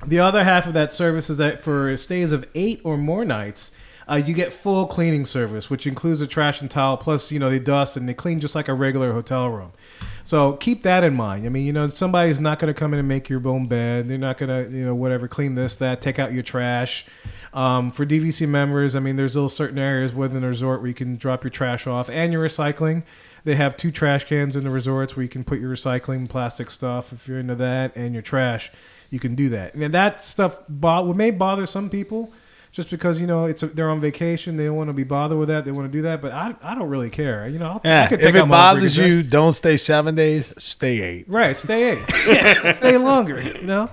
[SPEAKER 1] the other half of that service is that for stays of eight or more nights, uh, you get full cleaning service, which includes a trash and towel. Plus, you know, they dust and they clean just like a regular hotel room. So keep that in mind. I mean, you know, somebody's not going to come in and make your own bed. They're not going to, you know, whatever, clean this, that, take out your trash. Um, for DVC members, I mean, there's little certain areas within the resort where you can drop your trash off and your recycling. They have two trash cans in the resorts where you can put your recycling, plastic stuff if you're into that, and your trash. You can do that. And that stuff may bother some people just because you know it's a, they're on vacation, they don't want to be bothered with that, they want to do that. But I, I don't really care. You know, I'll, I
[SPEAKER 3] Yeah,
[SPEAKER 1] could
[SPEAKER 3] if it
[SPEAKER 1] out my own
[SPEAKER 3] bothers
[SPEAKER 1] freaking
[SPEAKER 3] you, don't stay seven days. Stay eight.
[SPEAKER 1] Right, stay eight. Stay longer. You know,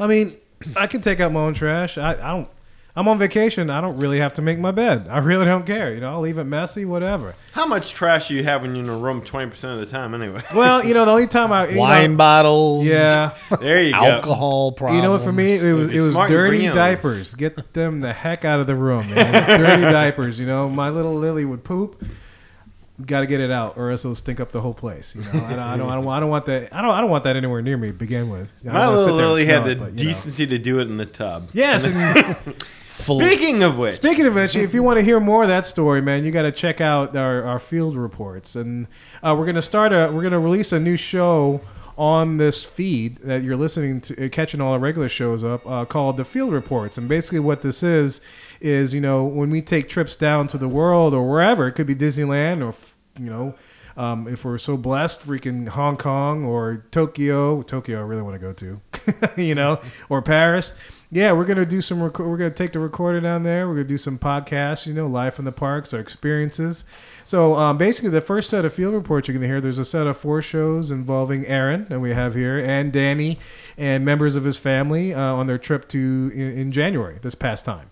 [SPEAKER 1] I mean, I can take out my own trash. I, I don't. I'm on vacation. I don't really have to make my bed. I really don't care. You know, I'll leave it messy, whatever.
[SPEAKER 2] How much trash do you have when you're in a room 20% of the time anyway?
[SPEAKER 1] Well, you know, the only time I you
[SPEAKER 3] Wine
[SPEAKER 1] know,
[SPEAKER 3] bottles.
[SPEAKER 1] yeah,
[SPEAKER 2] There you go.
[SPEAKER 3] Alcohol problems.
[SPEAKER 1] you know what? For me, it was it was
[SPEAKER 2] smart, you bring
[SPEAKER 1] dirty diapers. Get them the heck out of the room, man. dirty diapers. You know, my little Lily would poop. Got to get it out, or else it'll stink up the whole place. You know, I don't, I don't, I don't, I don't want that. I don't, I don't want that anywhere near me to begin with. I don't
[SPEAKER 2] My
[SPEAKER 1] wanna
[SPEAKER 2] little Lily had
[SPEAKER 1] smell
[SPEAKER 2] the
[SPEAKER 1] it, but, you know.
[SPEAKER 2] decency to do it in the tub.
[SPEAKER 1] Yes, and
[SPEAKER 3] Full-
[SPEAKER 2] Speaking of which,
[SPEAKER 1] Speaking of which, if you want to hear more of that story, man, you got to check out our, our field reports, and uh, we're gonna start a we're gonna release a new show on this feed that you're listening to, uh, catching all our regular shows up, uh, called the Field Reports, and basically what this is is you know when we take trips down to the world or wherever, it could be Disneyland or you know. Um, if we're so blessed, freaking Hong Kong or Tokyo, Tokyo, I really want to go to. you know, or Paris. Yeah, we're gonna do some. Rec- we're gonna take the recorder down there. We're gonna do some podcasts. You know, life in the parks, our experiences. So um, basically, the first set of field reports you're gonna hear. There's a set of four shows involving Aaron that we have here, and Danny, and members of his family uh, on their trip to in, in January this past time.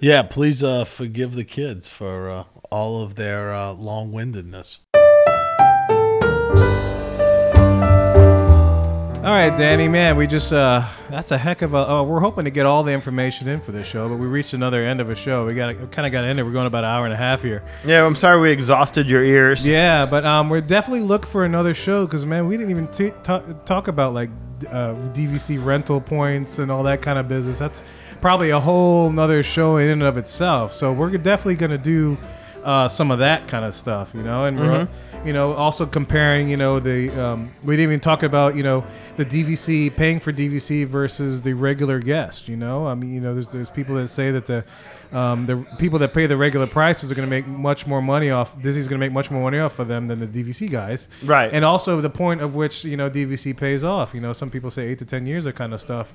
[SPEAKER 3] Yeah, please uh, forgive the kids for uh, all of their uh,
[SPEAKER 1] All right, Danny, man, we just uh that's a heck of a oh, we're hoping to get all the information in for this show, but we reached another end of a show. We got kind of got to end it. We're going about an hour and a half here.
[SPEAKER 2] Yeah, I'm sorry we exhausted your ears.
[SPEAKER 1] Yeah, but um we're definitely look for another show cuz man, we didn't even t- talk, talk about like uh, DVC rental points and all that kind of business. That's probably a whole nother show in and of itself. So we're definitely going to do uh, some of that kind of stuff, you know, and we're, you know, also comparing, you know, the um, we didn't even talk about, you know, the DVC paying for DVC versus the regular guest. You know, I mean, you know, there's there's people that say that the um, the people that pay the regular prices are going to make much more money off. Disney's going to make much more money off of them than the DVC guys,
[SPEAKER 2] Right.
[SPEAKER 1] And also the point of which you know DVC pays off. You know, some people say eight to ten years, that kind of stuff.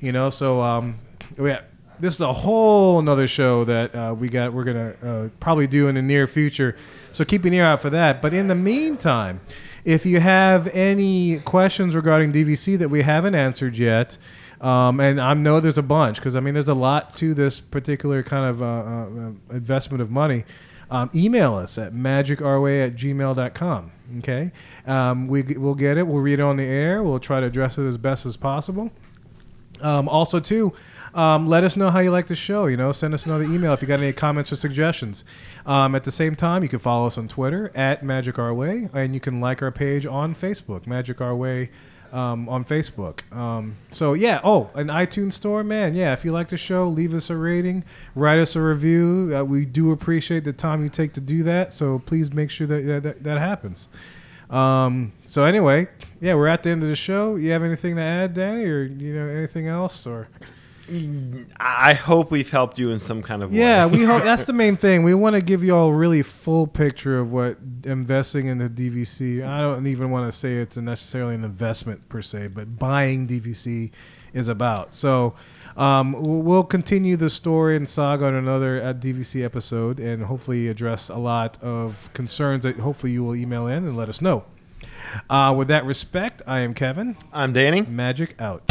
[SPEAKER 1] You know, so um, yeah, this is a whole nother show that uh, we got. We're gonna uh, probably do in the near future. So keep an ear out for that. But in the meantime, if you have any questions regarding DVC that we haven't answered yet. Um, and I know there's a bunch because I mean there's a lot to this particular kind of uh, uh, investment of money. Um, email us at magicourway at gmail.com. Okay, um, we we'll get it. We'll read it on the air. We'll try to address it as best as possible. Um, also, too, um, let us know how you like the show. You know, send us another email if you got any comments or suggestions. Um, at the same time, you can follow us on Twitter at Magic Our Way, and you can like our page on Facebook, Magic Our Way. Um, on Facebook. Um, so yeah. Oh, an iTunes store, man. Yeah. If you like the show, leave us a rating, write us a review. Uh, we do appreciate the time you take to do that. So please make sure that that, that, happens. Um, so anyway, yeah, we're at the end of the show. You have anything to add, Danny, or you know anything else, or?
[SPEAKER 2] I hope we've helped you in some kind of way.
[SPEAKER 1] Yeah, we hope that's the main thing. We want to give you all a really full picture of what investing in the DVC. I don't even want to say it's necessarily an investment per se, but buying DVC is about. So um, we'll we'll continue the story and saga on another at DVC episode, and hopefully address a lot of concerns that hopefully you will email in and let us know. Uh, with that respect, I am Kevin.
[SPEAKER 2] I'm Danny.
[SPEAKER 1] Magic out.